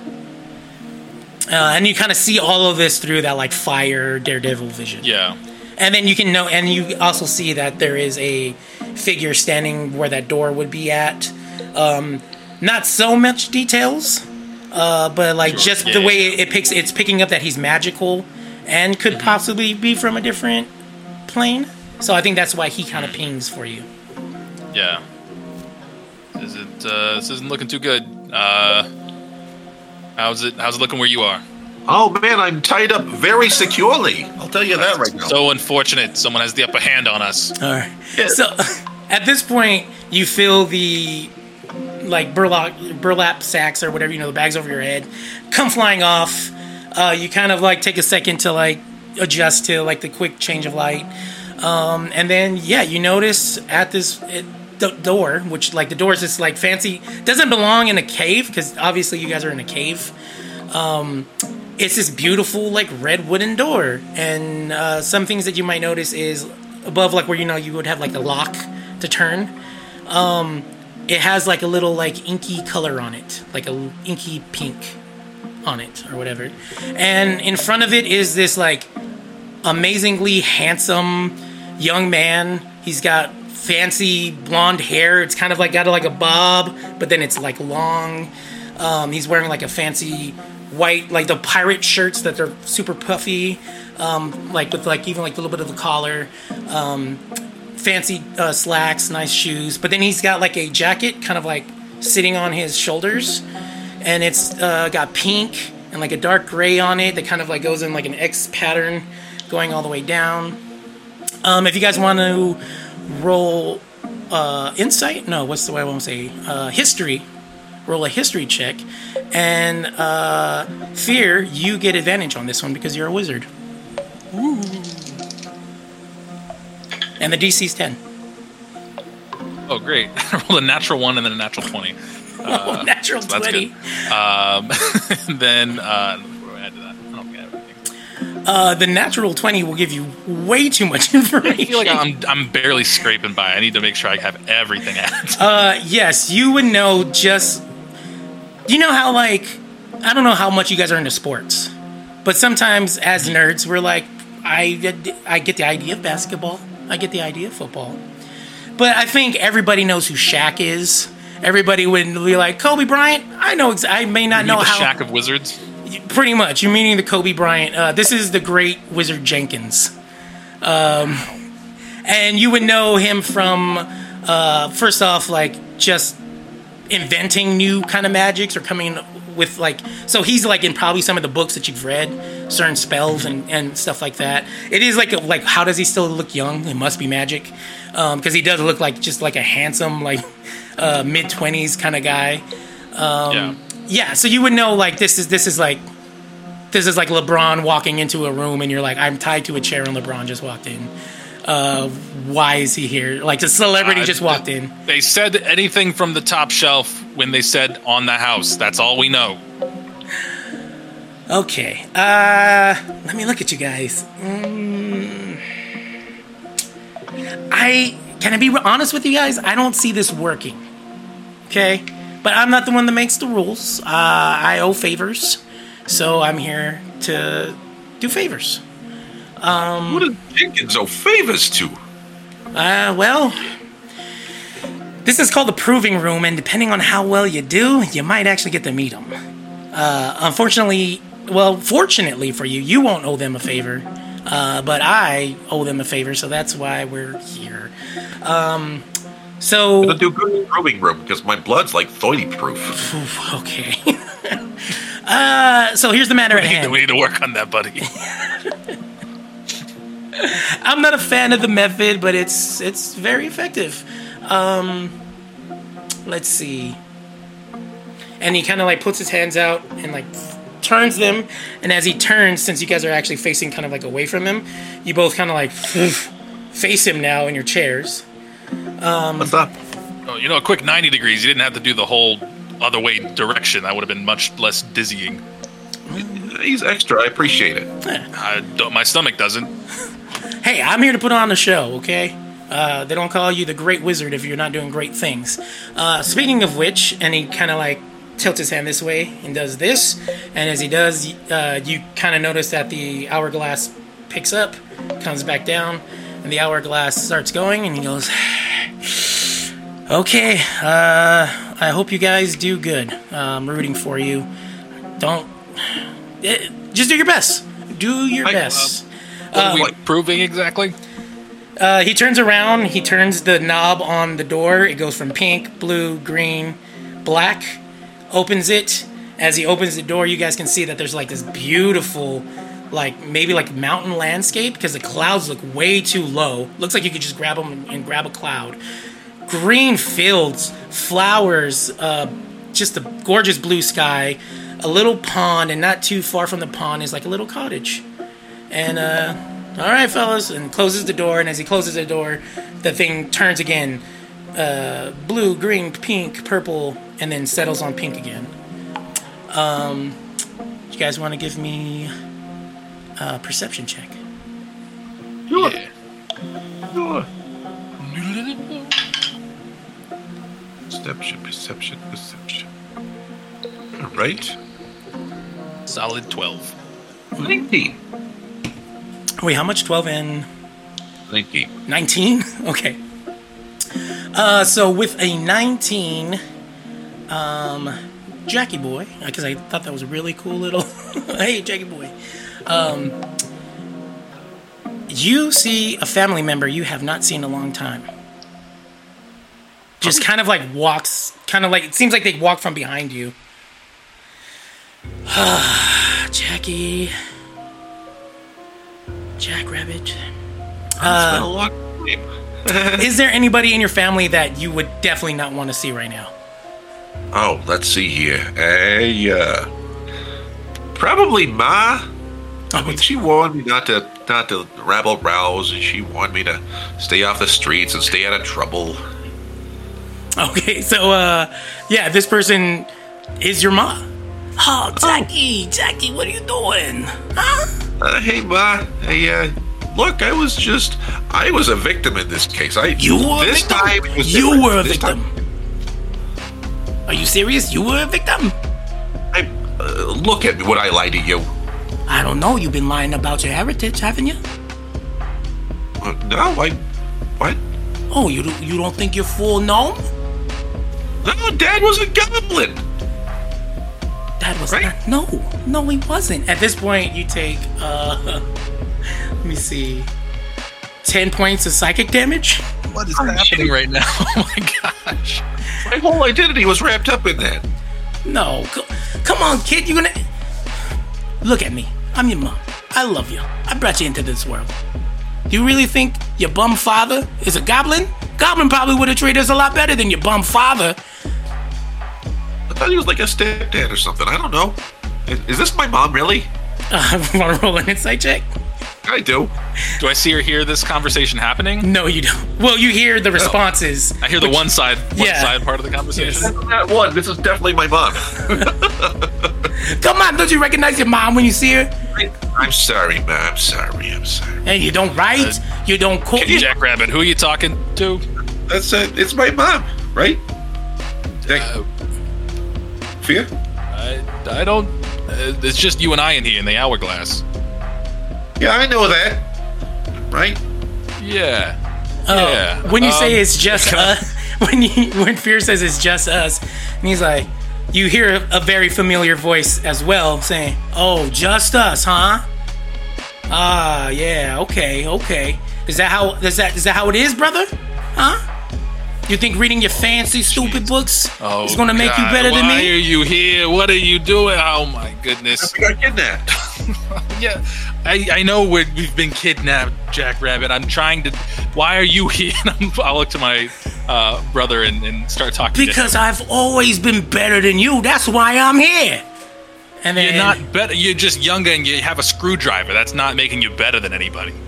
Uh, and you kind of see all of this through that like fire daredevil vision. yeah. And then you can know, and you also see that there is a figure standing where that door would be at. Um, not so much details, uh, but like Sure. just Yeah, the yeah, way it picks, it's picking up that he's magical and could Mm-hmm. possibly be from a different plane. So I think that's why he kind of pings for you. Yeah. Is it? Uh, this isn't looking too good. Uh, how's it? How's it looking where you are? Oh man, I'm tied up very securely. I'll tell you that right now. So unfortunate. Someone has the upper hand on us. All right. So at this point, you feel the like burlap burlap sacks or whatever you know the bags over your head come flying off. Uh, you kind of like take a second to like adjust to like the quick change of light, um, and then yeah, you notice at this it, the door, which like the door is this like fancy doesn't belong in a cave because obviously you guys are in a cave. Um, it's this beautiful like red wooden door, and uh, some things that you might notice is above like where you know you would have like the lock to turn. Um, it has like a little like inky color on it, like a inky pink on it or whatever. And in front of it is this like amazingly handsome young man. He's got fancy blonde hair. It's kind of like got like a bob, but then it's like long. Um, he's wearing like a fancy white, like the pirate shirts that are super puffy, um, like with like even like a little bit of the collar. Um, fancy uh, slacks, nice shoes. But then he's got like a jacket, kind of like sitting on his shoulders, and it's uh, got pink and like a dark gray on it that kind of like goes in like an X pattern, going all the way down. Um, if you guys want to roll uh, insight, no, what's the way I want to say? Uh, history. Roll a history check, and uh, fear you get advantage on this one because you're a wizard. Ooh. And the DC's ten. Oh, great! I rolled a natural one and then a natural twenty. oh, natural That's twenty. good. Um, then uh, Uh, the natural twenty will give you way too much information. I feel like I'm I'm barely scraping by. I need to make sure I have everything added. Uh, yes, you would know just. You know how like I don't know how much you guys are into sports, but sometimes as nerds we're like, I get, I get the idea of basketball, I get the idea of football, but I think everybody knows who Shaq is, everybody would be like, Kobe Bryant. I know. Ex- I may not You know the how. Shaq of Wizards. Pretty much. You're meaning the Kobe Bryant. Uh, this is the great Wizard Jenkins. Um, and you would know him from, uh, first off, like just inventing new kind of magics or coming with like so he's like in probably some of the books that you've read certain spells and, and stuff like that it is like like how does he still look young it must be magic because he does look like just like a handsome like uh, mid 20s kind of guy yeah. yeah so you would know like this is this is like this is like lebron walking into a room and you're like i'm tied to a chair and lebron just walked in uh why is he here like a celebrity Uh, just walked in They said anything from the top shelf when they said on the house. That's all we know. okay uh let me look at you guys Mm. i can i be honest with you guys i don't see this working okay but i'm not the one that makes the rules uh i owe favors so i'm here to do favors What does Jenkins owe favors to? Uh, well, this is called the proving room, and depending on how well you do, you might actually get to meet them. Uh, unfortunately, well, fortunately for you, you won't owe them a favor, uh, but I owe them a favor, so that's why we're here. Um, so To do good in the proving room because my blood's like 30 proof. okay. uh, so here's the matter at hand. we need to work on that, buddy. I'm not a fan of the method, but it's it's very effective. Um, let's see. And he kind of like puts his hands out and like turns them, and as he turns, since you guys are actually facing kind of like away from him, you both kind of like face him now in your chairs. What's up? Oh, you know, a quick 90 degrees. You didn't have to do the whole other way direction. That would have been much less dizzying. He's extra. I appreciate it. I don't, my stomach doesn't. Hey, I'm here to put on the show, okay? Uh, they don't call you the Great Wizard if you're not doing great things. Uh, speaking of which, and he kind of like tilts his hand this way and does this, and as he does, uh, you kind of notice that the hourglass picks up, comes back down, and the hourglass starts going, and he goes, "Okay, uh, I hope you guys do good. Uh, I'm rooting for you. Don't eh, just do your best. Do your I- best." What are we what- proving exactly? Uh, he turns around. He turns the knob on the door. It goes from pink, blue, green, black. Opens it. As he opens the door, you guys can see that there's like this beautiful, like maybe like mountain landscape because the clouds look way too low. Looks like you could just grab them and, grab a cloud. Green fields, flowers, uh, just a gorgeous blue sky, a little pond, and not too far from the pond is like a little cottage. And uh, all right, fellas, and closes the door. And as he closes the door, the thing turns again, uh, blue, green, pink, purple, and then settles on pink again. Um, you guys want to give me a perception check? Sure. Yeah. Sure. Perception, perception, perception. All right. Solid 12. 19. Wait, how much? Twelve and 19. 19? Okay. Uh, so with a 19, um, Jackie Boy, because I thought that was a really cool little, hey, Jackie Boy. Um, you see a family member you have not seen in a long time. Just kind of like walks, kind of like, it seems like they walk from behind you. Jackie. Jackrabbit. it's been a long time. Is there anybody in your family that you would definitely not want to see right now? Oh, let's see here. Hey, uh, probably Ma. I mean, she warned me not to not to rabble rouse, and she warned me to stay off the streets and stay out of trouble. Okay, so uh, yeah, this person is your mom. Oh, Jackie, Jackie, what are you doing? Huh? Uh, hey, Ma. Hey, uh, look, I was just I was a victim in this case. I You were a this victim. time it was you different. were a This victim. time- Are you serious? You were a victim? I, uh, look at me. Would I lie to you? I don't know. You've been lying about your heritage, haven't you? Uh, no, I. What? Oh, you don't- you don't think you're full gnome? No, Dad was a goblin. That was Right. not. No, no, he wasn't. At this point, you take. uh Let me see. Ten points of psychic damage. What is happening right now? Oh my gosh. My whole identity was wrapped up in that. No, co- come on, kid. You're gonna look at me. I'm your mom. I love you. I brought you into this world. Do you really think your bum father is a goblin? Goblin probably would have treated us a lot better than your bum father. I thought he was like a stepdad or something. I don't know. Is, is this my mom, really? Uh, Want to roll an insight check? I do. Do I see or hear this conversation happening? No, you don't. Well, you hear the responses. I hear the one side, one Yeah. side part of the conversation. Yes. That one. This is definitely my mom. Come on, don't you recognize your mom when you see her? I'm sorry, ma. I'm sorry. I'm sorry. And you don't write, you don't cook. Hey, Jackrabbit, who are you talking to? That's uh, it's my mom, right? Thank Uh, Fear? I, I don't. Uh, it's just you and I in here in the hourglass. Yeah, I know that. Right? Yeah. Oh, Yeah, When you say um, it's just us, when you when Fear says it's just us, and he's like, you hear a, a very familiar voice as well saying, "Oh, just us, huh?" Ah, yeah, okay, okay. Is that how? Is that is that how it is, brother? Huh? You think reading your fancy, stupid books Oh, is gonna make you God, better than me? Why me? are you here? What are you doing? Oh my goodness. We got kidnapped. Yeah, I, I know we're, we've been kidnapped, Jackrabbit. I'm trying to. Why are you here? I'll look to my uh, brother and, and start talking. to him. Because I've always been better than you. That's why I'm here. And then You're not better. You're just younger and you have a screwdriver. That's not making you better than anybody.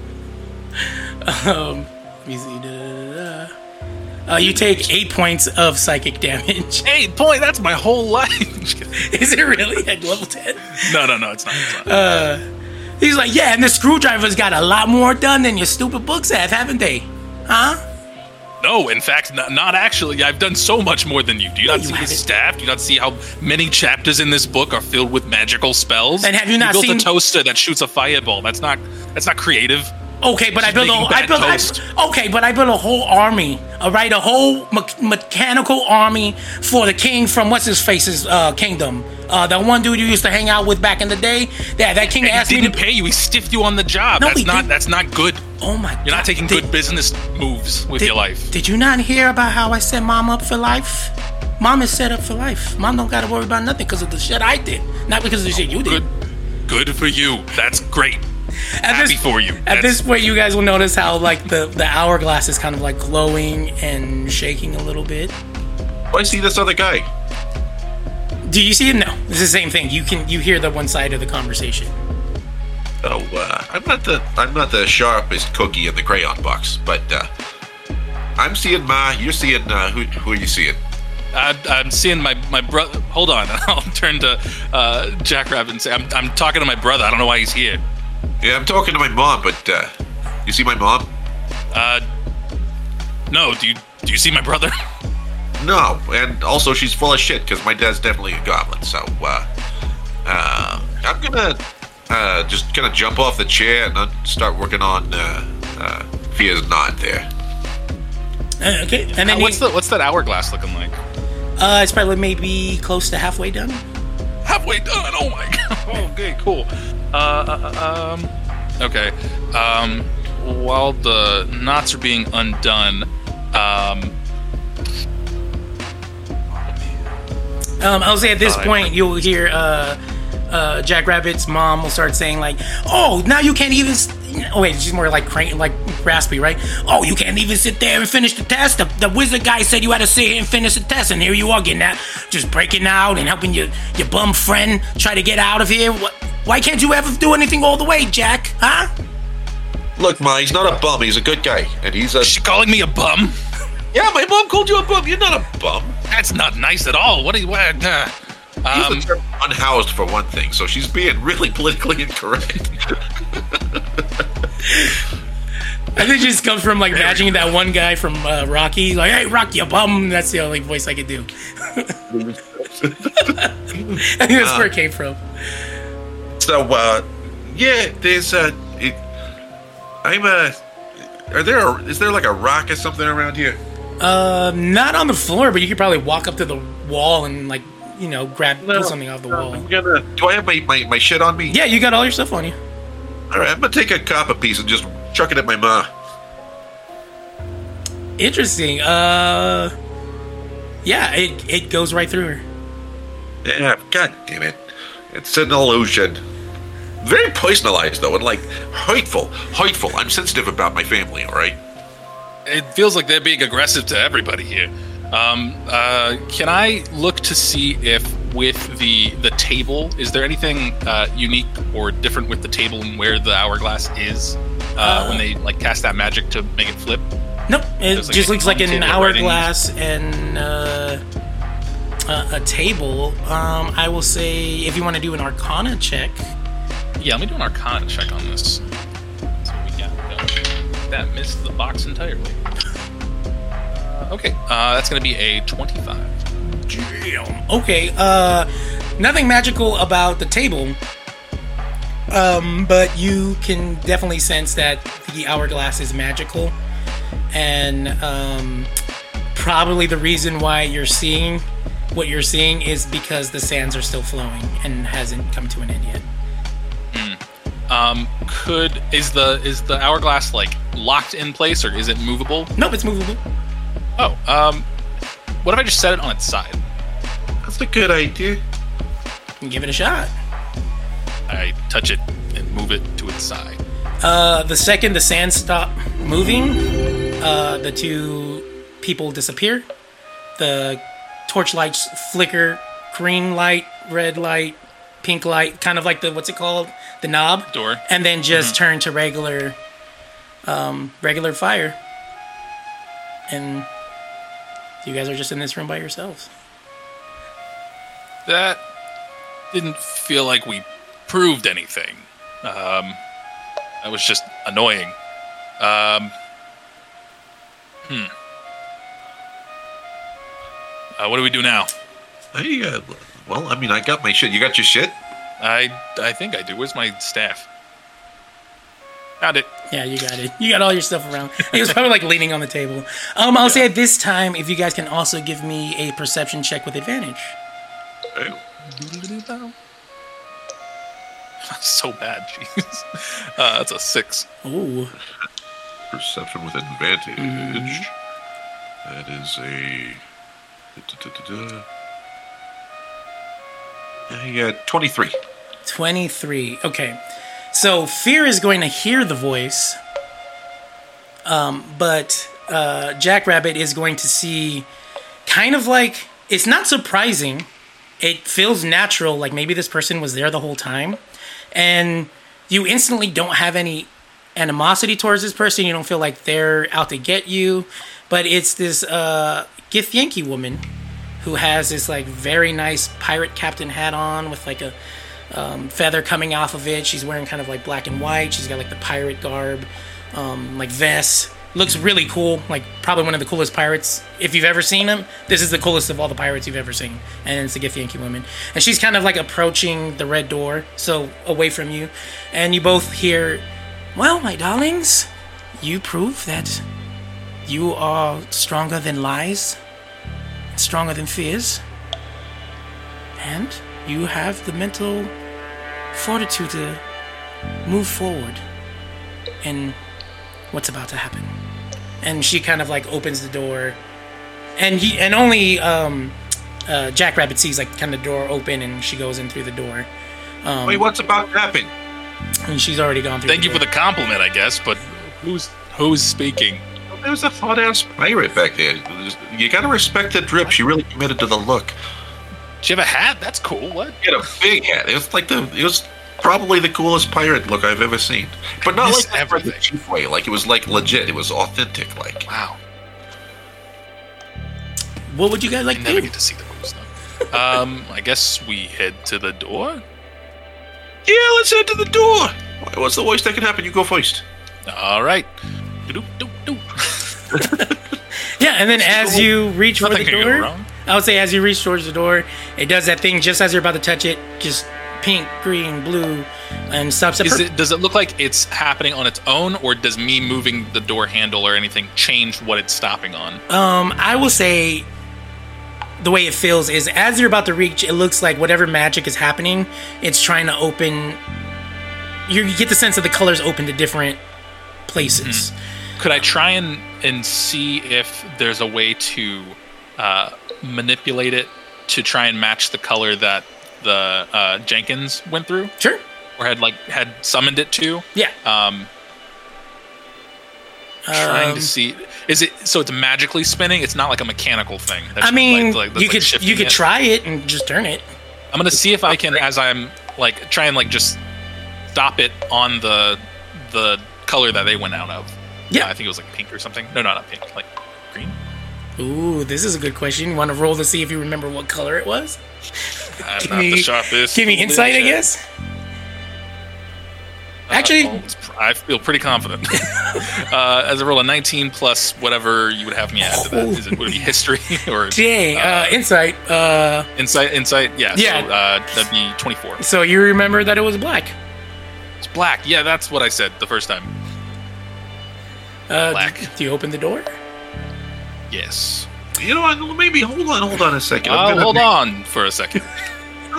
Um, let me see. Uh, you take eight points of psychic damage. Hey, boy, that's my whole life. Is it really at level 10? no, no, no, it's not. It's not. Uh, He's like, yeah, and the screwdriver's got a lot more done than your stupid books have, haven't they? Huh? no, in fact, not, not actually. I've done so much more than you. Do you not you see haven't. his staff? Do you not see how many chapters in this book are filled with magical spells? And have you not built seen- a toaster that shoots a fireball? That's not. That's not creative. Okay, but I built a I built toast. I, okay, but I built a whole army. All right, a whole me- mechanical army for the king from what's his face's uh, kingdom. Uh, that one dude you used to hang out with back in the day. Yeah, that king And asked he me to. didn't pay you. He stiffed you on the job. No, that's not. didn't. That's not good. Oh my! You're not taking did, good business moves with did- your life. Did you not hear about how I set mom up for life? Mom is set up for life. Mom don't gotta worry about nothing because of the shit I did, not because of the shit you did. Good. Good for you. That's great. At Happy for you. At That's- this point, you guys will notice how like the the hourglass is kind of like glowing and shaking a little bit. I see this other guy. Do you see him? No, it's the same thing. You can you hear the one side of the conversation. Oh, uh, I'm not the I'm not the sharpest cookie in the crayon box, but uh, I'm seeing Ma. You're seeing uh, who? Who are you seeing? I, I'm seeing my my brother. Hold on. I'll turn to uh, Jackrabbit and say, I'm, I'm talking to my brother. I don't know why he's here. Yeah, I'm talking to my mom, but uh, you see my mom? Uh, no. Do you do you see my brother? No, and also she's full of shit because my dad's definitely a goblin. So uh, uh, I'm gonna uh, just kind of jump off the chair and then start working on uh, uh, Fia's knot there. Uh, okay, and then Uh, what's you- the what's that hourglass looking like? uh, it's probably maybe close to halfway done. Halfway done. Oh my god. Okay, cool. Uh, uh, um, okay. Um, while the knots are being undone, um, Um, I'll say at this Fine. point you'll hear uh, uh, Jack Rabbit's mom will start saying like, "Oh, now you can't even." S- Oh wait, she's more like crank, like raspy, right? Oh, you can't even sit there and finish the test. The, the wizard guy said you had to sit here and finish the test, and here you are getting that, just breaking out and helping your your bum friend try to get out of here. What? Why can't you ever do anything all the way, Jack? Huh? Look, Ma, he's not a bum. He's a good guy, and he's a. she calling me a bum? Yeah, my mom called you a bum. You're not a bum. That's not nice at all. What are you? What, uh, Use um, unhoused for one thing, so she's being really politically incorrect. I think it just comes from like imagining that one guy from uh, Rocky, like, "Hey, Rocky, you bum." That's the only voice I could do. I think that's where it came from. So, uh, yeah, there's uh, it, I'm uh, are there a, is there like a rock or something around here? Uh, not on the floor, but you could probably walk up to the wall and like you know grab No, something off the no, wall. I'm gonna. Do I have my, my, my shit on me? Yeah, you got all your stuff on you. All right, I'm gonna take a copper piece and just chuck it at my ma. Interesting. Uh, yeah, it it goes right through her. Yeah, god damn it. It's an illusion. Very personalized though, and like hurtful. Hurtful. I'm sensitive about my family, alright? It feels like they're being aggressive to everybody here. Um, uh, can I look to see if with the the table is there anything uh, unique or different with the table and where the hourglass is uh, when they like cast that magic to make it flip? Nope, it like, just looks like an hourglass and uh, a, a table. Um, I will say if you want to do an Arcana check. Yeah, let me do an Arcana check on this. So we got uh, that missed the box entirely. Uh, okay, uh, that's gonna be a twenty-five. Damn. Okay. Uh, nothing magical about the table. Um, but you can definitely sense that the hourglass is magical, and um, probably the reason why you're seeing what you're seeing is because the sands are still flowing and hasn't come to an end yet. Um, could is the is the hourglass like locked in place or is it movable? Nope, it's movable. Oh, um, what if I just set it on its side? That's a good idea. Give it a shot. I touch it and move it to its side. Uh, the second the sand stop moving, uh, the two people disappear. The torchlights flicker, green light, red light, pink light, kind of like the what's it called, the knob, Door. and then just turn to regular, um, regular fire. And you guys are just in this room by yourselves. That didn't feel like we proved anything. Um, that was just annoying. Um, hmm. Uh, what do we do now? Hey, uh, well, I mean, I got my shit. You got your shit? I I think I do. Where's my staff? Found it. Yeah, you got it. You got all your stuff around. He was probably like leaning on the table. Um, I'll say at this time, if you guys can also give me a perception check with advantage. Hey, so bad, jeez. Uh, that's a six. Ooh. Perception with advantage. That is a. yeah, 23. 23. Okay. So Fear is going to hear the voice, um, but uh, Jackrabbit is going to see kind of like it's not surprising. It feels natural, like maybe this person was there the whole time. And you instantly don't have any animosity towards this person. You don't feel like they're out to get you. But it's this uh, Githyanki woman who has this like very nice pirate captain hat on with like a um, feather coming off of it. She's wearing kind of like black and white. She's got like the pirate garb, um, like vest. Looks really cool. Like probably one of the coolest pirates if you've ever seen him. This is the coolest of all the pirates you've ever seen, and it's the Githyanki woman. And she's kind of like approaching the red door, so away from you, and you both hear, "Well, my darlings, you prove that you are stronger than lies, stronger than fears, and you have the mental fortitude to move forward in what's about to happen. And she kind of like opens the door, and he, and only um, uh, Jackrabbit sees like kind of door open, and she goes in through the door, Wait, what's about to happen? and she's already gone through. Thank the you for the compliment, I guess. But who's who's speaking? There's a hot ass pirate back there. You gotta respect the drip. She really committed to the look. Do you have a hat? That's cool. What? He had a big hat. It was like the. It was probably the coolest pirate look I've ever seen. But not like that for the everything. cheap way. Like it was like legit. It was authentic. Like Wow. What would you guys like I to never do? get to see the cool stuff. Um, I guess we head to the door. yeah, let's head to the door. What's the worst that can happen? You go first. All right. Yeah, and then as you reach for the can go door, wrong. I would say as you reach towards the door, it does that thing just as you're about to touch it, just pink, green, blue, and stops at it does it look like it's happening on its own, or does me moving the door handle or anything change what it's stopping on? Um, I will say the way it feels is as you're about to reach, it looks like whatever magic is happening, it's trying to open. You get the sense that the colors open to different places. Could I try and and see if there's a way to uh, manipulate it to try and match the color that the uh, Githyanki went through, Sure. or had like had summoned it to? Yeah. Um, trying Um, to see is it so it's magically spinning? It's not like a mechanical thing. I mean, like- like- you like, could you could it. try it and just turn it. I'm gonna see if I can, as I'm like try and like just stop it on the the color that they went out of. Yeah. I think it was like pink or something. No, no, not pink, like green. Ooh, this is a good question. You want to roll to see if you remember what color it was? I'm Give not me- the sharpest. Give me insight, I guess. Uh, Actually- oh, I feel pretty confident. uh, as a roll, a 19 plus whatever you would have me add to that. Is it would it be history or Dang, uh, insight. Uh, insight? Insight, yeah. Yeah. So, uh, that'd be 24. so you remember that it was black. It's black. Yeah, that's what I said the first time. Uh, Black. Do, do you open the door? Yes. You know what? Maybe hold on, hold on a second. I'll hold on for a second.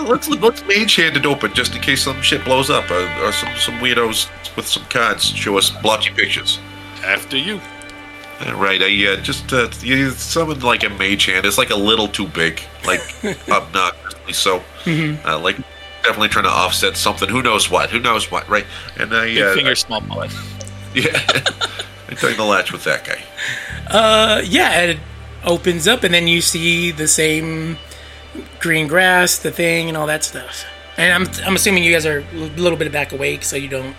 Let's let's mage hand it open just in case some shit blows up, or, or some some weirdos with some cards show us blotchy pictures. After you. All right, I uh, just uh, you summon like a mage hand. It's like a little too big, like obnoxiously so. Uh, like definitely trying to offset something. Who knows what? Who knows what? Right? And I Big uh, finger, small palm. yeah, I tighten the latch with that guy. Uh, yeah, it opens up, and then you see the same green grass, the thing, and all that stuff. And I'm I'm assuming you guys are a little bit back awake, so you don't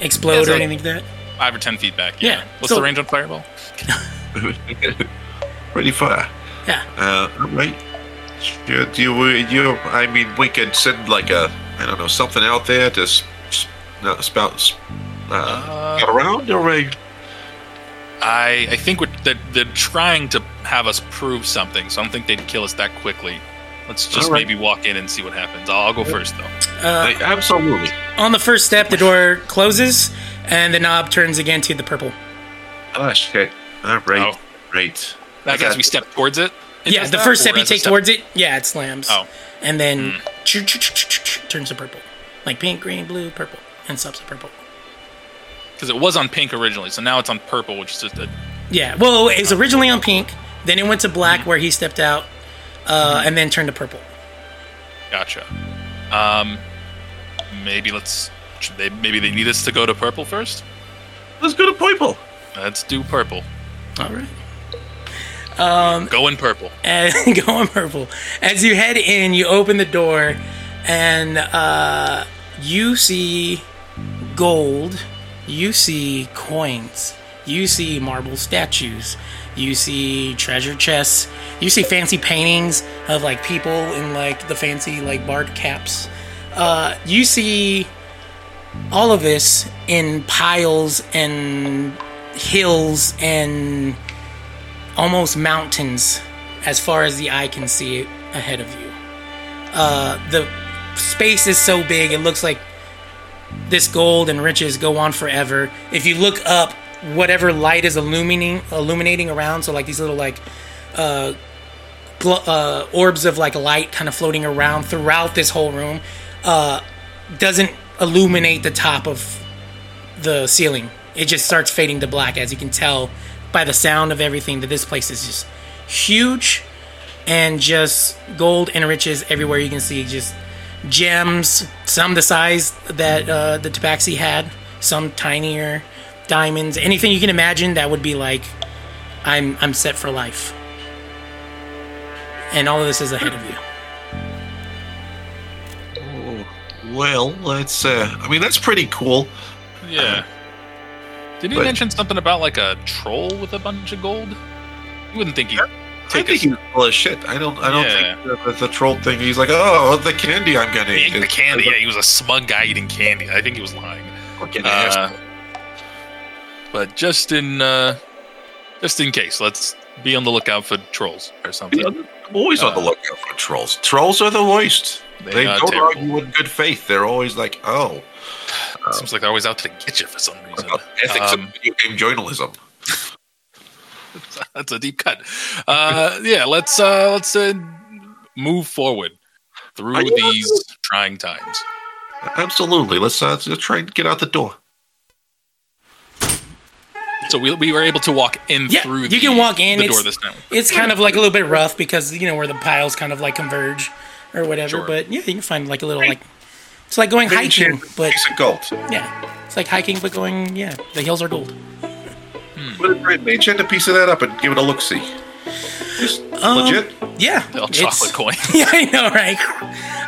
explode Yeah, or anything like that. Five or ten feet back. Yeah, Yeah. What's so- the range on fireball? Pretty far. Yeah. Uh, all right. You, you, you, I mean, we could send like a, I don't know, something out there to s- s- uh, spout, s- uh, spout around, or a, I I think we're, they're, they're trying to have us prove something, so I don't think they'd kill us that quickly. Let's just All right. maybe walk in and see what happens. I'll, I'll go first though. Uh, I- absolutely. On the first step, the door closes, and the knob turns again to the purple. Oh shit! All right, Oh. right. Like Okay. as we step towards it. it yeah, the that, first step you as a take towards it, yeah, it slams. Oh. And then hmm. turns to purple. Like pink, green, blue, purple. And stops at purple. Because it was on pink originally, so now it's on purple, which is just a Yeah, well, it was originally on pink, then it went to black Mm-hmm. where he stepped out, uh, and then turned to purple. gotcha. Um, maybe let's. Should they maybe they need us to go to purple first. Let's go to purple. Let's do purple. All right. Go in purple. and going purple. As you head in, you open the door, and uh, you see gold. You see coins. You see marble statues. You see treasure chests. You see fancy paintings of like people in like the fancy like bard caps. Uh, you see all of this in piles and hills and almost mountains as far as the eye can see it ahead of you. Uh, the space is so big, it looks like this gold and riches go on forever. If you look up, whatever light is illuminating, illuminating around, so like these little like uh, gl- uh, orbs of like light kind of floating around throughout this whole room, uh, doesn't illuminate the top of the ceiling. It just starts fading to black, as you can tell by the sound of everything that this place is just huge and just gold and riches everywhere you can see. Just gems, some the size that uh, the Tabaxi had, some tinier, diamonds, anything you can imagine that would be like, I'm I'm set for life. And all of this is ahead of you. Oh, well, that's. Uh, I mean, that's pretty cool. Yeah. Did he But- mention something about like a troll with a bunch of gold? You wouldn't think he'd I think us. he's full of shit. I don't. I don't Yeah. think the, the troll thing. He's like, oh, the candy I'm gonna He eat. the candy. Yeah, he was a smug guy eating candy. I think he was lying. Uh, but just in uh, just in case, let's be on the lookout for trolls or something. I'm always on the uh, lookout for trolls. Trolls are the worst. They uh, don't tear- argue in good faith. They're always like, "Oh, Seems like they're always out to get you for some reason. ethics Um, of video game journalism." That's a deep cut. Uh, yeah, let's uh, let's uh, move forward through Are you- these trying times. Absolutely. Let's uh, let's try and get out the door. So we, we were able to walk in Yeah, through. you the, can walk in. the It's- door this time. It's kind of like a little bit rough because you know where the piles kind of like converge or whatever. Sure. But yeah, you can find like a little like it's like going hiking, but piece of gold. yeah, it's like hiking but going yeah. The hills are gold. What if Red Mage had a piece of that up and give it a look see? Just Um, legit. Yeah, Little it's- chocolate coin. Yeah, I know, right?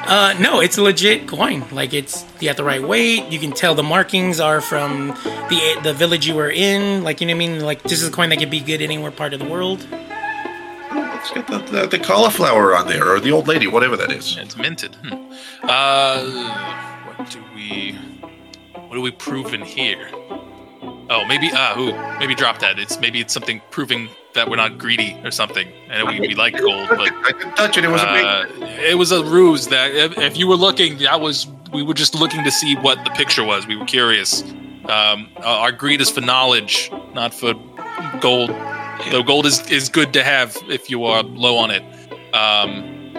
Uh, no, it's a legit coin. Like it's you have the right weight. You can tell the markings are from the the village you were in. Like you know what I mean? Like this is a coin that could be good anywhere part of the world. Let's get the, the, the cauliflower on there, or the old lady, whatever that is. It's minted. Hmm. Uh, what do we? What do we prove in here? Oh, maybe. Ah, ooh, maybe drop that. It's maybe it's something proving that we're not greedy or something, and we, we like gold, but I didn't touch it. It was a big. uh, it was a ruse. That if, if you were looking, that was we were just looking to see what the picture was. We were curious. Um, uh, our greed is for knowledge, not for gold. Though gold is, is good to have if you are low on it. Um,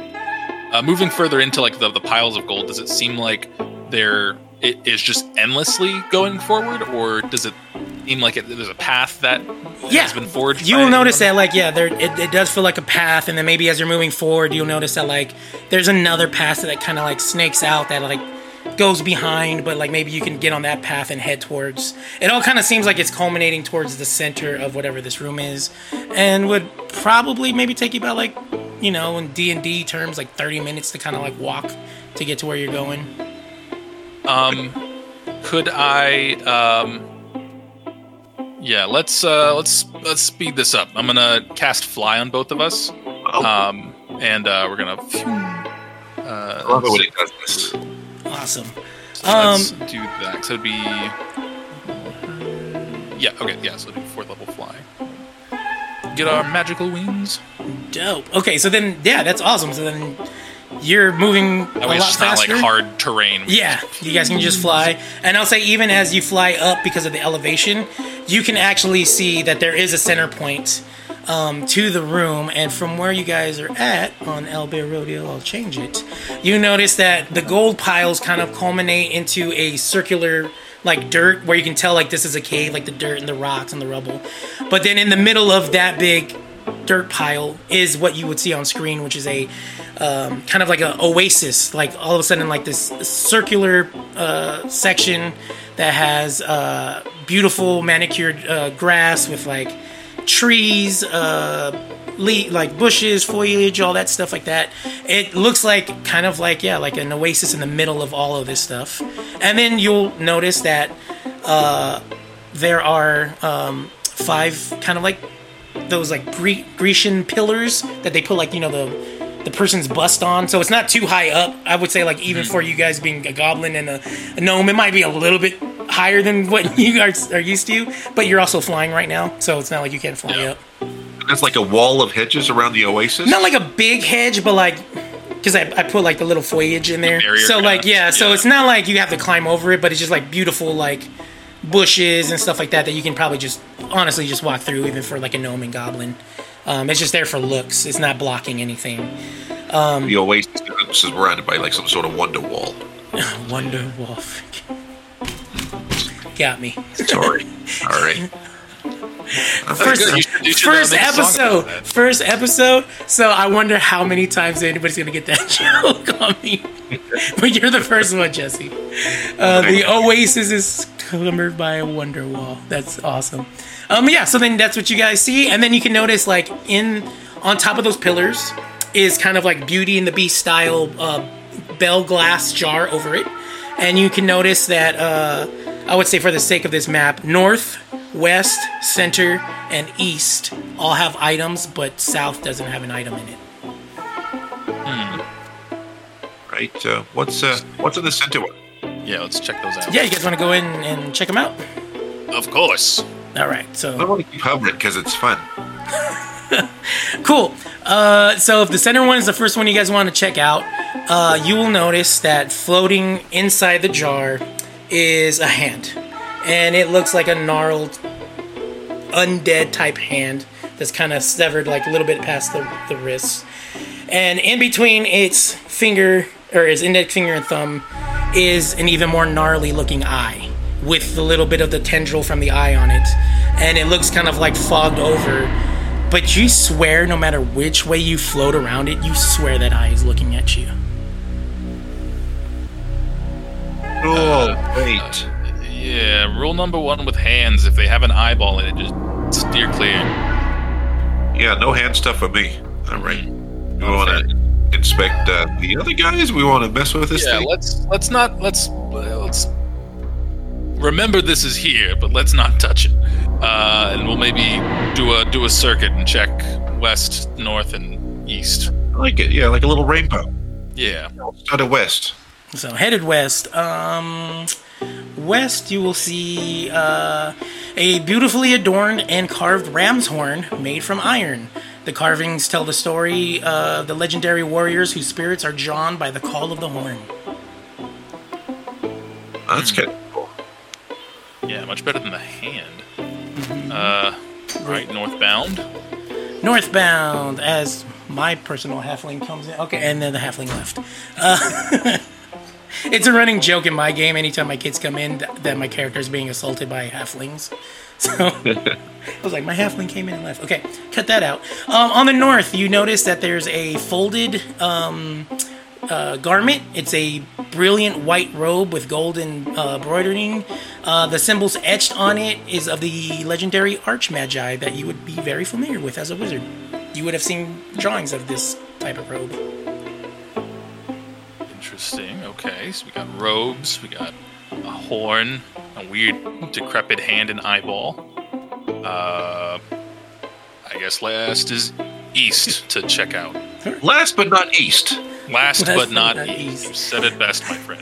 uh, moving further into like the, the piles of gold, does it seem like there it is just endlessly going forward, or does it seem like it, there's a path that Yeah, has been forged? You will notice anyone? that, like, yeah, there it, it does feel like a path, and then maybe as you're moving forward, you'll notice that like there's another path that kind of like snakes out that like goes behind, but like maybe you can get on that path and head towards. It all kind of seems like it's culminating towards the center of whatever this room is, and would probably maybe take you about like you know in D and D terms like 30 minutes to kind of like walk to get to where you're going. Um, could I? Um, yeah, let's uh, let's let's speed this up. I'm gonna cast fly on both of us, Oh, um, and uh, we're gonna. I Uh, love it when zip he does this. Awesome. So let's Um, do that. So it'd be. Yeah. Okay. Yeah. So it'd be fourth level fly. Get our magical wings. Dope. Okay, so then yeah, that's awesome. So then you're moving a lot it's just not like hard terrain. Yeah, you guys can just fly. And I'll say, even as you fly up because of the elevation, you can actually see that there is a center point um, to the room. And from where you guys are at on Owlbear Rodeo, I'll change it. You notice that the gold piles kind of culminate into a circular, like dirt, where you can tell, like, this is a cave, like the dirt and the rocks and the rubble. But then in the middle of that big dirt pile is what you would see on screen, which is a um, kind of like an oasis. Like all of a sudden, like this circular uh, section that has uh, beautiful manicured uh, grass with like trees, uh, le- like bushes, foliage, all that stuff like that. It looks like kind of like yeah, like an oasis in the middle of all of this stuff. And then you'll notice that uh, there are um, five kind of like those like Gre- Grecian pillars that they put like you know the the person's bust on. So it's not too high up. I would say like even for you guys being a goblin and a, a gnome, it might be a little bit higher than what you guys are used to. But you're also flying right now, so it's not like you can't fly Yeah. up. There's like a wall of hedges around the oasis. Not like a big hedge, but like because I, I put like the little foliage in there. barrier So like kinda, yeah, so yeah. it's not like you have to climb over it, but it's just like beautiful like bushes and stuff like that that you can probably just honestly just walk through even for like a gnome and goblin. Um, it's just there for looks. It's not blocking anything. the oasis is surrounded by like some sort of wonder wall. Wonder Wolf. Got me. Sorry. All right. First. You should- you should, uh, first make a song episode. First episode. So I wonder how many times anybody's gonna get that joke on me. but you're the first one, Jesse. Uh, the Oasis is covered by a wonder wall. That's awesome. Um, yeah. So then that's what you guys see, and then you can notice like in on top of those pillars is kind of like Beauty and the Beast style uh, bell glass jar over it, and you can notice that uh, I would say for the sake of this map, north, west, center, and east all have items, but south doesn't have an item in it. Right. Uh, what's uh, what's in the center one? Yeah. Let's check those out. Yeah, you guys want to go in and check them out? Of course. All right, so I want to keep hovering because it's fun. cool. Uh, so if the center one is the first one you guys want to check out, uh, you will notice that floating inside the jar is a hand, and it looks like a gnarled, undead type hand that's kind of severed like a little bit past the, the wrist. And in between its finger or its index finger and thumb is an even more gnarly looking eye with a little bit of the tendril from the eye on it. And it looks kind of like fogged over. But you swear, no matter which way you float around it, you swear that eye is looking at you. Oh, wait. Yeah, rule number one with hands: if they have an eyeball in it, just steer clear. Yeah, no hand stuff for me. All right. We want to inspect uh, the other guys. We want to mess with this Yeah, thing. let's let's not let's let's remember this is here, but let's not touch it. Uh, and we'll maybe do a do a circuit and check west, north, and east. I like it. Yeah, like a little rainbow. Yeah. Start of west. So headed west. Um, west, you will see uh, a beautifully adorned and carved ram's horn made from iron. The carvings tell the story of the legendary warriors whose spirits are drawn by the call of the horn. That's good. Yeah, much better than the hand. Uh, right, northbound. Northbound, as my personal halfling comes in. Okay, and then the halfling left. Uh, it's a running joke in my game anytime my kids come in that my character is being assaulted by halflings. So I was like, my halfling came in and left. Okay, cut that out. Um, on the north, you notice that there's a folded um, uh, garment. It's a brilliant white robe with golden uh. Uh, the symbols etched on it is of the legendary Archmagi that you would be very familiar with as a wizard. You would have seen drawings of this type of robe. Interesting. Okay, so we got robes, we got a horn, a weird decrepit hand and eyeball. Uh, I guess last is east to check out. Last but not east. Last, Last but not, not east. east. You said it best, my friend.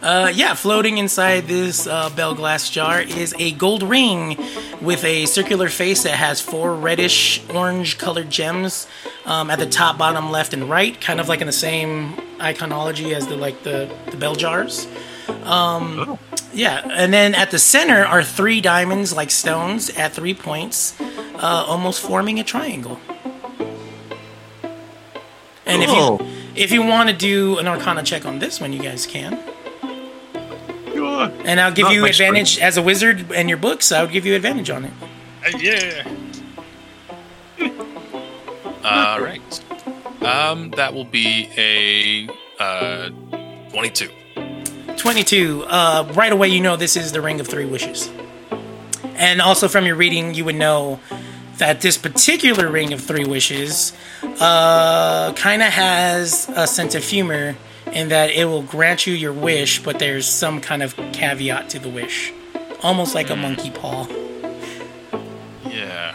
Uh, yeah, floating inside this uh, bell glass jar is a gold ring with a circular face that has four reddish orange colored gems um, at the top, bottom, left, and right, kind of like in the same iconology as the like the, the bell jars. Um, Oh. Yeah, and then at the center are three diamonds like stones at three points, uh, almost forming a triangle. And if you if you want to do an Arcana check on this one, you guys can. You. And I'll give Not you my advantage as a wizard and your books. I would give you advantage on it. Uh, yeah. All right. Um, that will be a uh, twenty-two. 22. Uh, right away, you know this is the Ring of Three Wishes. And also from your reading, you would know that this particular Ring of Three Wishes uh, kind of has a sense of humor in that it will grant you your wish, but there's some kind of caveat to the wish. Almost like a monkey paw. Yeah.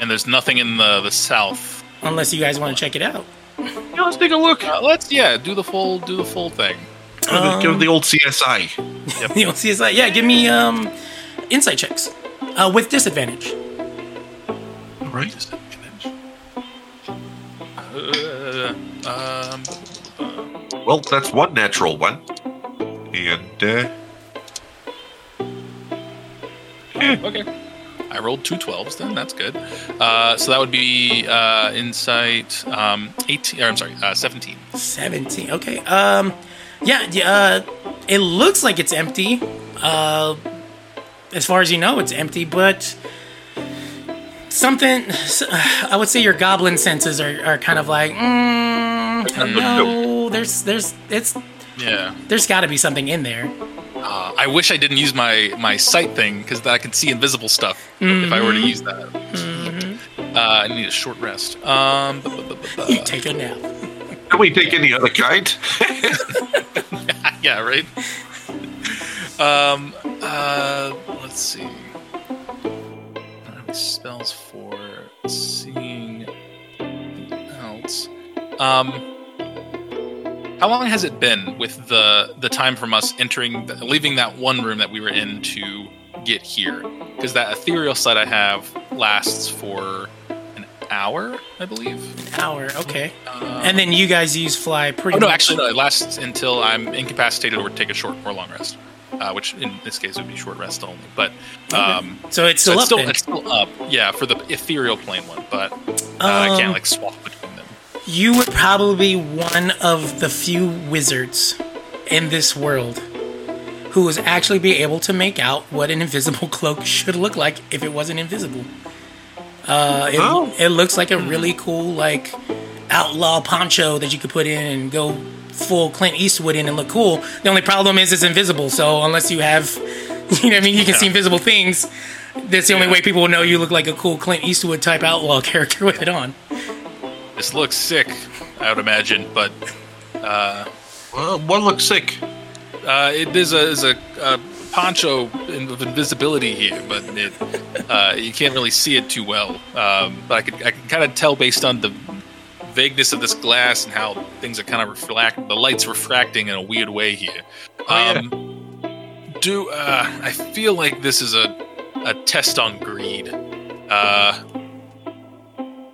And there's nothing in the the south. Unless you guys want to check it out. Yeah, let's take a look. Uh, let's yeah do the full do the full thing. Give the- give the old CSI. you don't see it's like, yeah, give me um, insight checks uh, with disadvantage. All right. Uh, um, Well, that's one natural one. And, uh, okay. I rolled two 12s then. That's good. Uh, so that would be uh, insight um, 18. Or I'm sorry, uh, 17. 17. Okay. Um, yeah. yeah, Uh, it looks like it's empty. Uh, as far as you know, it's empty. But something. I would say your goblin senses are, are kind of like, mm, no. There's there's it's Yeah. there's got to be something in there. Uh, I wish I didn't use my my sight thing because I can see invisible stuff if I were to use that. Uh, I need a short rest. Um, bu- bu- bu- bu- bu- You take a nap. can we take any other kind? yeah, right. Um, uh, let's see. Spells for seeing else. Um, how long has it been with the the time from us entering, the, leaving that one room that we were in to get here? Because that ethereal sight I have lasts for an hour, I believe. An hour, okay. and then you guys use fly pretty Oh no, much. actually, no. It lasts until I'm incapacitated or take a short or long rest, uh, which in this case would be short rest only. But um, So it's so still it's up still it's still up. Yeah, for the ethereal plane one, but uh, I Um, can't like swap between them. You would probably be one of the few wizards in this world who was actually be able to make out what an invisible cloak should look like if it wasn't invisible. Uh, it, Oh. it looks like a really cool like outlaw poncho that you could put in and go full Clint Eastwood in and look cool. The only problem is it's invisible, so unless you have, you know, what I mean, you can see invisible things. That's the only way people will know you look like a cool Clint Eastwood type outlaw character with it on. This looks sick, I would imagine, but Well, what looks sick? uh, it is a, is a, a poncho of invisibility here, but it, uh, you can't really see it too well. Um, but I can I can kind of tell based on the vagueness of this glass and how things are kind of reflect the lights refracting in a weird way here. Um, do uh, I feel like this is a a test on greed? Uh,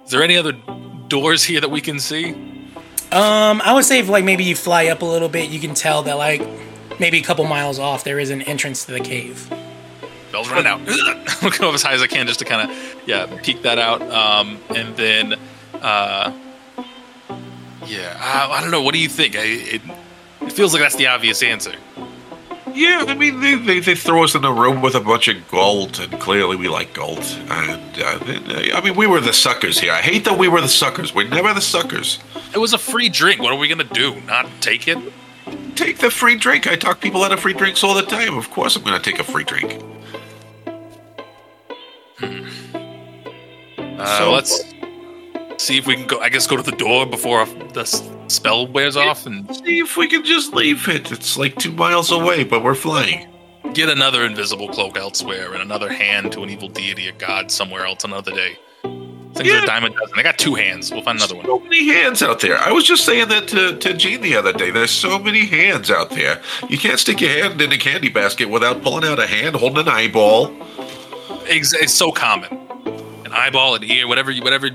is there any other doors here that we can see? Um, I would say if like maybe you fly up a little bit, you can tell that like maybe a couple miles off there is an entrance to the cave. Bell's running out. Looking up as high as I can just to kind of, yeah, peek that out. Um, and then, uh, yeah, I, I don't know. What do you think? I, it, it feels like that's the obvious answer. Yeah, I mean, they, they, they throw us in a room with a bunch of gold, and clearly we like gold. And, uh, they- I mean, we were the suckers here. I hate that we were the suckers. We're never the suckers. It was a free drink. What are we gonna do? Not take it? Take the free drink. I talk people out of free drinks all the time. Of course I'm going to take a free drink. Uh, So- let's see if we can go. I guess go to the door before the spell wears off and See if we can just leave it. It's like two miles away, but we're flying. get another invisible cloak elsewhere and another hand to an evil deity or god somewhere else another day. Things are Yeah. a dime a dozen. I got two hands. We'll find another one. So many hands out there. I was just saying that to, to Gene the other day. There's so many hands out there. You can't stick your hand in a candy basket without pulling out a hand, holding an eyeball. It's, it's so common. Eyeball, an ear, whatever whatever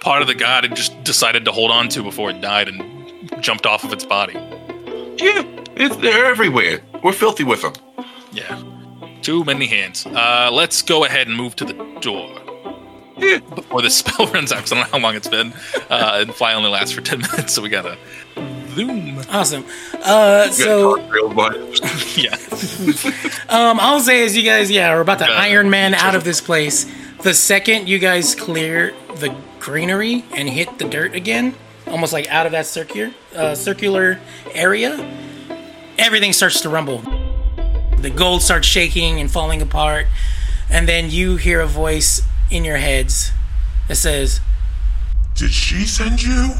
part of the god it just decided to hold on to before it died and jumped off of its body. Yeah, it, they're everywhere. We're filthy with them. Yeah. Too many hands. Uh, let's go ahead and move to the door Yeah. before the spell runs out. I don't know how long it's been. Uh, and fly only lasts for 10 minutes, so we gotta zoom. Awesome. Uh, so Real. Yeah. um, all I'll say is you guys, yeah, we're about to Yeah. Iron Man out of this place. The second you guys clear the greenery and hit the dirt again, almost like out of that circular uh, circular area, everything starts to rumble. The gold starts shaking and falling apart, and then you hear a voice in your heads that says, Did she send you?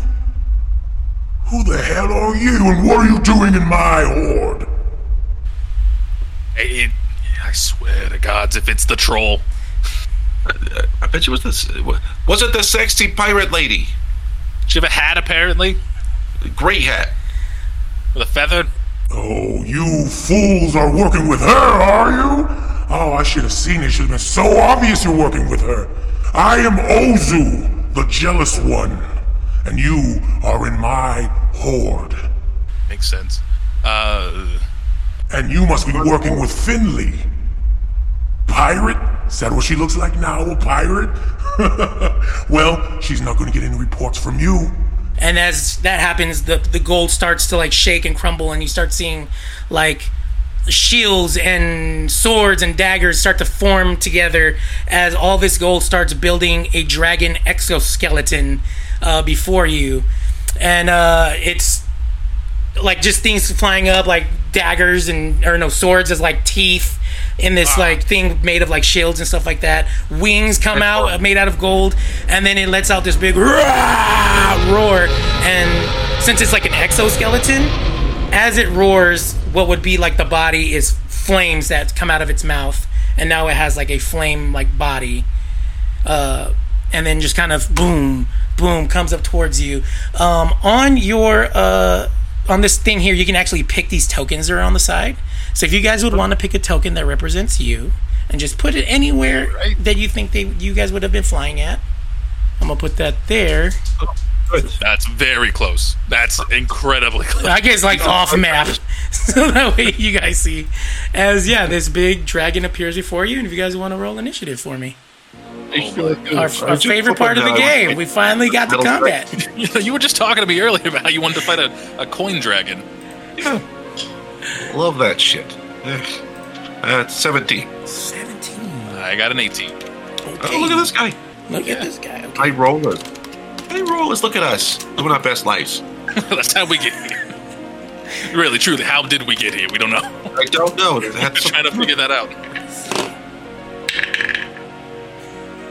Who the hell are you and what are you doing in my hoard? It, I swear to gods, if it's the troll. I bet you was this. Was it the sexy pirate lady? She have a hat, apparently, A Great hat. with a feather. Oh, you fools are working with her, are you? Oh, I should have seen it. It should have been so obvious you're working with her. I am Ozu, the jealous one, and you are in my hoard. Makes sense. Uh, And you must be working with Finley. Pirate? Is that what she looks like now, a pirate? well, she's not going to get any reports from you. and as that happens, the the gold starts to like shake and crumble, and you start seeing like shields and swords and daggers start to form together as all this gold starts building a dragon exoskeleton uh, before you, and uh, it's like just things flying up like daggers and or no swords as like teeth in this like thing made of like shields and stuff like that. Wings come out made out of gold, and then it lets out this big "Rah!" roar. And since it's like an exoskeleton, as it roars, what would be like the body is flames that come out of its mouth, and now it has like a flame like body. Uh, and then just kind of boom, boom comes up towards you. Um, on your uh, on this thing here, you can actually pick these tokens that are on the side. So if you guys would want to pick a token that represents you, and just put it anywhere Right. that you think they you guys would have been flying at. I'm gonna put that there. That's very close. That's incredibly close. I guess like off map, so that way you guys see. As yeah, this big dragon appears before you, and if you guys want to roll initiative for me, our, our favorite part of the game, we finally got to combat. You, were just talking to me earlier about how you wanted to fight a, a coin dragon. Love that shit. Ugh. Uh, 17. Seventeen. I got an 18. Okay. Oh, look at this guy. Look at this guy. Okay. High rollers. High rollers, look at us. Living our best lives. That's how we get here. Really, truly, how did we get here? We don't know. I don't know. We're trying to figure that out.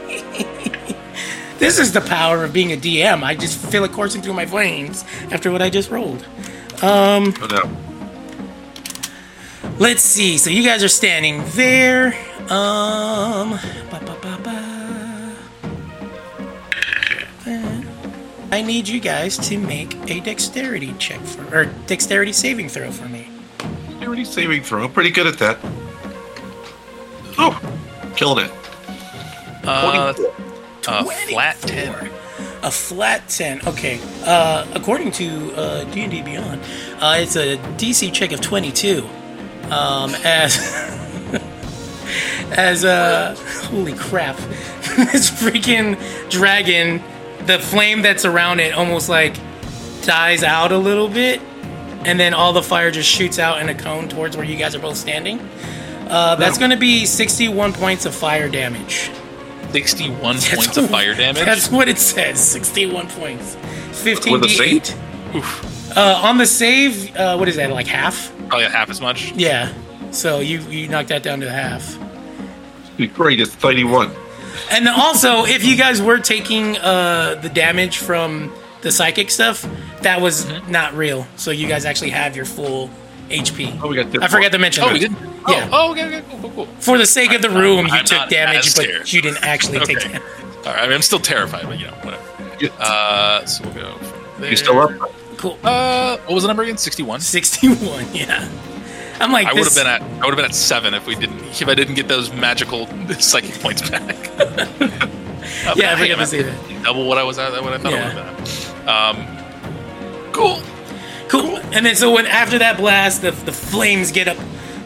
This is the power of being a DM. I just feel it coursing through my veins after what I just rolled. Oh, no. Let's see. So you guys are standing there. Um. ba, ba, ba, ba. I need you guys to make a dexterity check for, or dexterity saving throw for me. Already saving throw. I'm pretty good at that. Oh, killing it. Uh, 24. a flat 10. A flat 10. Okay. Uh, according to uh, D&D Beyond, uh, it's a DC check of 22. Um, as as uh holy crap. this freaking dragon, the flame that's around it almost like dies out a little bit and then all the fire just shoots out in a cone towards where you guys are both standing. Uh, that's going to be 61 points of fire damage. 61 That's points of fire damage. That's what it says. 61 points. 15 With a d8. Uh, on the save, uh, what is that? Like half? Probably half as much. Yeah. So you you knocked that down to half. Great, it's 31. And also, if you guys were taking uh, the damage from the psychic stuff, that was Mm-hmm. not real. So you guys actually have your full HP. Oh, we got I forgot to mention Oh, that. we didn't? Yeah. Oh, oh, okay, okay, cool, cool, cool. For the sake of the room, you I'm took damage, but scared. you didn't actually take damage. All right, I mean, I'm still terrified, but you know, whatever. Yeah. Uh, so we'll go from there. You still up? Cool. Uh, what was the number again? 61. 61, yeah. I'm like, I would have been at I would have been at seven if we didn't if I didn't get those magical psychic points back. Oh, Yeah, I hey, forgot to I'm say at that. Double what I was at, what I thought Yeah. I would have been. at. Um, cool. Cool. And then so when after that blast, the, the flames get up,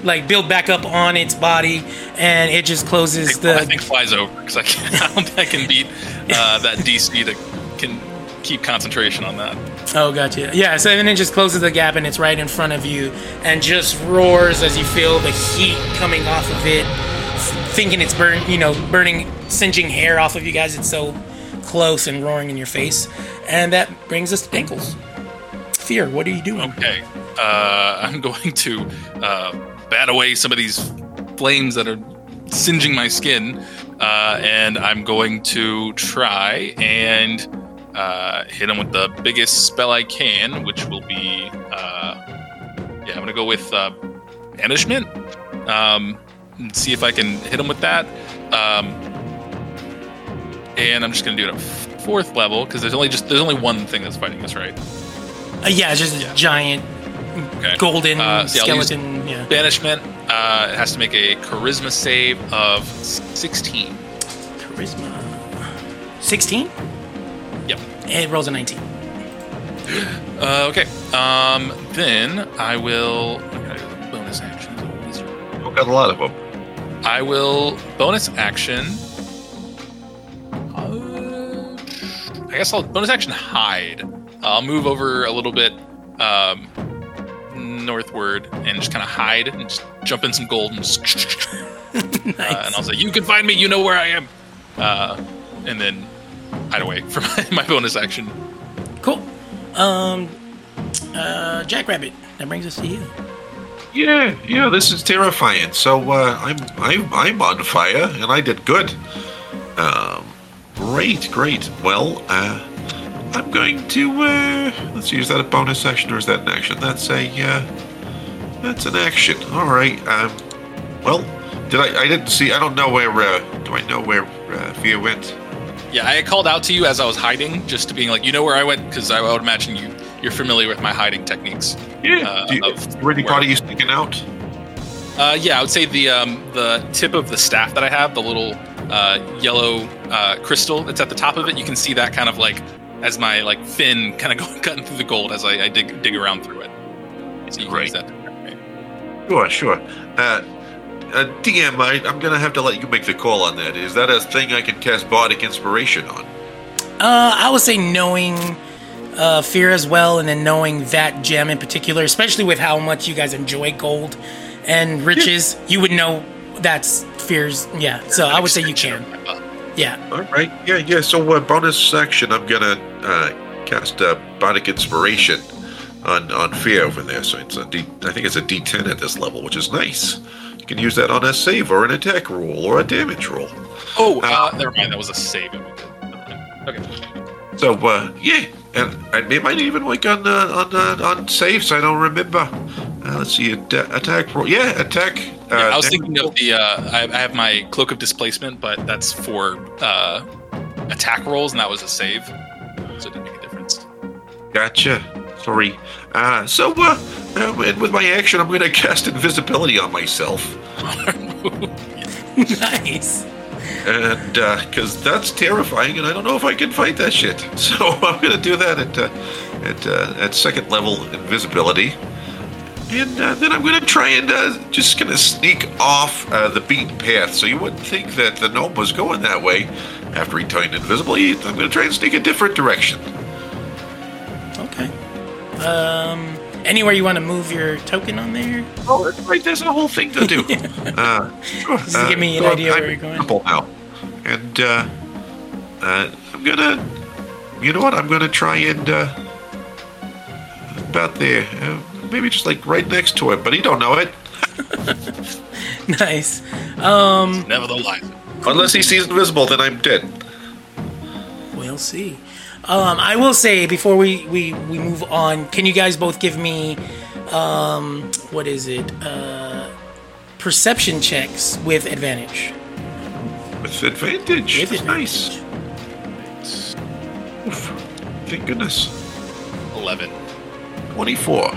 like build back up on its body, and it just closes the. I think flies over because I, can, I don't I can beat uh, that DC to can keep concentration on that. Oh, gotcha. Yeah. So then it just closes the gap, and it's right in front of you, and just roars as you feel the heat coming off of it, thinking it's burn, you know, burning, singeing hair off of you guys. It's so close and roaring in your face, and that brings us to ankles. Fear. What are you doing? Okay. Uh, I'm going to uh, bat away some of these flames that are singeing my skin, uh, and I'm going to try and uh, hit him with the biggest spell I can, which will be uh, yeah, I'm gonna go with uh, banishment. Um, and see if I can hit him with that. Um, and I'm just gonna do it at fourth level because there's only just there's only one thing that's fighting us, right? Uh, yeah, it's just a giant Okay. golden Uh, so yeah, skeleton. Yeah. Banishment. Uh, it has to make a charisma save of 16. Charisma. 16? Yep. It rolls a 19. Uh, okay. Um, then I will. okay, bonus action. These are- We've got a lot of them. I will bonus action. Uh, I guess I'll bonus action hide. I'll move over a little bit um, northward and just kind of hide and just jump in some gold and just. uh, and I'll say, "You can find me. You know where I am." Uh, and then hide away for my, my bonus action. Cool. Um, uh, Jackrabbit. That brings us to you. Yeah, yeah, this is terrifying. So uh, I'm I'm I'm on fire, and I did good. Um, great, great. Well, uh, I'm going to uh, let's see. Is that a bonus action or is that an action? That's a uh, that's an action. All right. Um, well, did I? I didn't see. I don't know where. Uh, do I know where uh, Fia went? Yeah, I called out to you as I was hiding, just to being like, you know where I went, because I would imagine you you're familiar with my hiding techniques. Yeah. Uh, do you, of caught you sticking out? Uh, yeah, I would say the um, the tip of the staff that I have, the little uh, yellow uh, crystal that's at the top of it. You can see that kind of like as my like fin kind of going cutting through the gold as I, I dig dig around through it. So you can Right. use that. Sure, sure. Uh, uh, DM, I, I'm gonna have to let you make the call on that. Is that a thing I can cast Bardic Inspiration on? Uh, I would say knowing uh, fear as well, and then knowing that gem in particular, especially with how much you guys enjoy gold and riches, you would know that's fears. Yeah, so I would say you can. Yeah. All right. Yeah, yeah. So, uh, bonus section, I'm gonna uh, cast uh, Bardic Inspiration on on Fear over there. So it's a D. I think it's a D10 at this level, which is nice. You can use that on a save or an attack roll or a damage roll. Oh, uh, never mind. That was a save. Okay. So, uh, yeah, and, and it might even work on uh, on uh, on saves. I don't remember. Uh, let's see, at- attack roll. Yeah, attack. Uh, Yeah, I was thinking of the. Uh, I, I have my cloak of displacement, but that's for uh, attack rolls, and that was a save, so it didn't make a difference. Gotcha. Sorry. Uh, so, uh, uh, with with my action, I'm going to cast invisibility on myself. nice. And, because that's terrifying, and I don't know if I can fight that shit. So, I'm going to do that at, uh, at, uh, at second level invisibility. And uh, then I'm going to try and uh, just going to sneak off uh, the beaten path. So, you wouldn't think that the gnome was going that way after he turned invisible. I'm going to try and sneak a different direction. Okay. Um, anywhere you want to move your token on there? Oh, that's right. There's a whole thing to do. uh, sure. Just to give me an so idea I'm where you're going. Now. And uh, uh, I'm gonna, you know what? I'm gonna try and uh, about there, uh, maybe just like right next to him, but he don't know it Nice. Um, Nevertheless, unless he sees invisible. Then I'm dead. we'll see. Um, I will say before we, we, we move on, can you guys both give me, um, what is it? Uh, perception checks with advantage. With advantage. With That's advantage. nice. Oof. Thank goodness. eleven. Twenty-four.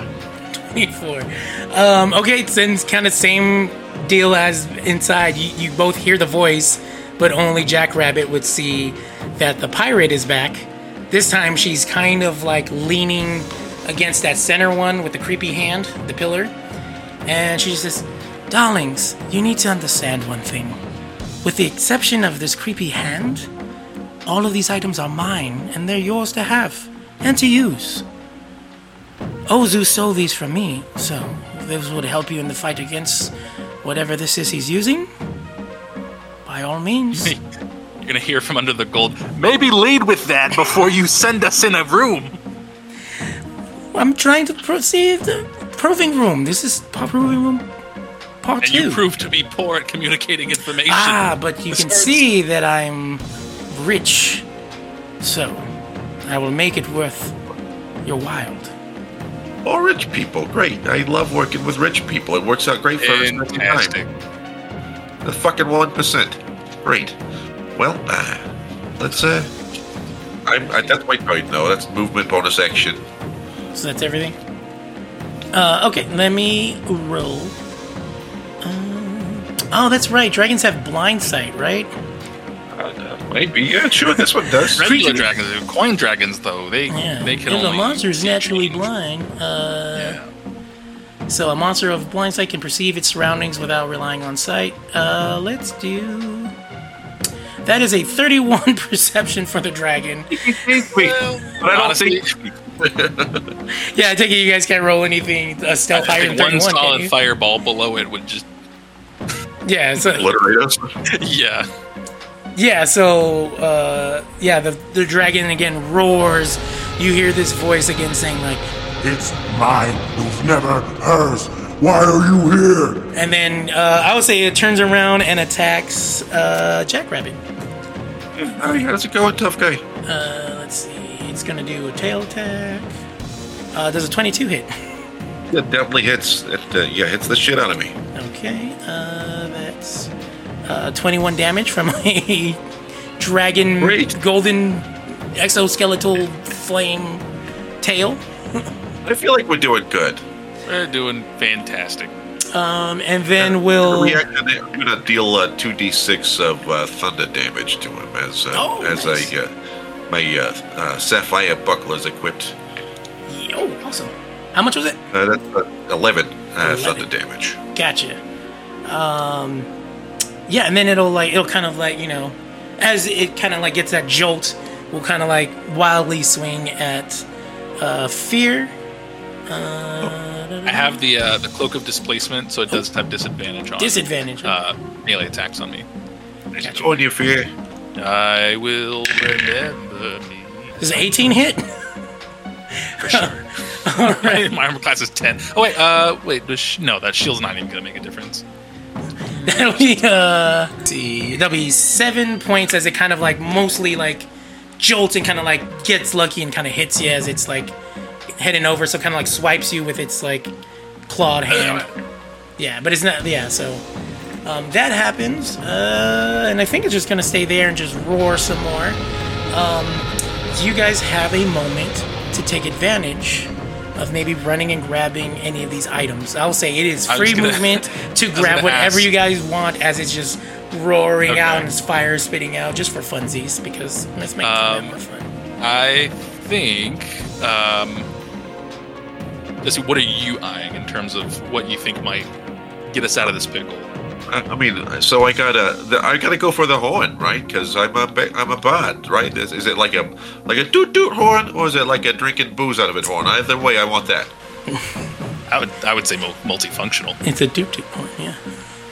24. Um, okay, it's then kind of same deal as inside. You, you both hear the voice, but only Jackrabbit would see that the pirate is back. This time she's kind of like leaning against that center one with the creepy hand, the pillar. And she says, Darlings, you need to understand one thing. With the exception of this creepy hand, all of these items are mine, and they're yours to have and to use. Ozu stole these from me, so if this would help you in the fight against whatever this is he's using, by all means. You're gonna hear from under the gold. Maybe lead with that before you send us in a room. I'm trying to proceed the proving room. This is proving room part And two. you prove to be poor at communicating information. ah, but you can Starts- see that I'm rich, so I will make it worth your while. Oh, rich people, great. I love working with rich people. It works out great for us Fantastic. The fucking one percent. Great. Well, uh, let's uh, I'm, I, that's my point, though. That's movement bonus action. So that's everything. Uh, okay, let me roll. Um, oh, that's right. Dragons have blind sight, right? Uh, maybe, yeah, sure. This one does. Regular Creature- dragons, coin dragons, though they Yeah. they can if a only monster is naturally change. blind, uh, Yeah. so a monster of blind sight can perceive its surroundings without relying on sight. Uh, let's do. That is a 31 perception for the dragon. Wait, but I don't Honestly, think. Yeah, I take it you guys can't roll anything a stealth I higher than think one solid fireball below it would just Yeah, so Obliterate us. yeah. Yeah, so uh, yeah, the the dragon again roars. You hear this voice again saying like, It's mine. It was never hers. Why are you here? and then uh, I would say it turns around and attacks uh, Jackrabbit. Hi, how's it going, tough guy? Uh, let's see, it's gonna do a tail attack. Uh, does a 22 hit? It definitely hits. It uh, yeah hits the shit out of me. Okay, uh, that's uh, 21 damage from a dragon Great. golden exoskeletal flame tail. I feel like we're doing good. We're doing fantastic. Um, and then we'll. Reaction, I'm gonna deal uh, two d six of uh, thunder damage to him as uh, Oh, as nice. I uh, my uh, uh, sapphire buckler is equipped. Oh, awesome. How much was it? Uh, that's uh, eleven, uh, 11. thunder damage. Gotcha. Um, yeah, and then it'll like it'll kind of like you know, as it kind of like gets that jolt, we'll kind of like wildly swing at uh, fear. Uh, I have the uh, the cloak of displacement, so it does have disadvantage on disadvantage. uh, melee attacks on me. On your fear. I will remember me. Does an 18 hit? For sure. right. My armor class is 10. Oh, wait. Uh, wait. sh- no, that shield's not even going to make a difference. That'll be uh, that'll be seven points as it kind of like mostly like jolts and kind of like gets lucky and kind of hits you as it's like heading over, so kind of like swipes you with its like clawed hand. Yeah, but it's not. Yeah, so um, that happens, uh, and I think it's just gonna stay there and just roar some more. Um, you guys have a moment to take advantage of maybe running and grabbing any of these items. I'll say it is free gonna- movement to grab whatever ask. you guys want as it's just roaring Okay. out and it's fire spitting out just for funsies because let's make Um, more fun. I think. Um, let's see. What are you eyeing in terms of what you think might get us out of this pickle? I I mean, so I gotta, the, I gotta go for the horn, right? Because I'm a, ba- I'm a bard, right? Is, is it like a, like a doot doot horn, or is it like a drinking booze out of it horn? Either way, I want that. I would I would say multifunctional. It's a doop doop horn, yeah.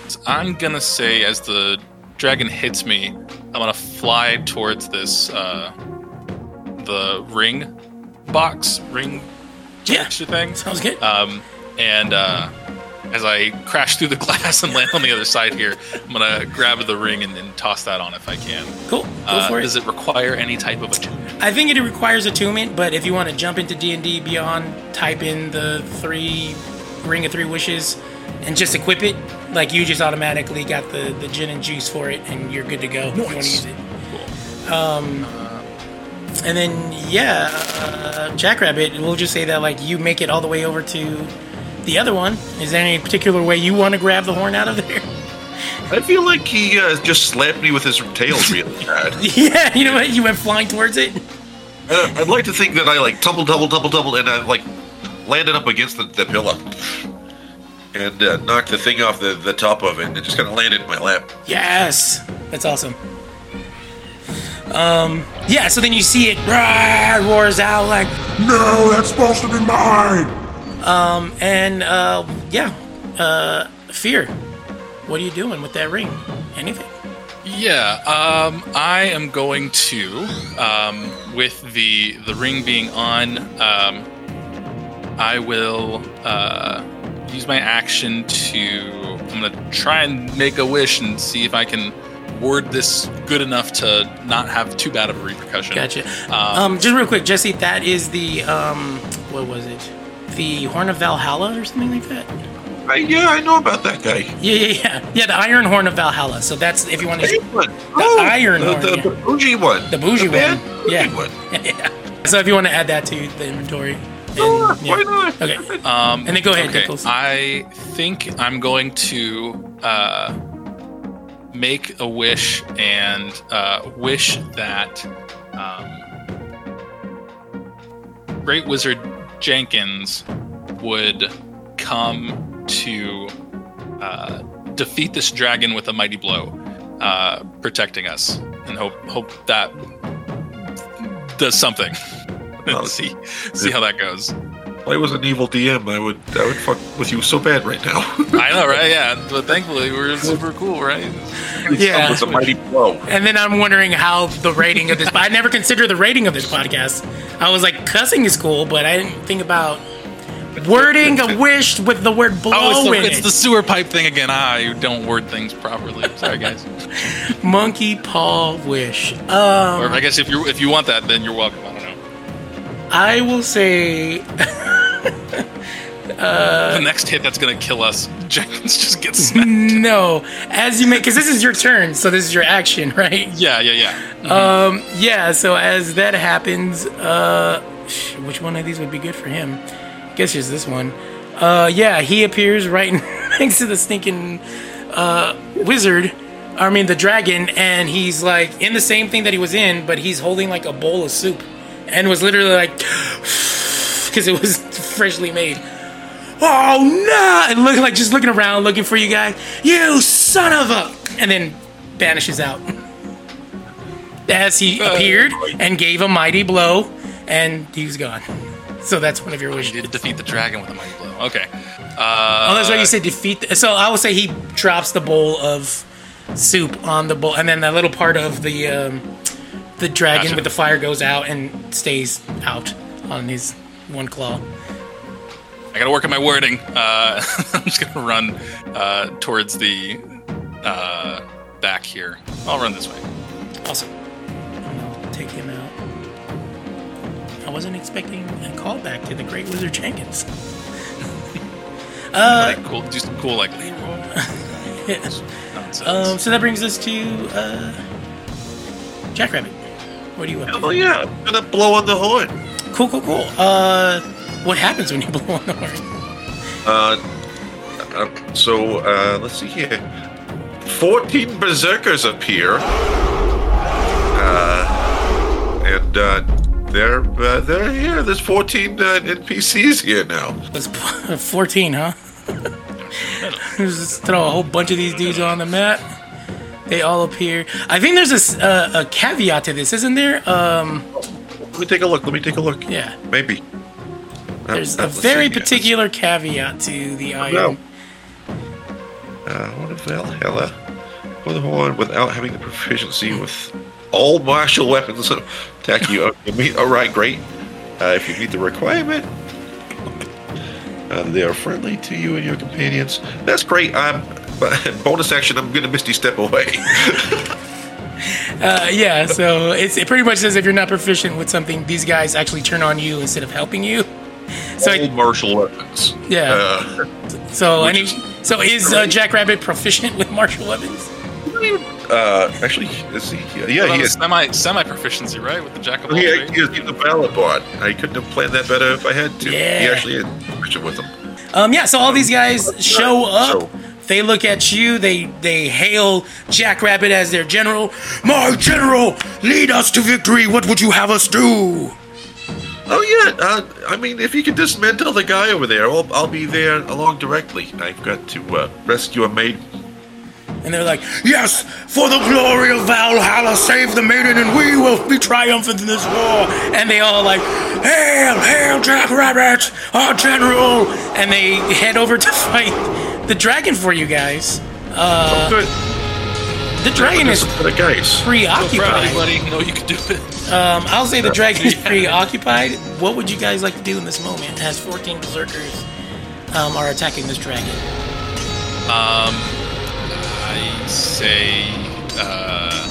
So I'm gonna say as the dragon hits me, I'm gonna fly towards this uh, the ring box ring Yeah, extra thing. sounds good. Um, and uh, as I crash through the glass and land on the other side here, I'm gonna grab the ring and, and toss that on if I can. cool, go Uh, for it. does it require any type of attunement? I think it requires attunement, but if you want to jump into D and D Beyond, type in the three ring of three wishes, and just equip it. Like you just automatically got the the gin and juice for it, and you're good to go if you want to use it. Um, and then yeah, uh, Jackrabbit. We'll just say that like you make it all the way over to the other one. Is there any particular way you want to grab the horn out of there? I feel like he uh, just slapped me with his tail really bad. yeah, you know what? You went flying towards it. Uh, I'd like to think that I like tumble, tumble, tumble, tumble, and I like landed up against the, the pillow and uh, knocked the thing off the, the top of it, and it just kind of landed in my lap. Yes, that's awesome. Um, yeah. So then you see it rah, roars out like, No, that's supposed to be mine. And uh, yeah, uh, fear. What are you doing with that ring? Anything? Yeah, um, I am going to, um, with the the ring being on, um, I will uh, use my action to. I'm gonna try and make a wish and see if I can word this good enough to not have too bad of a repercussion. Gotcha. Um, Um, just real quick, Jesse. That is the um, what was it? The Horn of Valhalla or something like that. I, yeah, I know about that guy. Yeah, yeah, yeah. Yeah, the Iron Horn of Valhalla. So that's if you want Big to. one. iron the, horn, the, yeah. the bougie one. The bougie bad one, bougie yeah. one. yeah. So if you want to add that to the inventory. then, Sure, yeah. why not? Okay. Um, And then go ahead, Okay, Denkles. I think I'm going to uh, make a wish and uh, wish that um, Great Wizard Jenkins would come to uh, defeat this dragon with a mighty blow, uh, protecting us, and hope hope that does something. Well, see see how that goes. If I was an evil DM, I would I would fuck with you so bad right now. I know, right? Yeah, but thankfully we're super cool, right? Yeah. With a mighty blow. And then I'm wondering how the rating of this. I never considered the rating of this podcast. I was like, cussing is cool, but I didn't think about wording a wish with the word blow Oh, it's, the, in it's it. the sewer pipe thing again. Ah, you don't word things properly. Sorry, guys. Monkey paw wish. or Um, I guess if you if you want that, then you're welcome. I don't know. I will say the next hit that's gonna kill us, Jenkins just gets smacked. no. As you make, because this is your turn, so this is your action, right? yeah, yeah, yeah. Um, yeah. So as that happens, uh, which one of these would be good for him? Guess just this one. Uh, yeah, he appears right next to the stinking uh, wizard. I mean the dragon, and he's like in the same thing that he was in, but he's holding like a bowl of soup, and was literally like, because it was freshly made. Oh no! And look like just looking around, looking for you guys. You son of a! And then vanishes out. As he appeared and gave a mighty blow, and he was gone. So that's one of your You wishes. did defeat the dragon with a mighty blow. Okay. Oh, that's why You said defeat. The, so I would say he drops the bowl of soup on the bowl, and then that little part of the um, the dragon Gotcha. with the fire goes out and stays out on his one claw. I gotta work on my wording. Uh, I'm just gonna run uh, towards the uh, back here. I'll run this way. Awesome. I'll take him out. I wasn't expecting a callback to the Great Wizard Jenkins. like, cool, some cool like nonsense. Um, so that brings us to uh, Jackrabbit. What do you want? Oh yeah, I'm gonna blow on the horn. Cool, cool, cool. Uh, what happens when you blow on the horn? Uh, uh, so uh, let's see here. Fourteen berserkers appear, uh, and uh, they're uh, they're here. There's fourteen uh, NPCs here now. That's 14, huh? Just throw a whole bunch of these dudes on the map. They all appear. I think there's a, uh, a caveat to this, isn't there? Um, Let me take a look. Let me take a look. yeah. Maybe. There's uh, a very particular caveat to the No. item. Uh, what if Valhalla with the horn without having the proficiency with all martial weapons attack you? Okay, all right, great. Uh, if you meet the requirement, uh, they are friendly to you and your companions. That's great. Um, but bonus action, I'm gonna misty step away. Uh, yeah, so it's, it pretty much says if you're not proficient with something, these guys actually turn on you instead of helping you. So all I, martial weapons. yeah. Uh, So any is so is uh, Jackrabbit proficient with martial weapons? uh, actually, let's see. Yeah, yeah Well, he is. semi semi proficiency, right, with the jack of all trades? he is he's a valid bot. I couldn't have planned that better if I had to. Yeah. He Yeah. actually is proficient with them. Um, yeah, so all these guys show up. So- They look at you. They they hail Jackrabbit as their general. My general, lead us to victory. What would you have us do? Oh yeah, uh, I mean, if you could dismantle the guy over there, I'll, I'll be there along directly. I've got to uh, rescue a maiden. And they're like, Yes, for the glory of Valhalla, save the maiden, and we will be triumphant in this war. And they all like, Hail, hail, Jackrabbit, our general. And they head over to fight the dragon for you guys. Uh, Good. the dragon is for the guys. preoccupied. buddy. You know you can do it. Um, I'll say the dragon is preoccupied. What would you guys like to do in this moment as 14 berserkers um, are attacking this dragon? Um, I say uh,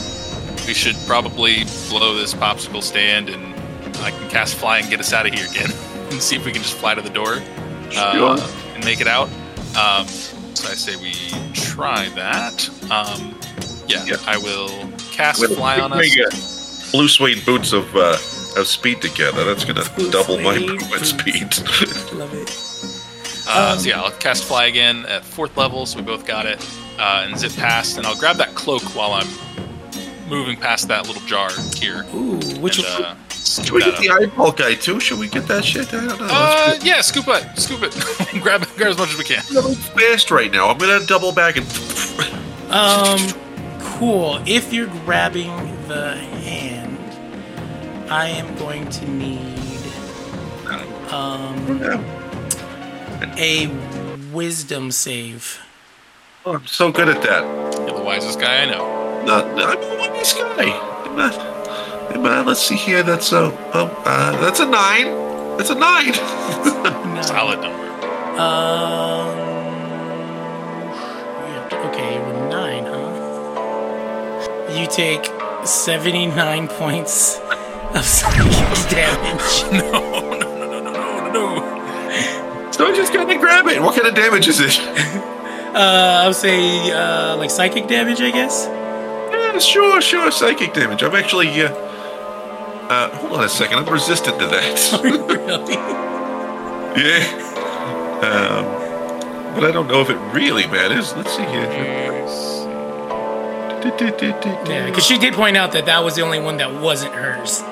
we should probably blow this popsicle stand, and I can cast fly and get us out of here again, and see if we can just fly to the door uh, Sure. and make it out. Um, so I say we try that. Um, yeah, Yeah. I will cast With- fly on with us. my, uh, Blue suede boots of uh, of speed together. That's gonna Blue double my movement speed. Love it. Uh, so yeah, I'll cast fly again at fourth level, so we both got it, uh, and zip past, and I'll grab that cloak while I'm moving past that little jar here. Ooh, which and, uh, scoop Should we get the up. eyeball guy too? Should we get that shit? I don't know. Uh, Let's yeah, scoop it, scoop it, grab grab as much as we can. go really fast right now. I'm gonna double back and. Um, cool. If you're grabbing the hand, I am going to need um a wisdom save. Oh, I'm so good at that. You're the wisest guy I know. Not, I'm a wise guy. I'm a, I'm a- let's see here. That's a, um, uh, that's a nine. That's a nine. Solid number. Um. yeah, Okay, with nine, huh? You take seventy-nine points of psychic damage. No, no, no, no, no, no, no. so I just gotta grab it. What kind of damage is it? Uh, I would say uh, like psychic damage, I guess. yeah, sure, sure. Psychic damage. I'm actually. Uh, uh, hold on a second. I'm resistant to that. really? yeah. Um, but I don't know if it really matters. Let's see here. Yeah, because she did point out that that was the only one that wasn't hers.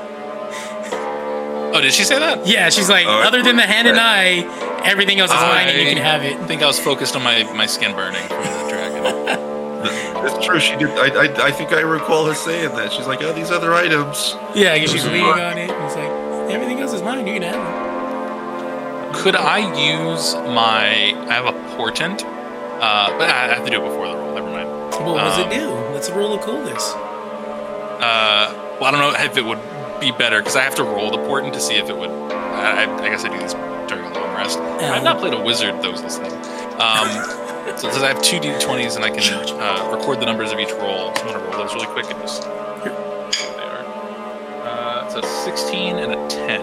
Oh, did she say that? Yeah, she's like, other than the hand and eye, everything else is mine and you can have it. I think I was focused on my, my skin burning from the dragon. That's true. She did. I, I, I think I recall her saying that. She's like, "Oh, these other items." Yeah, because she's Mhm. leaning on it. And it's like, everything else is mine. You can have it. Could I use my? I have a portent, uh, but I have to do it before the roll. Never mind. Well, What does Um, it do? Let's roll a cool this. Uh, well, I don't know if it would be better because I have to roll the portent to see if it would. I, I, I guess I do this during a long rest. I've not played a wizard. Those listening. Um, so it says I have two d20s and I can uh, record the numbers of each roll. So I'm gonna roll those really quick and just. There they are. Uh, it's a 16 and a 10.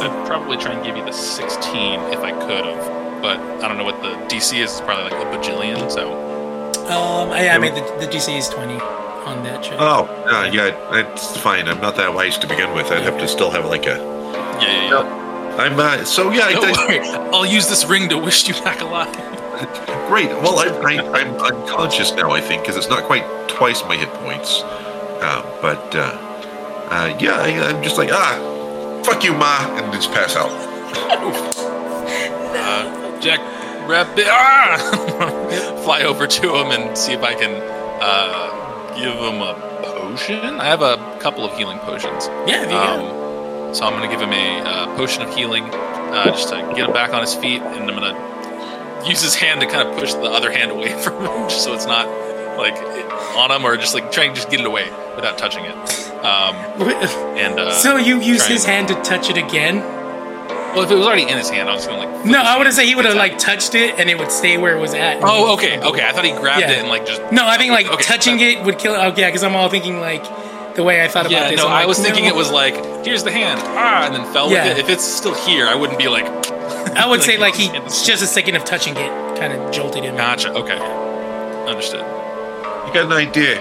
I'd probably try and give you the 16 if I could have, but I don't know what the DC is. It's probably like a bajillion. So Um, I, I made the, the DC is 20 on that check. Oh, uh, yeah, it's fine. I'm not that wise to begin with. I'd have to still have like a. yeah, yeah, yeah. I'm uh, so yeah. I, Don't I- worry. I'll use this ring to wish you back alive. Great. Well, I, I, I'm unconscious now. I think because it's not quite twice my hit points. Uh, but uh, uh, yeah, I, I'm just like ah, fuck you, ma, and just pass out. Uh, Jack, grab it. Ah! Fly over to him and see if I can uh, give him a potion. I have a couple of healing potions. yeah, if you. Um, so I'm going to give him a uh, potion of healing uh, just to get him back on his feet, and I'm going to use his hand to kind of push the other hand away from him, just so it's not like on him, or just like trying to just get it away without touching it. Um, and uh, so you use his and- hand to touch it again? Well, if it was already in his hand, I was to like. No, I would have said he would have like touched it and it would stay where it was at. Oh, okay, okay. I thought he grabbed Yeah. it and like just. No, I think like Okay, touching it would kill. Oh, yeah, because I'm all thinking like the way I thought about Yeah, this. no, I'm I like, was thinking no. it was like, here's the hand, ah, and then fell Yeah. with it. If it's still here, I wouldn't be like. I would say like his he just a second of touching it kind of jolted him. Gotcha. Okay, understood. You got an idea?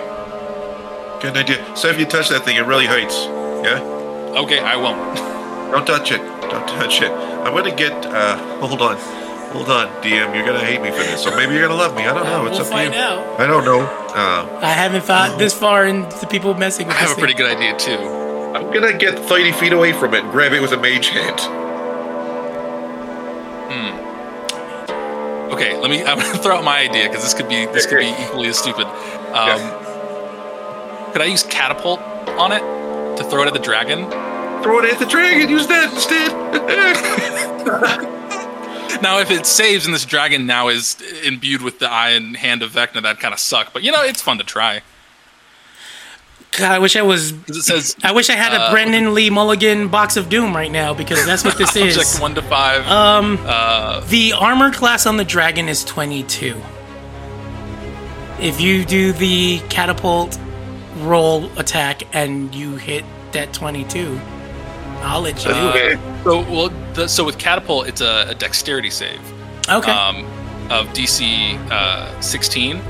Got an idea? So if you touch that thing, it really hurts. Yeah. Okay, I won't. Don't touch it. Don't touch it. I'm gonna get. uh Hold on. Hold on, DM. You're gonna hate me for this, or maybe you're gonna love me. I don't know. It's we'll up find to you. out. I don't know. Uh, I haven't thought this far into people messing I with have this a pretty good idea too. I'm gonna get 30 feet away from it and grab it with a mage hand. Hmm. Okay, let me. I'm gonna throw out my idea because this could be this could be equally as stupid. Um, Could I use catapult on it to throw it at the dragon? Throw it at the dragon. Use that instead. Now, if it saves and this dragon now is imbued with the eye and hand of Vecna, that kind of suck. But you know, it's fun to try. God, I wish I was. it says I wish I had a Uh, Brennan Lee Mulligan box of doom right now because that's what this is. object one to five. Um, uh, the armor class on the dragon is 22. If you do the catapult roll attack and you hit that 22, I'll let you do it. so well, the, so with catapult, it's a, a dexterity save. Okay. um, of DC uh, 16.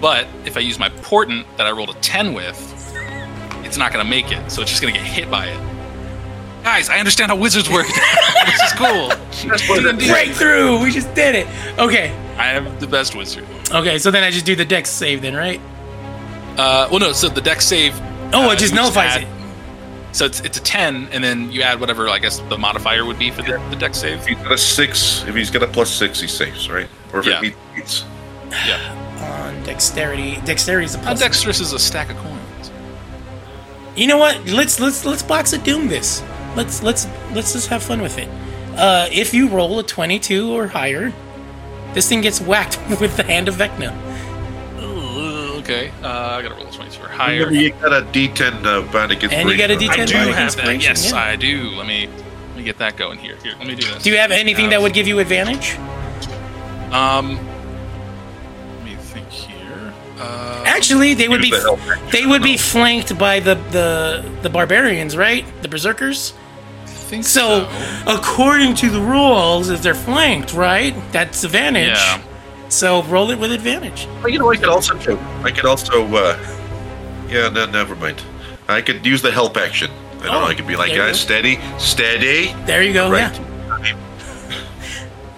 But if I use my portent that I rolled a 10 with, it's not going to make it. So it's just going to get hit by it. Guys, I understand how wizards work. this is cool. D&D. Breakthrough! We just did it. Okay. I am the best wizard. Okay, so then I just do the dex save then, right? Uh, well, no. So the dex save. Oh, uh, it just you nullifies add- it. So it's it's a 10, and then you add whatever I guess the modifier would be for the, the dex save. if he's got a six, if he's got a plus six, he saves, right? Or if Yeah. it beats. Yeah. On dexterity. Dexterity is a plus. dexterous is a stack of coins? You know what? Let's let's let's box of doom this. Let's let's let's just have fun with it. Uh, if you roll a 22 or higher, this thing gets whacked with the hand of Vecna. Ooh, Okay. Uh, I gotta roll a 22 or higher. Remember, you got a D10 uh, band against And you got a Brazen. D10 I do Bardic have that. Yes, yeah. I do. Let me let me get that going here. Here, let me do this. Do you have anything that would give you advantage? Um, let me think here. Uh, Actually, they would be the they would be flanked by the the the barbarians, right? The berserkers. I think So, so. according to the rules, if they're flanked, right, that's advantage. Yeah. So roll it with advantage. Well, you know, I could also do. I could also. Uh, yeah, no, never mind. I could use the help action. I don't Oh, know. I could be like, guys, go. steady, steady. There you go. Right.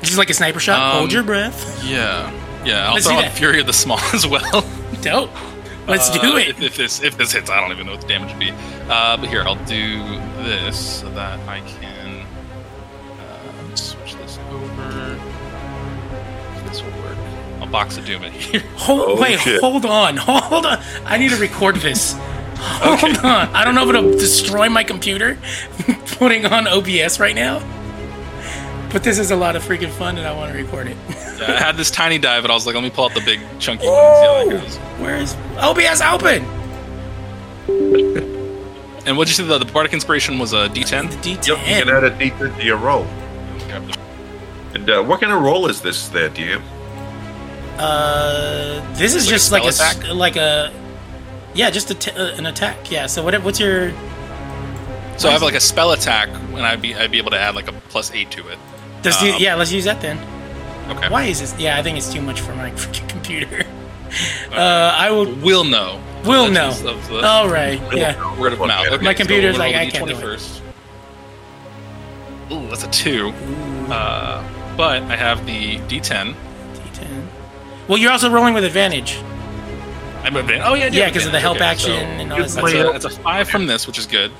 Yeah. Just like a sniper shot. Um, Hold your breath. Yeah, yeah. I'll Let's throw do on that. Fury of the Small as well. Dope. Let's Uh, do it. If, if this if this hits, I don't even know what the damage would be. Uh, but here, I'll do this so that I can uh, switch this over. This will. I'll box of doom it here. Hold, Oh, wait, shit. hold on, hold on. I need to record this. Hold on. I don't know if it'll destroy my computer putting on OBS right now. But this is a lot of freaking fun and I want to record it. I had this tiny dive, but I was like, let me pull out the big chunky one. and See how that goes. Where is OBS open? And what did you say? The, the bardic inspiration was a D10. The D10. Yep, you can add a D10 to your roll. And uh, what kind of roll is this there, DM? Uh, this is Like just like a spell s- attack? like a yeah, just a t- uh, an attack. Yeah. So what? What's your? So I have like a spell attack, and I'd be I'd be able to add like a plus eight to it. Let's do, Um, yeah, let's use that then. Okay. Why is this? Yeah, I think it's too much for my freaking computer. Uh, I will. Will know. Will know. Of the All right. Yeah. word of mouth. Okay, My computer's so like, I can't do first. Ooh, that's a two. Uh, but I have the D10. D10. Well, you're also rolling with advantage. I'm advan- Oh yeah, Yeah, because of the help Okay, action so and all that That's a, that's a five from this, which is good.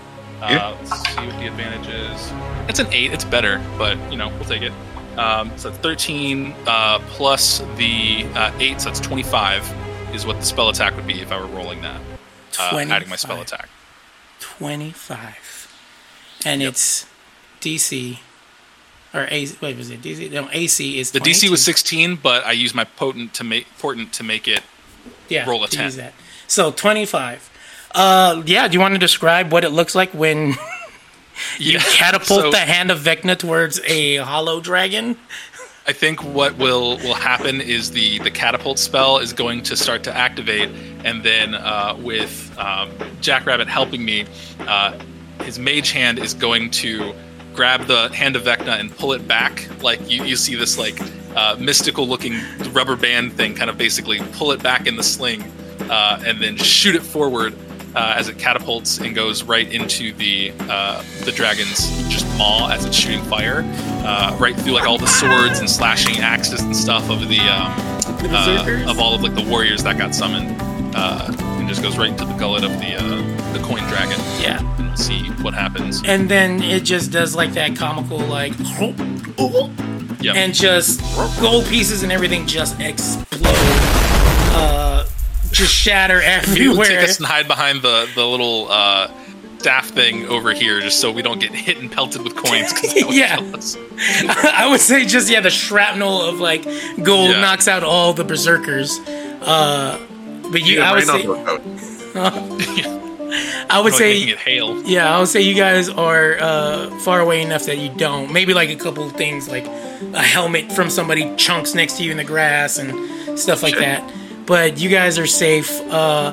Uh, Yeah. Let's see what the advantage is. It's an eight. It's better, but you know we'll take it. Um, so 13 uh, plus the uh, eight, so that's 25 is what the spell attack would be if I were rolling that. Uh, adding my spell attack. 25. And it's DC. Or A. Wait, was it DC? No, AC is The DC was 16, but I used my potent to make portent to make it. yeah, roll a 10. use that. So 25. Uh, yeah, do you want to describe what it looks like when Yeah. catapult So- the hand of Vecna towards a hollow dragon? I think what will will happen is the the catapult spell is going to start to activate, and then uh, with um, Jackrabbit helping me, uh, his mage hand is going to grab the hand of Vecna and pull it back. Like you, you see this like uh, mystical looking rubber band thing, kind of basically pull it back in the sling, uh, and then shoot it forward. Uh, as it catapults and goes right into the uh, the dragon's just maw as it's shooting fire, uh, right through like all the swords and slashing axes and stuff of the um, The uh, of all of like the warriors that got summoned, uh, and just goes right into the gullet of the uh, the coin dragon. Yeah. And we'll see what happens. And then it just does like that comical, like, Yeah. and just gold pieces and everything just explode. Uh, just shatter everywhere. take us and hide behind the the little uh, staff thing over here, just so we don't get hit and pelted with coins. 'cause that would Yeah. kill us. I would say just yeah, the shrapnel of like gold Yeah. knocks out all the berserkers. Uh, but you, I would say, on the out. I would say, hail. yeah, I would say you guys are uh, far away enough that you don't. Maybe like a couple of things, like a helmet from somebody chunks next to you in the grass and stuff like that. But you guys are safe. Uh,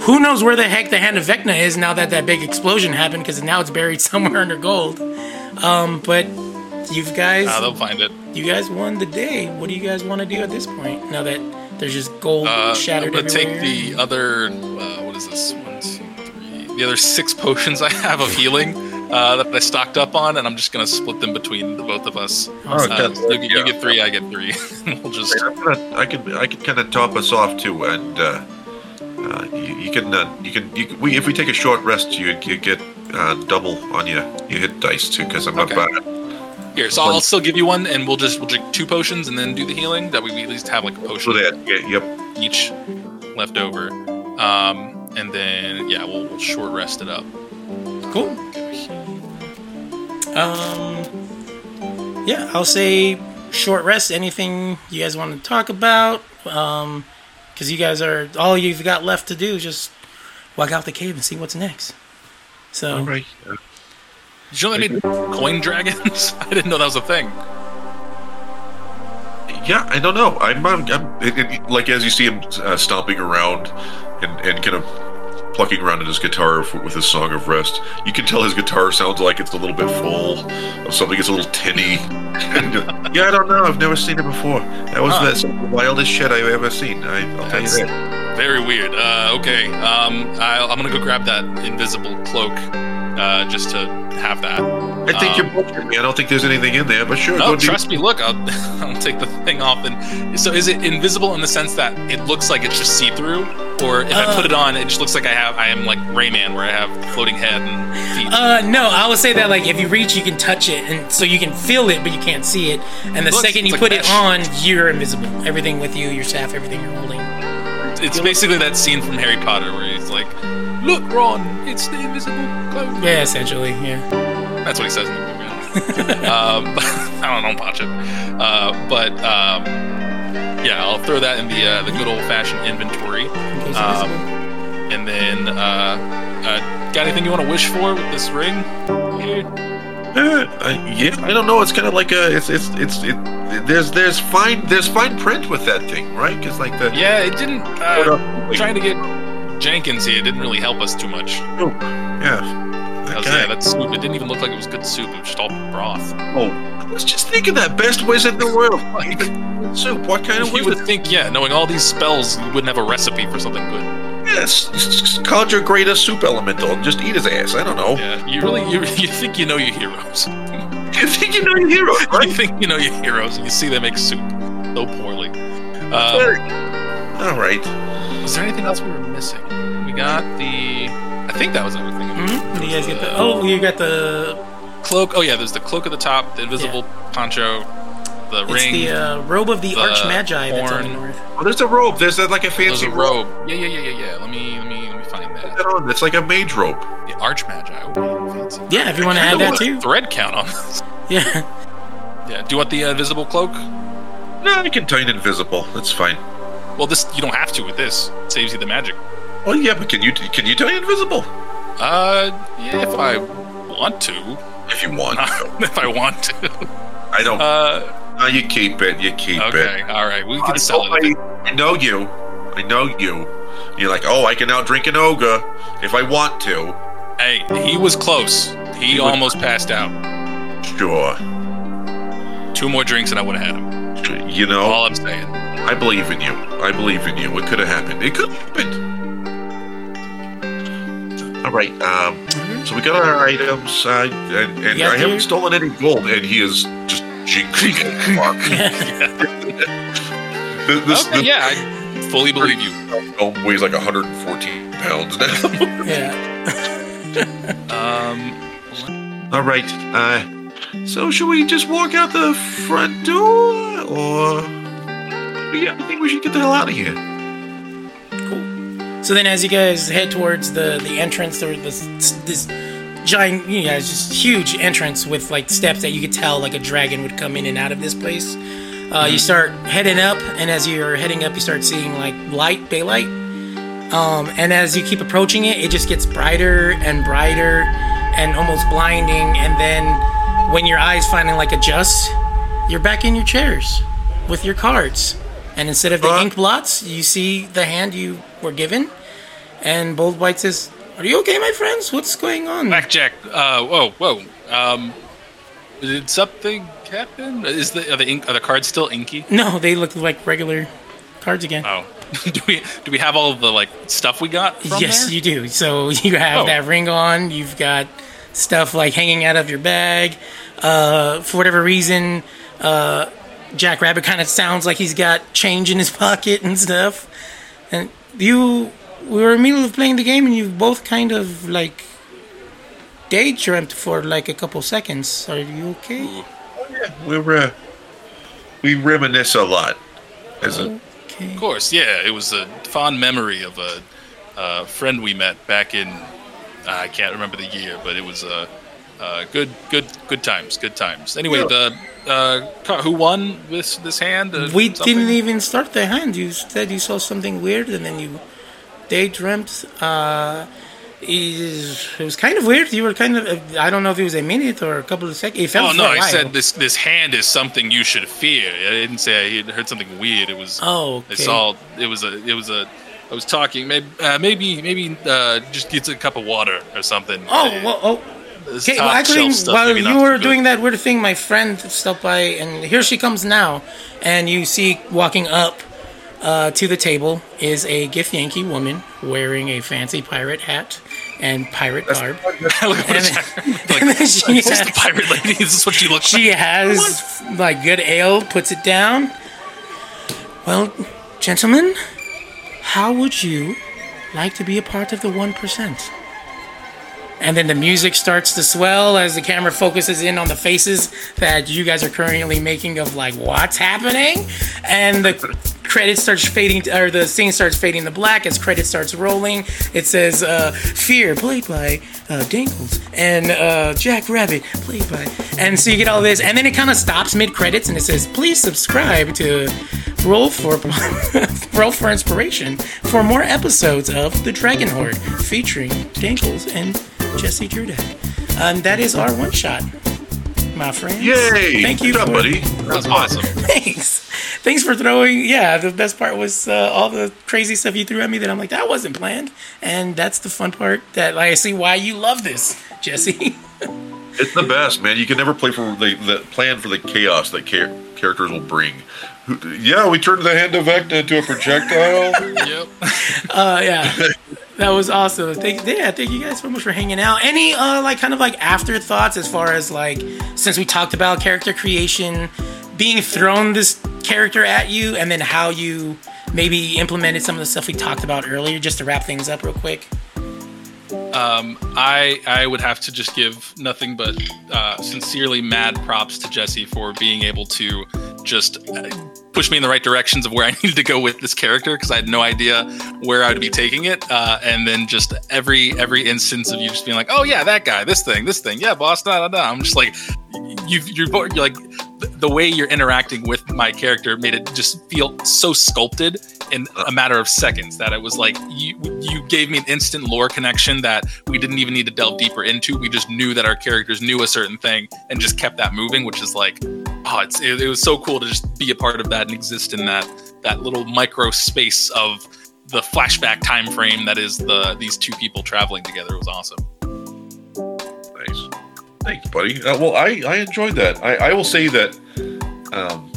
who knows where the heck the hand of Vecna is now that that big explosion happened? Because now it's buried somewhere under gold. Um, but you guys, Uh, they'll find it. you guys won the day. What do you guys want to do at this point? Now that there's just gold Uh, I'm gonna take the other. Uh, what is this? One, two, three. The other six potions I have of healing uh, that I stocked up on, and I'm just gonna split them between the both of us. Oh, Uh, that's- you, get- you yeah. get three, I get three. we'll just. I'm gonna, I could I could kind of top us off too, and uh, uh, you, you can uh, you can you, we if we take a short rest, you you get uh, double on your you hit dice too, because I'm not Okay. bad. Here, so I'll still give you one, and we'll just we'll drink two potions and then do the healing. That way, we at least have like a So potion that yeah, yep. each left over. Um, and then yeah, we'll, we'll short rest it up. Cool. Um, yeah, I'll say short rest. Anything you guys want to talk about? Um, because you guys are all you've got left to do is just walk out the cave and see what's next. So All right. Uh, Did you know they made coin dragons? I didn't know that was a thing. Yeah, I don't know. I'm, I'm, I'm it, it, like as you see him uh, stomping around and, and kind of plucking around in his guitar with his song of rest. You can tell his guitar sounds like it's a little bit full of something. It's a little tinny. uh, yeah, I don't know. I've never seen it before. That was Huh. the some of the wildest shit I've ever seen. I, I'll tell you that. very weird. Uh, okay, um, I, I'm gonna go grab that invisible cloak uh, just to have that. I think Um, you're bullshitting me. I don't think there's anything in there, but sure. No, go do- trust me. Look, I'll, I'll take the thing off. And so, is it invisible in the sense that it looks like it's just see through, or if I put it on, it just looks like I have I am like Rayman, where I have floating head and feet. Uh, no, I would say that like if you reach, you can touch it, and so you can feel it, but you can't see it. And the Looks- second you like put it on, you're invisible. Everything with you, your staff, everything you're holding. it's basically that scene from Harry Potter where he's like, "Look, Ron, it's the invisible cloak." Yeah, essentially, yeah. That's what he says in the movie. um, I don't know, watch it. Uh, but um, yeah, I'll throw that in the uh, the good old fashioned inventory. Um, and then, uh, uh, got anything you want to wish for with this ring? Here? Uh, uh, yeah, I don't know. It's kind of like a. It's it's it's it. There's there's fine there's fine print with that thing, right? Because like the Yeah, it didn't. Hold Uh, up. trying to get Jenkins here didn't really help us too much. Oh, yeah. That was- yeah, that soup. It didn't even look like it was good soup. It was just all broth. oh, I was just thinking that best wizard in the world. Like soup. What kind of wizard? You would think, yeah, knowing all these spells, you wouldn't have a recipe for something good. Yes, conjure greater soup elemental and just eat his ass. I don't know. Yeah, you really, you, you think you know your heroes. You think you know your hero, you think you know your heroes, and you see them make soup so poorly. Um, All right. Is there anything else we were missing? We got the. I think that was everything. Mhm. You guys get the. Oh, you got the. Cloak. Oh yeah, there's the cloak at the top, the invisible poncho, the It's ring. It's the uh, robe of the, the Arch Magi that's on the north. Oh, there's a robe. There's a, like a There's fancy a robe. Yeah, yeah, yeah, yeah, yeah. Let me, let me, let me find that. That on. It's like a mage robe. The Arch Magi. Oh, fancy. Yeah, if you want to add that too. Thread count on this. Yeah. Yeah. Do you want the uh, invisible cloak? No, I can turn invisible. That's fine. Well, this you don't have to with this. It saves you the magic. Oh yeah, but can you can you turn invisible Uh, yeah, if I want to. if you want? if I want to. I don't. Uh, no, you keep it. You keep okay, it. all right. We I can sell it. I, I know you. I know you. You're like, oh, I can now drink an ogre if I want to. Hey, he was close. He He was- almost passed out. Sure. Two more drinks and I would have had him. You know, All I'm saying. I believe in you. I believe in you. It could have happened. It could have happened. All right. Um. So we got our items, uh, and, and Yeah, I haven't dude. stolen any gold, and he is just jingling it. Mark. This, this, Okay, yeah, I fully believe you. this dome weighs like 114 pounds now. yeah. Um, All right. Uh, so should we just walk out the front door, or yeah, I think we should get the hell out of here. So then, as you guys head towards the the entrance, there's this this giant, you know, it's just huge entrance with like steps that you could tell like a dragon would come in and out of this place. Uh, you start heading up, and as you're heading up, you start seeing like light, daylight. Um, and as you keep approaching it, it just gets brighter and brighter and almost blinding. And then when your eyes finally like adjust, you're back in your chairs with your cards. And instead of the Uh. ink blots, you see the hand you were given. And Bold White says, Are you okay, my friends? What's going on? Blackjack. Uh, whoa, whoa. Um, did something happen? Is the are the ink are the cards still inky? No, they look like regular cards again. Oh, do we do we have all the like stuff we got? From yes, there? you do. So you have Oh. that ring on. You've got stuff like hanging out of your bag. Uh, for whatever reason, uh, Jack Rabbit kind of sounds like he's got change in his pocket and stuff. And you, we were in the middle of playing the game, and you both kind of like daydreamt for like a couple seconds. Are you okay? Oh, yeah. We're uh, we reminisce a lot. As a, Okay. Of course, yeah. It was a fond memory of a, a friend we met back in I can't remember the year, but it was uh, uh, good, good, good times, good times. Anyway, Yeah. the uh, who won this this hand? Uh, We something? didn't even start the hand. You said you saw something weird, and then you daydreamt. Uh, is it was kind of weird. You were kind of I don't know if it was a minute or a couple of seconds. It felt Oh no! I said this this hand is something you should fear. I didn't say I heard something weird. It was. Oh, okay. It's all. It was a. It was a. I was talking. Maybe. Uh, maybe. Maybe. Uh, just get a cup of water or something. Oh, well, oh. This Okay, well, actually, while you were doing good. that weird thing, my friend stopped by, and here she comes now. And you see walking up uh, to the table is a Githyanki woman wearing a fancy pirate hat and Pirate garb. Look at And Jack- then- like, and then is she this the pirate lady? Is this what she looks She like? has like good ale, puts it down. Well, gentlemen, how would you like to be a part of the 1%? And then the music starts to swell as the camera focuses in on the faces that you guys are currently making of like what's happening, and the credits starts fading, or the scene starts fading to black as credits starts rolling. It says uh, "Fear" played by uh, Denkles and uh, Jack Rabbit played by, and so you get all this, and then it kind of stops mid credits and it says "Please subscribe to." Roll for roll for inspiration for more episodes of The Dragon Hoard featuring Denkles and Jesse Jerdak. And that is our one shot, my friend. Yay! Thank you, Good job, buddy. That was awesome. Thanks. Thanks for throwing. Yeah, the best part was uh, all the crazy stuff you threw at me that I'm like that wasn't planned, and that's the fun part. That like, I see why you love this, Jesse. It's the best, man. You can never play for the, the plan for the chaos that char- characters will bring. Yeah, we turned the hand of Vecna into a projectile. Yep. Uh, yeah. That was awesome. Thank, yeah, thank you guys so much for hanging out. Any uh, like kind of like afterthoughts as far as like since we talked about character creation, being thrown this character at you, and then how you maybe implemented some of the stuff we talked about earlier, just to wrap things up real quick. Um, I I would have to just give nothing but uh, sincerely mad props to Jesse for being able to just uh, push me in the right directions of where I needed to go with this character because I had no idea where I would be taking it. Uh, and then just every every instance of you just being like, oh yeah, that guy, this thing, this thing, yeah, boss, da da da. I'm just like, you you're, you're like the way you're interacting with my character made it just feel so sculpted in a matter of seconds that it was like you you gave me an instant lore connection that we didn't even need to delve deeper into. We just knew that our characters knew a certain thing and just kept that moving, which is like, oh, it's it, it was so cool to just be a part of that and exist in that that little micro space of the flashback time frame that is the these two people traveling together. Was awesome. nice. Thanks, buddy. Uh, well, I, I enjoyed that. I, I will say that, um,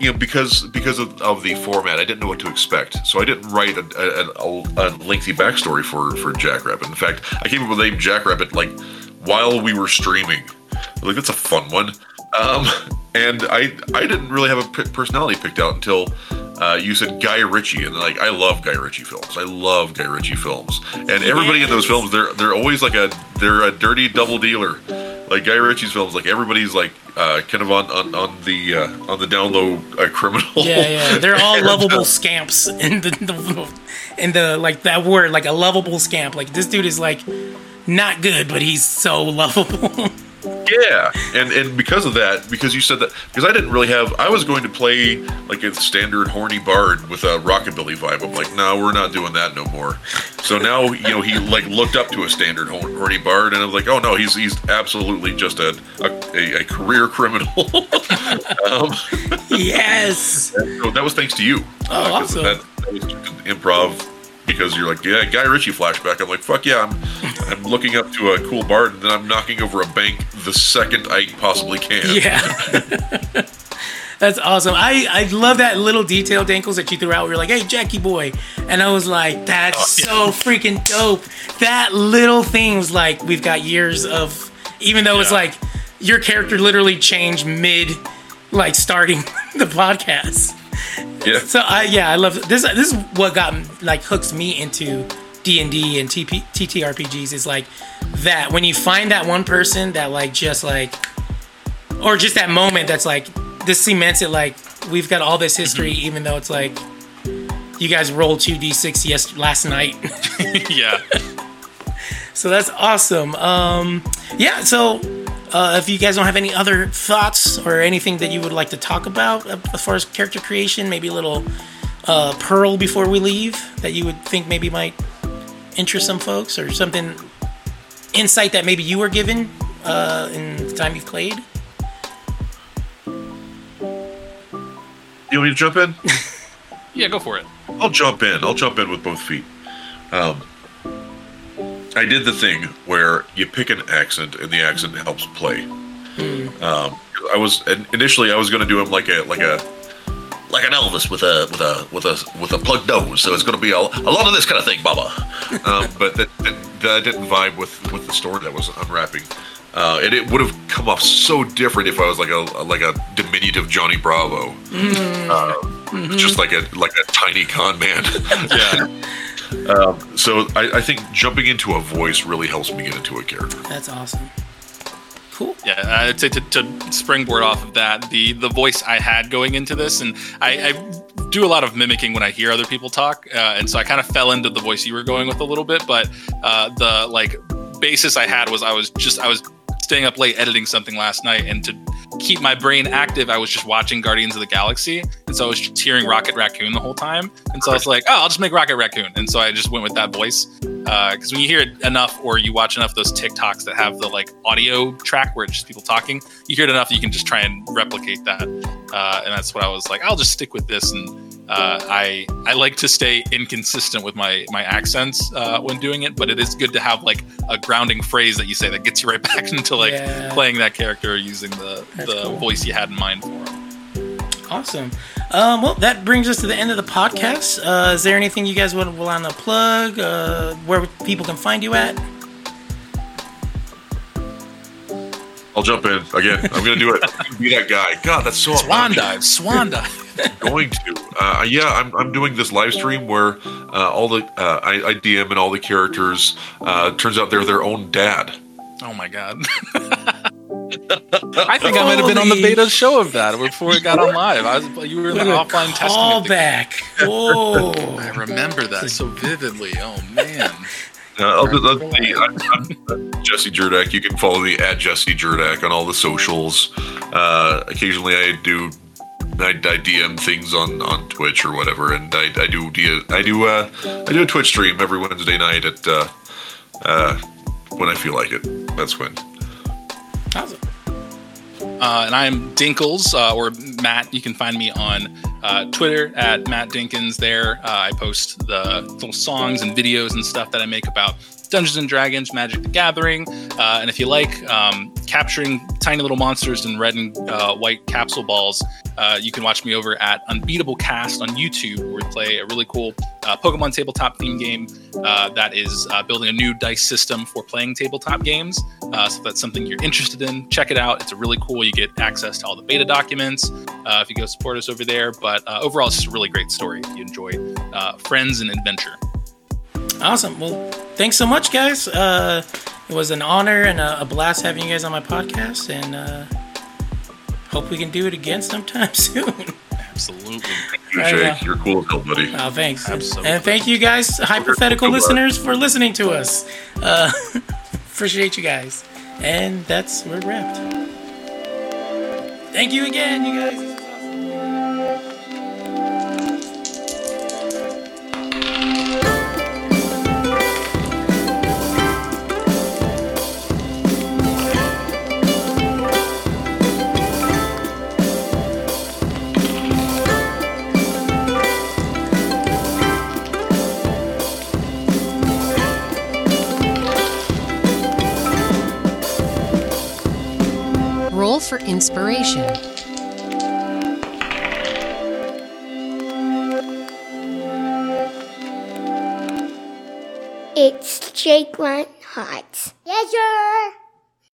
you know, because because of, of the format, I didn't know what to expect. So I didn't write a, a, a, a lengthy backstory for for Jackrabbit. In fact, I came up with the name Jackrabbit like while we were streaming. Like that's a fun one. Um, and I I didn't really have a personality picked out until uh, you said Guy Ritchie, and like I love Guy Ritchie films. I love Guy Ritchie films, and everybody in those films they're they're always like a they're a dirty double dealer. Like Guy Ritchie's films, like everybody's like uh, kind of on on, on the uh, on the down low uh, criminal. Yeah, yeah. They're all lovable scamps in the, the in the like that word, like a lovable scamp. Like this dude is like not good, but he's so lovable. Yeah, and and because of that, because you said that, because I didn't really have, I was going to play like a standard horny bard with a rockabilly vibe. I'm like, no, we're not doing that no more. So now, you know, he like looked up to a standard horny bard, and I was like, oh no, he's he's absolutely just a a, a, career criminal. um, yes. so that was thanks to you. Oh, 'cause awesome. That, that was improv. Because you're like, yeah, Guy Ritchie flashback. I'm like, fuck yeah, I'm, I'm looking up to a cool bard, and then I'm knocking over a bank the second I possibly can. Yeah. That's awesome. I, I love that little detail, Denkles, that you threw out. We were like, hey, Jackie boy. And I was like, that's Oh, so freaking dope. That little thing was like, we've got years of, even though it's like, your character literally changed mid, like, starting the podcast. Yeah. So I yeah, I love this. This is what got like hooks me into D and D and TP, TTRPGs is like that when you find that one person that like just like, or just that moment that's like this cements it like we've got all this history even though it's like you guys rolled two d six yes last night. yeah. So that's awesome. Um, yeah. So uh, if you guys don't have any other thoughts or anything that you would like to talk about uh, as far as character creation, maybe a little uh, pearl before we leave that you would think maybe might interest some folks or something insight that maybe you were given uh, in the time you've played. You want me to jump in? Yeah, go for it. I'll jump in. I'll jump in with both feet. Um, I did the thing where you pick an accent and the accent helps play. Um, I was initially I was going to do him like a like a like an Elvis with a with a with a with a plugged nose. So it's going to be a, a lot of this kind of thing, Baba. um, but that, that, that didn't vibe with with the story that was unwrapping. Uh, and it would have come off so different if I was like a like a diminutive Johnny Bravo, uh, just like a like a tiny con man. Yeah. um, so I, I think jumping into a voice really helps me get into a character. That's awesome. Cool. Yeah, I'd say to, to springboard off of that, the the voice I had going into this, and I, I do a lot of mimicking when I hear other people talk, uh, and so I kind of fell into the voice you were going with a little bit, but uh, the like basis I had was I was just I was staying up late editing something last night, and to keep my brain active, I was just watching Guardians of the Galaxy, and so I was just hearing Rocket Raccoon the whole time, and so I was like, oh, I'll just make Rocket Raccoon, and so I just went with that voice Uh, because when you hear it enough or you watch enough those TikToks that have the like audio track where it's just people talking, you hear it enough you can just try and replicate that, uh, and that's what I was like, I'll just stick with this and. Uh, I I like to stay inconsistent with my my accents uh, when doing it, but it is good to have like a grounding phrase that you say that gets you right back into like Yeah. playing that character using the That's the cool. voice you had in mind for him. Awesome. Um, well, that brings us to the end of the podcast. Uh, is there anything you guys would want to plug? Uh, where people can find you at? I'll jump in again. I'm gonna do it. I'm gonna Be that guy. God, that's so Swan obnoxious. dive, swan dive. going to. Uh, yeah, I'm, I'm doing this live stream where uh, all the uh, I, I DM and all the characters. Uh, turns out they're their own dad. Oh my god. I think I might have been on the beta show of that before it got on live. I was you were in the offline testing. Call back. Whoa. I remember that so vividly. Oh man. Uh, I'll, just- I'll see. I'm, I'm Jesse Jerdak. You can follow me at Jesse Jerdak on all the socials. Uh, occasionally, I do. I, I DM things on, on Twitch or whatever, and I, I do I do uh, I do a Twitch stream every Wednesday night at uh, uh, when I feel like it. That's when. Awesome. Uh, and I'm Denkles, uh, or Matt. You can find me on uh, Twitter at Matt Denkins. There, uh, I post the songs and videos and stuff that I make about Dungeons and Dragons, Magic the Gathering. Uh, and if you like um, capturing tiny little monsters in red and uh, white capsule balls, uh, you can watch me over at Unbeatable Cast on YouTube, where we play a really cool uh, Pokemon tabletop theme game uh, that is uh, building a new dice system for playing tabletop games. So if that's something you're interested in, check it out. It's a really cool. You get access to all the beta documents if you go support us over there. But overall, it's just a really great story if you enjoy friends and adventure. Awesome. Well, thanks so much, guys. Uh, it was an honor and a, a blast having you guys on my podcast, and uh, hope we can do it again sometime soon. Absolutely. you, Jake. You're cool as hell, buddy. Oh, thanks. Absolutely. And thank you guys, hypothetical Goodbye. listeners, for listening to us. Uh, appreciate you guys. And that's we're wrapped. Thank you again, you guys. For inspiration. It's Jake Lionheart. Yes, sir.